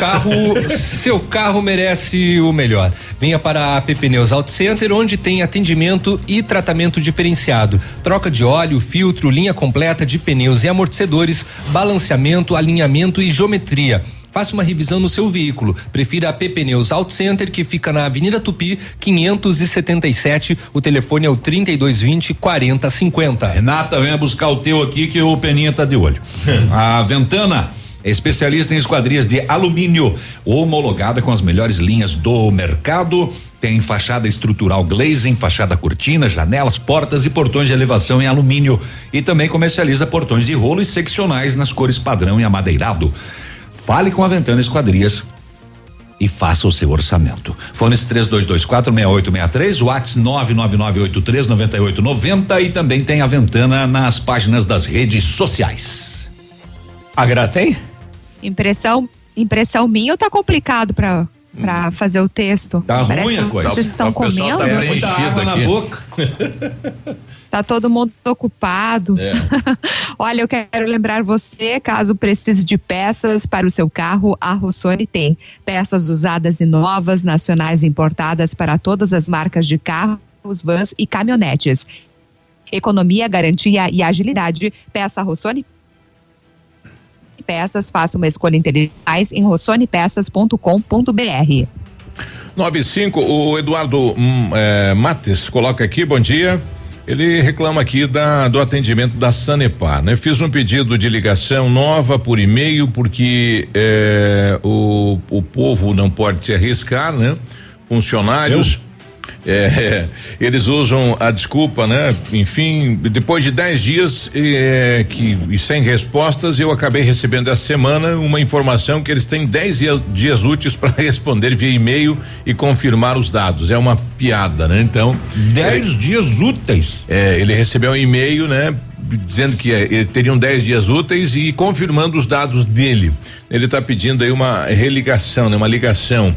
carro, seu carro merece o melhor. Venha para a AP Pneus Auto Center, onde tem atendimento e tratamento diferenciado. Troca de óleo, filtro, linha completa de pneus e amortecedores, balanceamento, alinhamento e geometria. Faça uma revisão no seu veículo. Prefira a PP Pneus Auto Center, que fica na Avenida Tupi, 577. O telefone é o 3220 4050. Renata, venha buscar o teu aqui que o Peninha tá de olho. a Ventana especialista em esquadrias de alumínio, homologada com as melhores linhas do mercado. Tem fachada estrutural glazing, fachada cortina, janelas, portas e portões de elevação em alumínio. E também comercializa portões de rolo e seccionais nas cores padrão e amadeirado. Fale com a Ventana Esquadrias e faça o seu orçamento. Fones 32246863, WhatsApp 999839890 e também tem a Ventana nas páginas das redes sociais. A tem? Impressão, impressão minha ou tá complicado pra, pra fazer o texto? Tá Parece ruim a coisa. Vocês estão comendo? tá preenchido na aqui. boca. Tá todo mundo ocupado. É. Olha, eu quero lembrar você, caso precise de peças para o seu carro, a Rossoni tem. Peças usadas e novas, nacionais importadas para todas as marcas de carros, vans e caminhonetes. Economia, garantia e agilidade. Peça Rossoni Peças, faça uma escolha inteligente em rossonepeças.com.br. 95, o Eduardo hum, é, Mates coloca aqui, bom dia. Ele reclama aqui da, do atendimento da Sanepar, né? Fiz um pedido de ligação nova por e-mail porque é, o, o povo não pode se arriscar, né? Funcionários. É, eles usam a desculpa, né? Enfim, depois de 10 dias é, que e sem respostas, eu acabei recebendo essa semana uma informação que eles têm 10 dia- dias úteis para responder via e-mail e confirmar os dados. É uma piada, né? Então, 10 dias úteis. é, ele recebeu um e-mail, né? Dizendo que é, eh, teriam 10 dias úteis e confirmando os dados dele. Ele está pedindo aí uma religação, né? Uma ligação.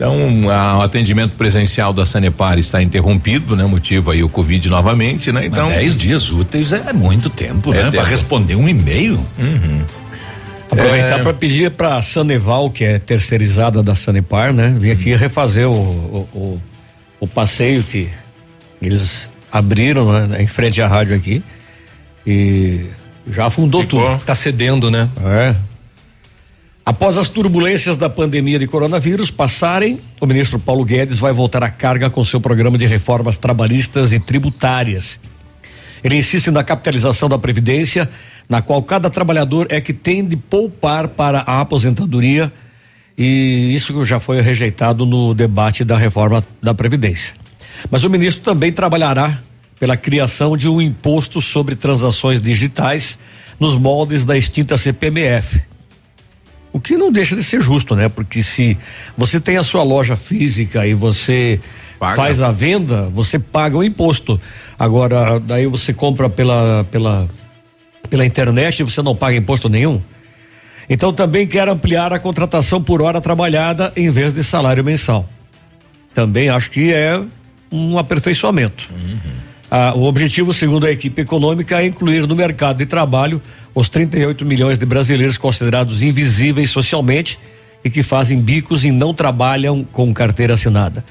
Então, a- o atendimento presencial da Sanepar está interrompido, né? Motivo aí o Covid novamente, né? Então. 10 dias úteis é muito tempo, É né? Para responder um e-mail. Aproveitar É. para pedir para a Saneval, que é terceirizada da Sanepar, né? Vir aqui refazer o, o, o, o passeio que eles abriram né, em frente à rádio aqui. E já afundou tudo. Tá cedendo, né? É. Após as turbulências da pandemia de coronavírus passarem, o ministro Paulo Guedes vai voltar à carga com seu programa de reformas trabalhistas e tributárias. Ele insiste na capitalização da Previdência, na qual cada trabalhador é que tem de poupar para a aposentadoria, e isso já foi rejeitado no debate da reforma da Previdência. Mas o ministro também trabalhará pela criação de um imposto sobre transações digitais nos moldes da extinta CPMF. O que não deixa de ser justo, né? Porque se você tem a sua loja física e você faz a venda, você paga o imposto. Agora, daí você compra pela, pela, pela internet e você não paga imposto nenhum. Então também quer ampliar a contratação por hora trabalhada em vez de salário mensal. Também acho que é um aperfeiçoamento. Ah, o objetivo, segundo a equipe econômica, é incluir no mercado de trabalho os 38 milhões de brasileiros considerados invisíveis socialmente e que fazem bicos e não trabalham com carteira assinada.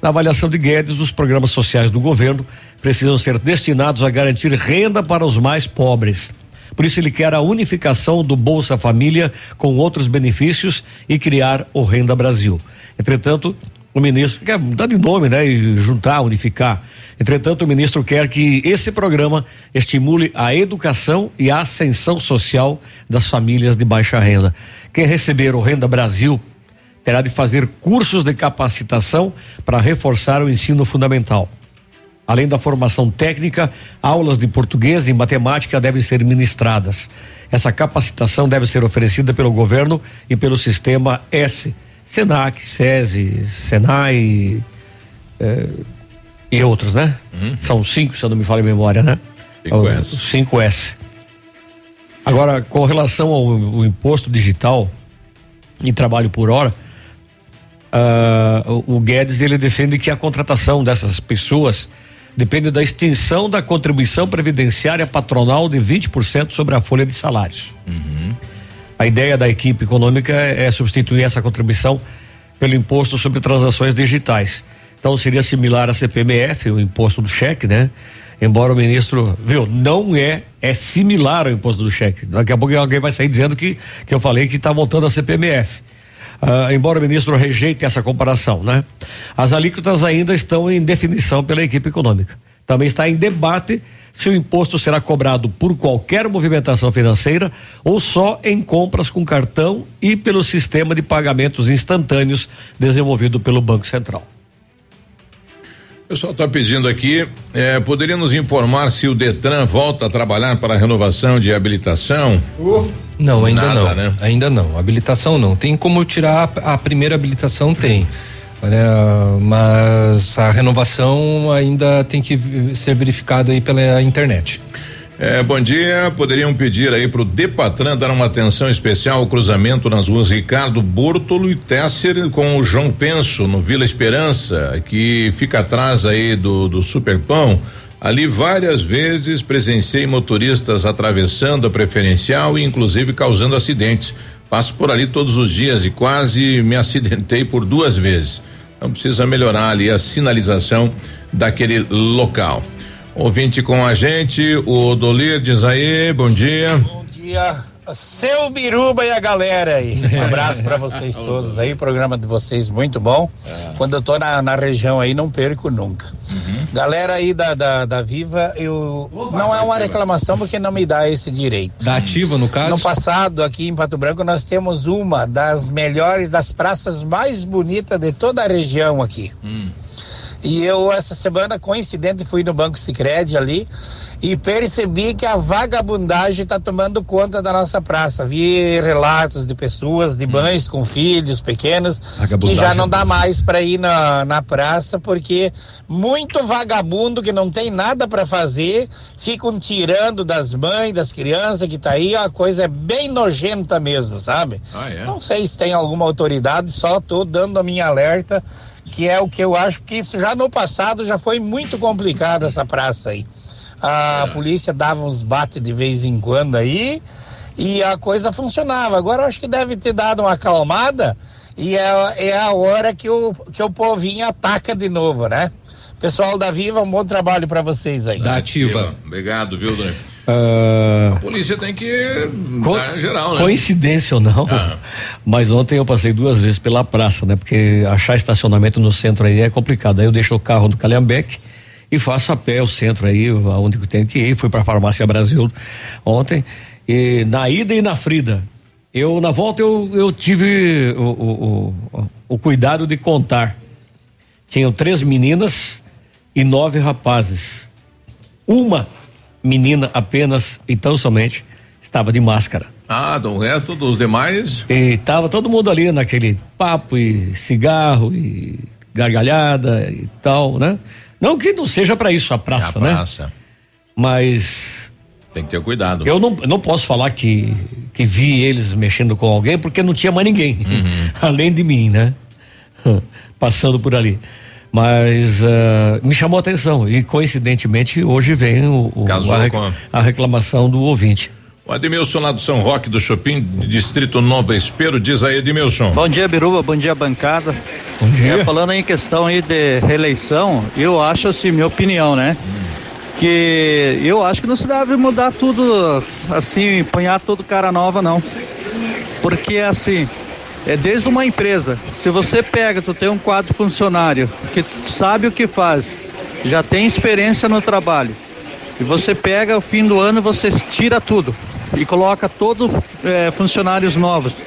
Na avaliação de Guedes, os programas sociais do governo precisam ser destinados a garantir renda para os mais pobres. Por isso, ele quer a unificação do Bolsa Família com outros benefícios e criar o Renda Brasil. Entretanto, o ministro quer mudar de nome, né? E juntar, unificar. Entretanto, o ministro quer que esse programa estimule a educação e a ascensão social das famílias de baixa renda. Quem receber o Renda Brasil terá de fazer cursos de capacitação para reforçar o ensino fundamental. Além da formação técnica, aulas de português e matemática devem ser ministradas. Essa capacitação deve ser oferecida pelo governo e pelo sistema S, Senac, SESI, Senai, é, e outros, né? São cinco, se eu não me falha a memória, né? 5S. 5S. Agora, com relação ao, ao imposto digital em trabalho por hora, ah, o, o Guedes ele defende que a contratação dessas pessoas depende da extinção da contribuição previdenciária patronal de 20% sobre a folha de salários. A ideia da equipe econômica é substituir essa contribuição pelo imposto sobre transações digitais. Então seria similar à CPMF, o imposto do cheque, né? Embora o ministro, viu, não é, é similar ao imposto do cheque. Daqui a pouco alguém vai sair dizendo que, que eu falei que está voltando a CPMF. Ah, embora o ministro rejeite essa comparação, né? As alíquotas ainda estão em definição pela equipe econômica. Também está em debate se o imposto será cobrado por qualquer movimentação financeira ou só em compras com cartão e pelo sistema de pagamentos instantâneos desenvolvido pelo Banco Central. O pessoal está pedindo aqui, eh, poderia nos informar se o Detran volta a trabalhar para a renovação de habilitação? Não, ainda Nada, não. né? Ainda não. Habilitação não. Tem como tirar a, a primeira habilitação? Tem. Olha, mas a renovação ainda tem que ser verificado aí pela internet. É, bom dia, poderiam pedir aí para o Depatran dar uma atenção especial ao cruzamento nas ruas Ricardo Bortolo e Tesser com o João Penso no Vila Esperança, que fica atrás aí do, do Superpão. Ali várias vezes presenciei motoristas atravessando a preferencial e inclusive causando acidentes. Passo por ali todos os dias e quase me acidentei por duas vezes. Então precisa melhorar ali a sinalização daquele local. Ouvinte com a gente, o Dolir diz aí, bom dia. Bom dia, seu Biruba e a galera aí. Um abraço pra vocês todos aí, programa de vocês muito bom. Quando eu tô na, na região aí, não perco nunca. Galera aí da, da, da Viva, eu não é uma reclamação porque não me dá esse direito. Da ativa, no caso? No passado, aqui em Pato Branco, nós temos uma das melhores, das praças mais bonitas de toda a região aqui. E eu, essa semana, coincidente, fui no Banco Sicredi ali e percebi que a vagabundagem está tomando conta da nossa praça. Vi relatos de pessoas, de mães com filhos pequenos, que já não é dá mais para ir na, na praça, porque muito vagabundo que não tem nada para fazer, ficam tirando das mães, das crianças que tá aí, a coisa é bem nojenta mesmo, sabe? Ah, é? Não sei se tem alguma autoridade, só tô dando a minha alerta, que é o que eu acho, porque isso já no passado já foi muito complicado essa praça aí. A polícia dava uns bates de vez em quando aí e a coisa funcionava. Agora eu acho que deve ter dado uma acalmada e é, é a hora que o, que o povinho ataca de novo, né? Pessoal da Viva, um bom trabalho para vocês aí. Da ativa. Obrigado, viu, Dolir? Ah, A polícia tem que dar geral, né? Coincidência ou não, Ah. mas ontem eu passei duas vezes pela praça, né? Porque achar estacionamento no centro aí é complicado. Aí eu deixo o carro no Calhambeque e faço a pé o centro aí, aonde eu tenho que ir. Fui para a Farmácia Brasil ontem e na ida e na frida. Eu na volta eu, eu tive o, o, o, o cuidado de contar. Tinham três meninas e nove rapazes. Uma menina apenas e tão somente estava de máscara. Ah, do resto dos demais. E tava todo mundo ali naquele papo e cigarro e gargalhada e tal, né? Não que não seja para isso a praça, a né? praça. Mas Tem que ter cuidado. eu não, não posso falar que, que vi eles mexendo com alguém porque não tinha mais ninguém, Uhum. além de mim, né? Passando por ali. Mas ah, me chamou a atenção e coincidentemente hoje vem o, o- a, rec- a reclamação do ouvinte. O Admilson lá do São Roque do Shopping, Distrito Nova Espero, diz aí, Edmilson. Bom dia, Biruba. Bom dia, bancada. Bom dia. É, falando em questão aí de reeleição, eu acho assim, minha opinião, né? Que eu acho que não se deve mudar tudo assim, punhar tudo cara nova, não. Porque assim, é desde uma empresa. Se você pega, tu tem um quadro funcionário que sabe o que faz, já tem experiência no trabalho. E você pega o fim do ano, você tira tudo e coloca todos funcionários novos.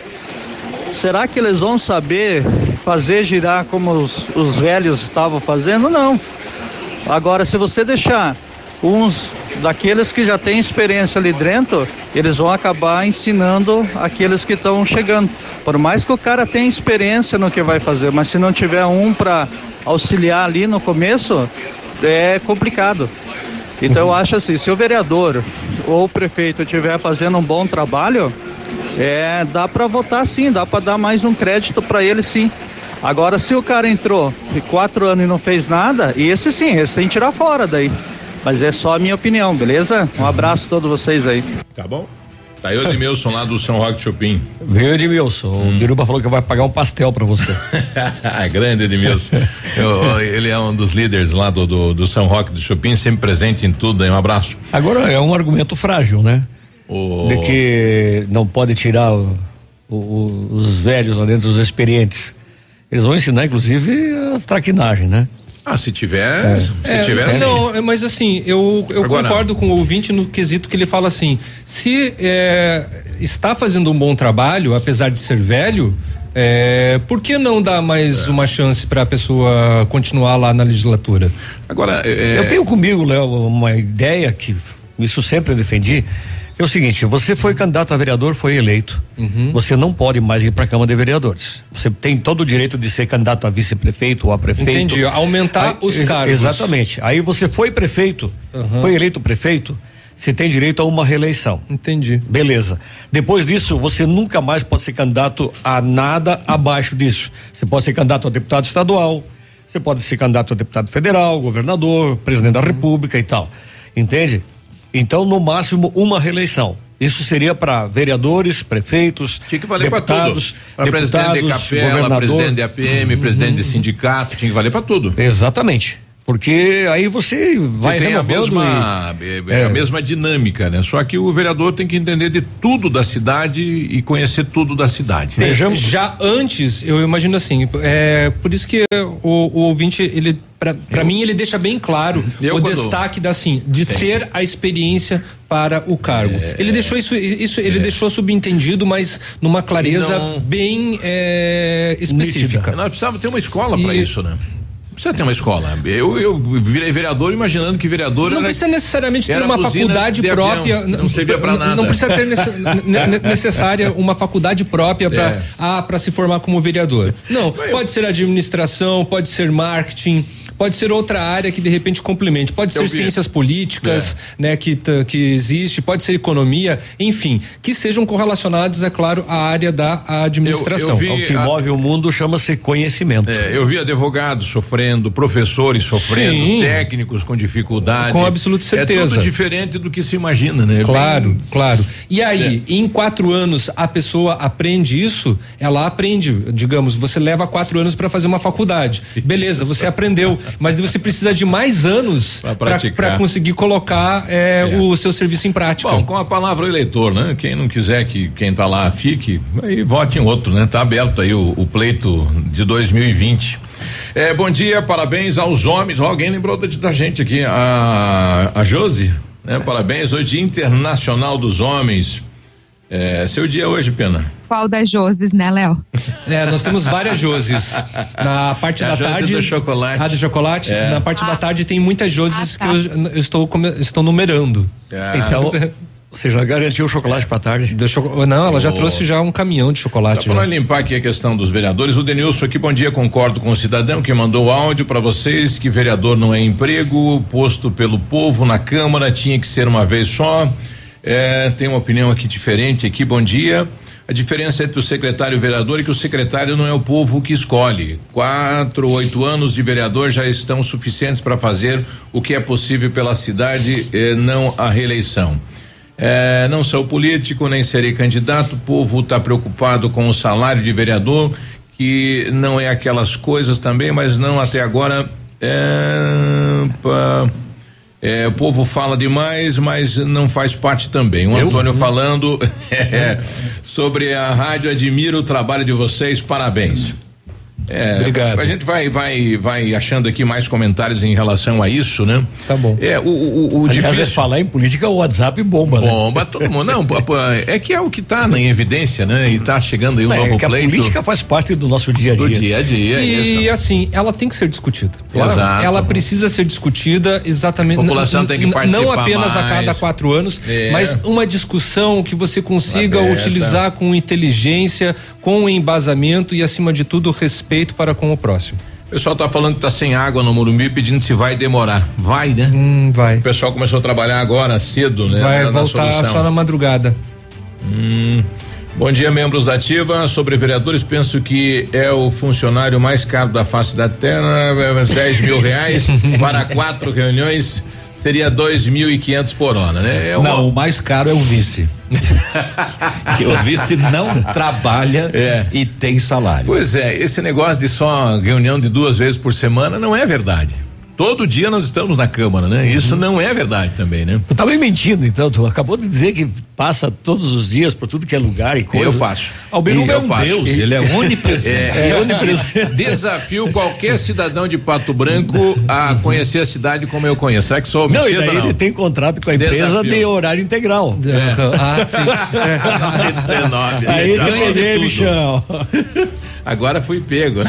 Será que eles vão saber fazer girar como os, os velhos estavam fazendo? Não. Agora, se você deixar uns daqueles que já têm experiência ali dentro, eles vão acabar ensinando aqueles que estão chegando. Por mais que o cara tenha experiência no que vai fazer, mas se não tiver um para auxiliar ali no começo, é complicado. Então eu acho assim, se o vereador ou o prefeito estiver fazendo um bom trabalho, é, dá para votar sim, dá para dar mais um crédito para ele sim. Agora, se o cara entrou de quatro anos e não fez nada, esse sim, esse tem que tirar fora daí. Mas é só a minha opinião, beleza? Um abraço a todos vocês aí. Tá bom? Tá aí o Edmilson lá do São Roque Chopin. Viu, Edmilson? O Biruba falou que vai pagar um pastel pra você. Grande Edmilson. Eu- ele é um dos líderes lá do, do, do São Roque do Chopin, sempre presente em tudo. Aí, um abraço. Agora é um argumento frágil, né? O- De que não pode tirar o- o- os velhos lá dentro, os experientes. Eles vão ensinar, inclusive, as traquinagens, né? Ah, se tiver, se É, tiver. não, é, mas assim, eu, eu Agora- concordo com o ouvinte no quesito que ele fala assim: se é, está fazendo um bom trabalho, apesar de ser velho, é, por que não dar mais uma chance para a pessoa continuar lá na legislatura? Agora, Eu tenho comigo, Léo, uma ideia que isso sempre eu defendi. É o seguinte, você foi candidato a vereador, foi eleito. Uhum. Você não pode mais ir para a Câmara de Vereadores. Você tem todo o direito de ser candidato a vice-prefeito ou a prefeito. Entendi, aumentar os ex- cargos. Exatamente. Aí você foi prefeito, Uhum. foi eleito prefeito, você tem direito a uma reeleição. Entendi. Beleza. Depois disso, você nunca mais pode ser candidato a nada abaixo disso. Você pode ser candidato a deputado estadual, você pode ser candidato a deputado federal, governador, presidente da república e tal. Entende? Então, no máximo, uma reeleição. Isso seria para vereadores, prefeitos, Tinha que valer para deputados, Para presidente de deputados, capela, presidente de APM, presidente de sindicato, tinha que valer para tudo. Exatamente. Porque aí você vai Que tem a mesma, e- é, é. a mesma dinâmica, né? Só que o vereador tem que entender de tudo da cidade e conhecer tudo da cidade. Tem, Já antes, eu imagino assim, é por isso que o, o ouvinte, ele, pra mim, ele deixa bem claro Eu o quando- destaque da assim, de ter a experiência para o cargo. ele deixou isso, isso ele deixou subentendido, mas numa clareza É. Não- bem é, específica. Nós precisávamos ter uma escola para isso, né? Precisa ter uma escola. Eu, eu virei vereador imaginando que vereador Não era- precisa necessariamente ter uma faculdade de avião. própria. Não servia para não- nada. Não precisa ter necessária uma faculdade própria para É. ah, para se formar como vereador. Não, pode ser administração, pode ser marketing. Pode ser outra área que de repente complemente. Pode Eu ser vi. ciências políticas, né, que, que existe, pode ser economia, enfim, que sejam correlacionados, é claro, à área da administração. Eu- eu vi O que a- move o mundo chama-se conhecimento. É, eu vi advogados sofrendo, professores sofrendo, Sim. técnicos com dificuldade. Com absoluta É certeza. tudo diferente do que se imagina, né? Claro, Bem- claro. E aí, em quatro anos, a pessoa aprende isso, ela aprende, digamos, você leva quatro anos para fazer uma faculdade. Beleza, você aprendeu, mas você precisa de mais anos para conseguir colocar é, o seu serviço em prática. Bom, com a palavra eleitor, né? Quem não quiser que quem tá lá fique, aí vote em outro, né? Tá aberto aí o, o pleito de 2020. É, bom dia, parabéns aos homens. Ó, alguém lembrou da, da gente aqui, a, a Josi, né? Parabéns, hoje Internacional dos Homens. É, seu dia hoje, Pena. Qual das Joses, né, Léo? É, nós temos várias Joses. Na parte É a da tarde. do chocolate. Ah, do chocolate. É. Na parte da tarde tem muitas Joses que eu, eu estou, estou numerando. Ah. Então, você já garantiu o chocolate para tarde? Do choco- Não, ela já Oh. trouxe já um caminhão de chocolate. Só para nós limpar aqui a questão dos vereadores, o Denilson aqui, bom dia, concordo com o cidadão que mandou o áudio para vocês que vereador não é emprego posto pelo povo na Câmara, tinha que ser uma vez só. É, tem uma opinião aqui diferente aqui, bom dia. A diferença entre o secretário e o vereador é que o secretário não é o povo que escolhe. Quatro, oito anos de vereador já estão suficientes para fazer o que é possível pela cidade, eh, não a reeleição. É, não sou político, nem serei candidato. O povo está preocupado com o salário de vereador, que não é aquelas coisas também, mas não até agora. É, é, o povo fala demais, mas não faz parte também. O Eu? Antônio falando é, sobre a rádio, admiro o trabalho de vocês, parabéns. É, Obrigado. A gente vai, vai, vai achando aqui mais comentários em relação a isso, né? Tá bom. É, o, o, o Aliás, difícil. é falar em política, o WhatsApp bomba, né? Bomba, todo mundo. Não, é que é o que está em evidência, né? E tá chegando aí o É, novo que a pleito. política faz parte do nosso dia a dia. Do dia a dia, E isso. assim, ela tem que ser discutida. Exato. Ela precisa ser discutida exatamente. A população tem que participar Não apenas a cada mais. quatro anos, É. mas uma discussão que você consiga Aberta. utilizar com inteligência, com embasamento e, acima de tudo, respeito para com o próximo. O pessoal tá falando que tá sem água no Morumbi, pedindo se vai demorar. Vai, né? Hum, vai. O pessoal começou a trabalhar agora cedo, né? Vai na- na voltar solução. só na madrugada. Hum. Bom dia, membros da Ativa. Sobre vereadores, penso que é o funcionário mais caro da face da terra, é, 10 mil reais para quatro reuniões. Seria dois mil e quinhentos por hora, né? É uma- Não, o mais caro é o vice. que o vice não trabalha e tem salário. Pois é, esse negócio de só reunião de duas vezes por semana não é verdade. Todo dia nós estamos na Câmara, né? Isso não é verdade também, né? Tu tá me mentindo, então. Tu acabou de dizer que passa todos os dias por tudo que é lugar e coisa. Eu passo. Alberuba é Eu um passo. deus. Ele é onipresente. É, É onipresente. Desafio qualquer cidadão de Pato Branco a conhecer a cidade como eu conheço. Será que sou Não, e mentira daí não? ele tem contrato com a empresa Desafio. de horário integral. Ah, sim. 19. Aí tem ganhei bichão. Agora fui pego.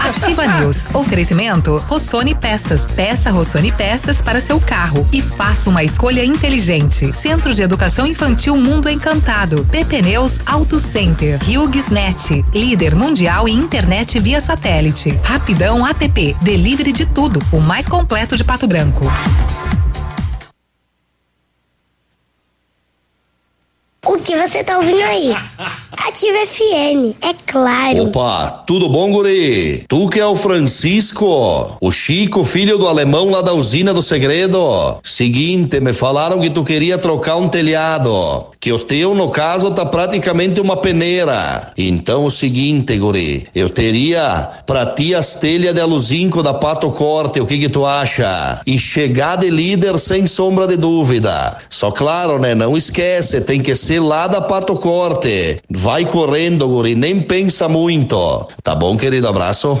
Ativa News. Oferecimento Rossoni Peças. Peça Rossoni Peças para seu carro e faça uma escolha inteligente. Centro de Educação Infantil Mundo Encantado. PP Neus Auto Center. HughesNet. Líder mundial em internet via satélite. Rapidão app. Delivery de tudo. O mais completo de Pato Branco. O que você tá ouvindo aí? Ativa FM, é claro. Opa, tudo bom, guri? Tu que é o Francisco, o Chico, filho do alemão lá da usina do segredo. Seguinte, me falaram que tu queria trocar um telhado, que o teu, no caso, tá praticamente uma peneira. Então, o seguinte, guri, eu teria pra ti as telhas de aluzinco da Pato Corte, o que que tu acha? E chegar de líder sem sombra de dúvida. Só claro, né, não esquece, tem que ser lá da Pato Corte. Vai correndo, guri, nem pensa muito. Tá bom, querido? Abraço.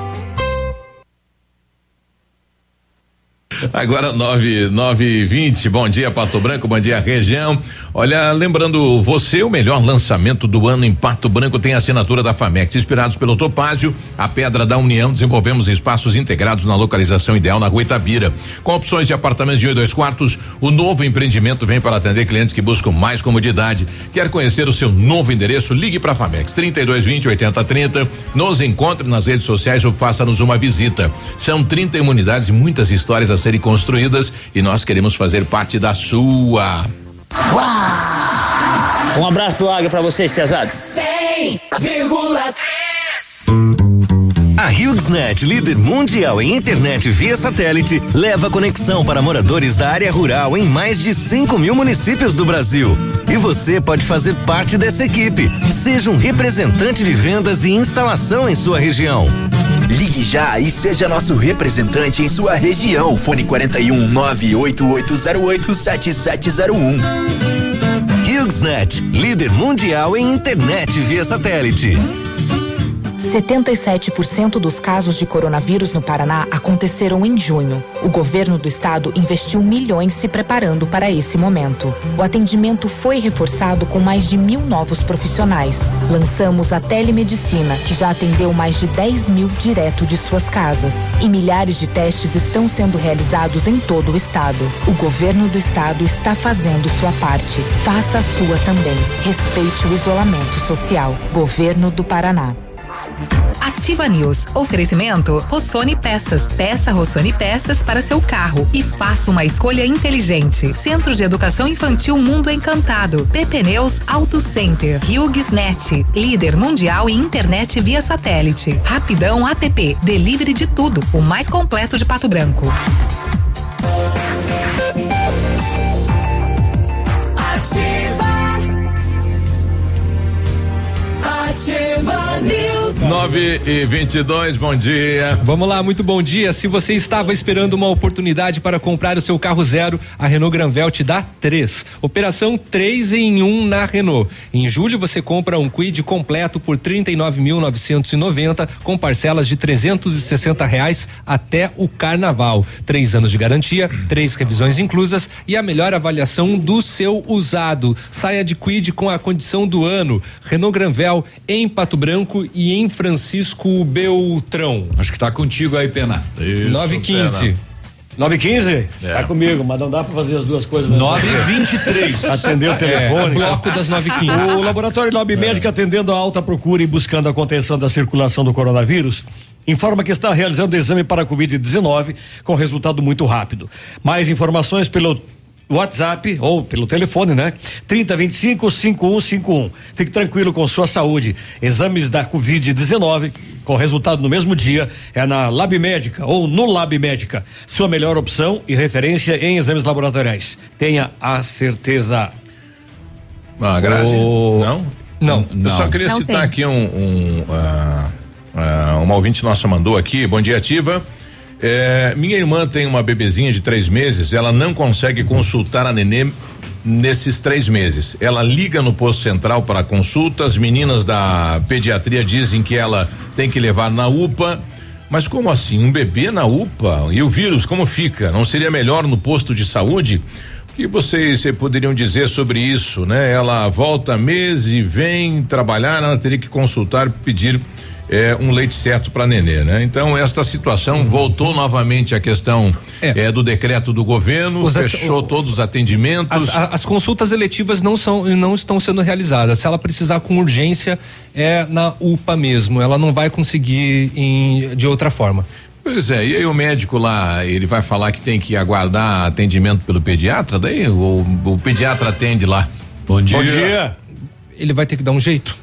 Agora nove, nove e vinte, bom dia Pato Branco, bom dia região. Olha, lembrando você, o melhor lançamento do ano em Pato Branco tem a assinatura da Famex. Inspirados pelo Topázio, a Pedra da União, desenvolvemos espaços integrados na localização ideal na rua Itabira. Com opções de apartamentos de um e dois quartos, o novo empreendimento vem para atender clientes que buscam mais comodidade. Quer conhecer o seu novo endereço? Ligue para a Famex 3220 8030. Nos encontre nas redes sociais ou faça-nos uma visita. São 31 unidades e muitas histórias a serem construídas e nós queremos fazer parte da sua. Um abraço do Águia pra vocês, pesados. 100,3 A HughesNet, líder mundial em internet via satélite, leva conexão para moradores da área rural em mais de 5 mil municípios do Brasil. E você pode fazer parte dessa equipe. Seja um representante de vendas e instalação em sua região. Ligue já e seja nosso representante em sua região. Fone 41 98808 7701. HughesNet, líder mundial em internet via satélite. 77% dos casos de coronavírus no Paraná aconteceram em junho. O governo do estado investiu milhões se preparando para esse momento. O atendimento foi reforçado com mais de mil novos profissionais. Lançamos a telemedicina, que já atendeu mais de 10 mil direto de suas casas. E milhares de testes estão sendo realizados em todo o estado. O governo do estado está fazendo sua parte. Faça a sua também. Respeite o isolamento social. Governo do Paraná. Ativa News. Oferecimento Rossoni Peças. Peça Rossoni Peças para seu carro e faça uma escolha inteligente. Centro de Educação Infantil Mundo Encantado. PP Neus Auto Center. HughesNet. Líder mundial em internet via satélite. Rapidão app. Delivery de tudo. O mais completo de Pato Branco. 9 e 22 bom dia. Vamos lá, muito bom dia. Se você estava esperando uma oportunidade para comprar o seu carro zero, a Renault Granvel te dá três. Operação 3 em 1 um na Renault. Em julho você compra um Quid completo por 39.990 com parcelas de 360 reais até o carnaval. Três anos de garantia, três revisões inclusas e a melhor avaliação do seu usado. Saia de Quid com a condição do ano. Renault Granvel em Pato Branco e em Francisco Beltrão. Acho que tá contigo aí, Pena. 9 e 15. 9 e 15? É. Tá comigo, mas não dá pra fazer as duas coisas. 9 e 23. Atender o É, telefone. bloco das 9 e 15. O Laboratório Lab Médica, atendendo a alta procura e buscando a contenção da circulação do coronavírus, informa que está realizando exame para a Covid-19 com resultado muito rápido. Mais informações pelo WhatsApp ou pelo telefone, né? 3025 5151. Fique tranquilo com sua saúde. Exames da Covid-19 com resultado no mesmo dia é na Lab Médica ou no Lab Médica. Sua melhor opção e referência em exames laboratoriais. Tenha a certeza. Ah, Grazi, O- não? Não. Eu só queria Não citar tem. aqui um, um ah, ah, uma ouvinte nossa mandou aqui, bom dia ativa. É, minha irmã tem uma bebezinha de três meses, ela não consegue consultar a nenê nesses três meses. Ela liga no posto central para consulta, as meninas da pediatria dizem que ela tem que levar na UPA. Mas como assim? Um bebê na UPA? E o vírus, como fica? Não seria melhor no posto de saúde? O que vocês eh, poderiam dizer sobre isso, né? Ela volta mês e vem trabalhar, ela teria que consultar, pedir eh, um leite certo para nenê, né? Então esta situação voltou novamente a questão eh, do decreto do governo, Os at- fechou todos os atendimentos. As, a- as consultas eletivas não são não estão sendo realizadas. Se ela precisar com urgência é na UPA mesmo. Ela não vai conseguir em, de outra forma. Pois é, e aí o médico lá, ele vai falar que tem que aguardar atendimento pelo pediatra, daí o, o pediatra atende lá. Bom dia. Ele vai ter que dar um jeito.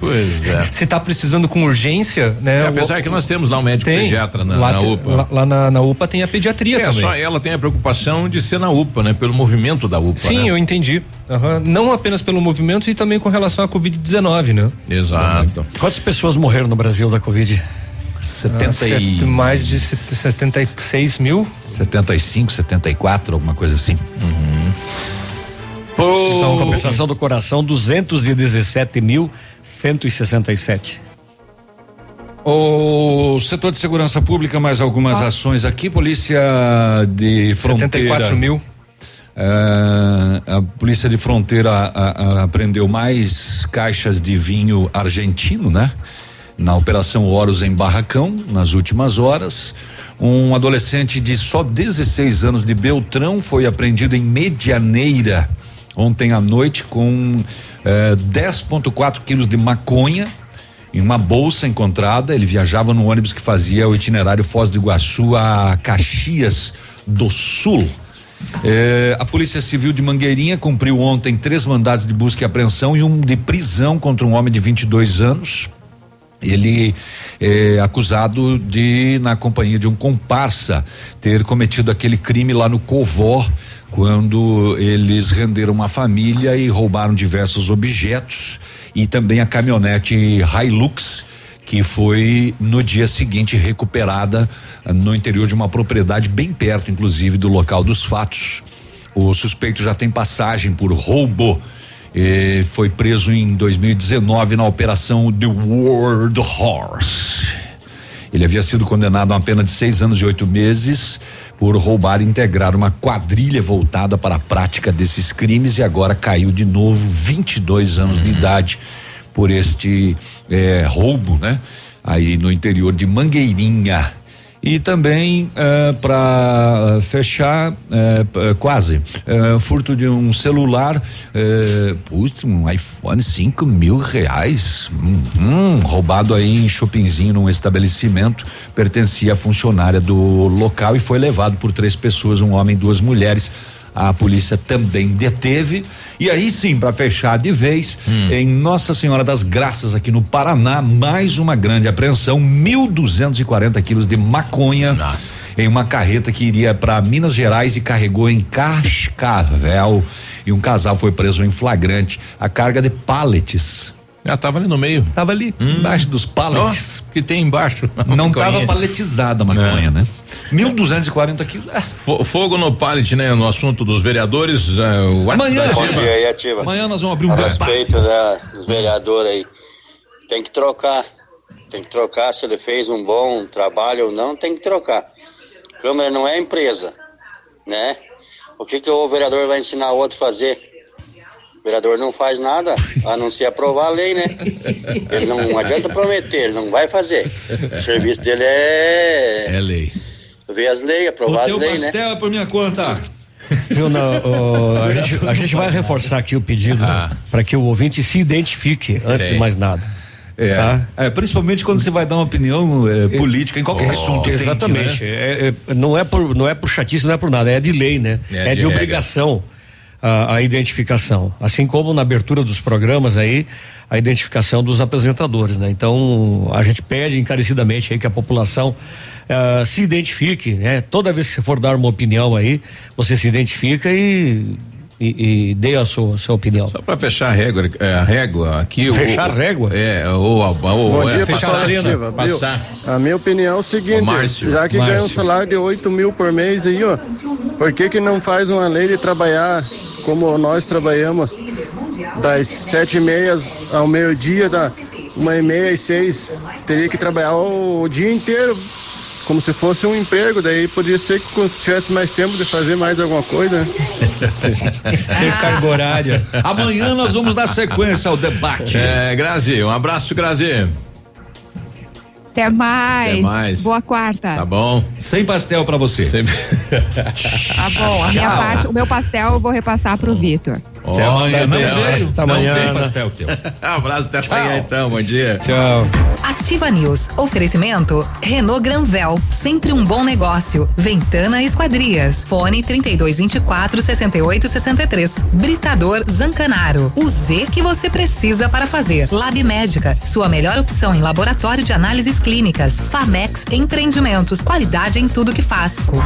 Pois é. Se tá precisando com urgência, né? É, apesar que nós temos lá um médico Tem. pediatra na, lá, na te- UPA. Lá, lá na, na UPA tem a pediatria é, também. só ela tem a preocupação de ser na UPA, né? Pelo movimento da UPA. Sim, né? eu entendi. Aham. Não apenas pelo movimento e também com relação à Covid-19, né? Exato. Quantas pessoas morreram no Brasil da Covid? 70 Ah, e... mais de set- 76 mil. 75, 74, alguma coisa assim. São compensação do coração, 217.167. O setor de segurança pública, mais algumas ações aqui. Polícia de Fronteira. 74 mil. Eh, a Polícia de Fronteira a- a- apreendeu mais caixas de vinho argentino, né? Na Operação Horus em Barracão, nas últimas horas. Um adolescente de só 16 anos de Beltrão foi apreendido em Medianeira ontem à noite com eh, 10,4 quilos de maconha em uma bolsa encontrada. Ele viajava no ônibus que fazia o itinerário Foz do Iguaçu a Caxias do Sul. Eh, a Polícia Civil de Mangueirinha cumpriu ontem três mandados de busca e apreensão e um de prisão contra um homem de 22 anos. Ele é acusado de, na companhia de um comparsa, ter cometido aquele crime lá no Covó, quando eles renderam uma família e roubaram diversos objetos e também a caminhonete Hilux, que foi no dia seguinte recuperada ah, no interior de uma propriedade bem perto, inclusive, do local dos fatos. O suspeito já tem passagem por roubo. Eh, foi preso em 2019 na operação The World Horse. Ele havia sido condenado a uma pena de seis anos e oito meses por roubar e integrar uma quadrilha voltada para a prática desses crimes e agora caiu de novo 22 anos de idade por este eh, roubo, né? Aí no interior de Mangueirinha. E também uh, para fechar, uh, quase, uh, furto de um celular, putz, um iPhone 5 mil reais, hum, roubado aí em shoppingzinho num estabelecimento, pertencia à funcionária do local e foi levado por três pessoas, um homem e duas mulheres a polícia também deteve. E aí sim, para fechar de vez, hum. em Nossa Senhora das Graças, aqui no Paraná, mais uma grande apreensão: 1.240 quilos de maconha Nossa. em uma carreta que iria para Minas Gerais e carregou em Cascavel. E um casal foi preso em flagrante. A carga de pallets ah, tava ali no meio. Tava ali, hum. embaixo dos pallets. Oh, que tem embaixo. Não tava paletizada a maconha, é. né? 1.240 quilos. É. Fogo no pallet, né? No assunto dos vereadores. Uh, Amanhã. Bom dia aí, ativa. Amanhã nós vamos abrir um A respeito da, dos vereadores aí. Tem que trocar. Tem que trocar se ele fez um bom trabalho ou não, tem que trocar. Câmara não é empresa, né? O que, que o vereador vai ensinar o outro a fazer? O vereador não faz nada, a não ser aprovar a lei, né? Ele não adianta prometer, ele não vai fazer. O serviço dele é. É lei. Ver as leis, aprovar as leis, né? pastel é por minha conta. Viu, não, oh, a, gente, a, gente, vai reforçar aqui o pedido ah. para que o ouvinte se identifique antes de mais nada. É, tá? é, principalmente quando você vai dar uma opinião é, política em qualquer oh, assunto. Exatamente. Tem, né? é, é, não, é por, não é por chatice, não é por nada, é de lei, né? É, é de, de obrigação a, a, identificação. Assim como na abertura dos programas aí, a identificação dos apresentadores, né? Então, a gente pede encarecidamente aí que a população uh, se identifique, né? Toda vez que você for dar uma opinião aí, você se identifica e e, e dê a sua, sua opinião. Só para fechar a régua, é, a régua aqui. Fechar o, a régua? É, ou, ou, Bom é, dia, fechar a passar. A minha opinião é o seguinte, Márcio, já que Márcio. ganha um salário de 8 mil por mês aí, ó, por que que não faz uma lei de trabalhar como nós trabalhamos das sete e meia ao meio-dia, da uma e meia e seis, teria que trabalhar o, o, dia inteiro, como se fosse um emprego, daí poderia ser que tivesse mais tempo de fazer mais alguma coisa. Tem carga horária. Amanhã nós vamos dar sequência ao debate. É, Grazi, um abraço, Grazi. Até mais. Até mais. Boa quarta. Tá bom. Sem pastel para você. Sem... tá bom. A minha parte, o meu pastel eu vou repassar pro Vitor. Amanhã, não. Até amanhã. Não tem pastel teu. Abraço até amanhã então, bom dia. Tchau. Ativa News. Oferecimento Renault Granvel, sempre um bom negócio. Ventana Esquadrias. Fone 3224 6863. Britador Zancanaro. O Z que você precisa para fazer. Lab Médica, sua melhor opção em laboratório de análises clínicas. Famex Empreendimentos, qualidade em tudo que faz.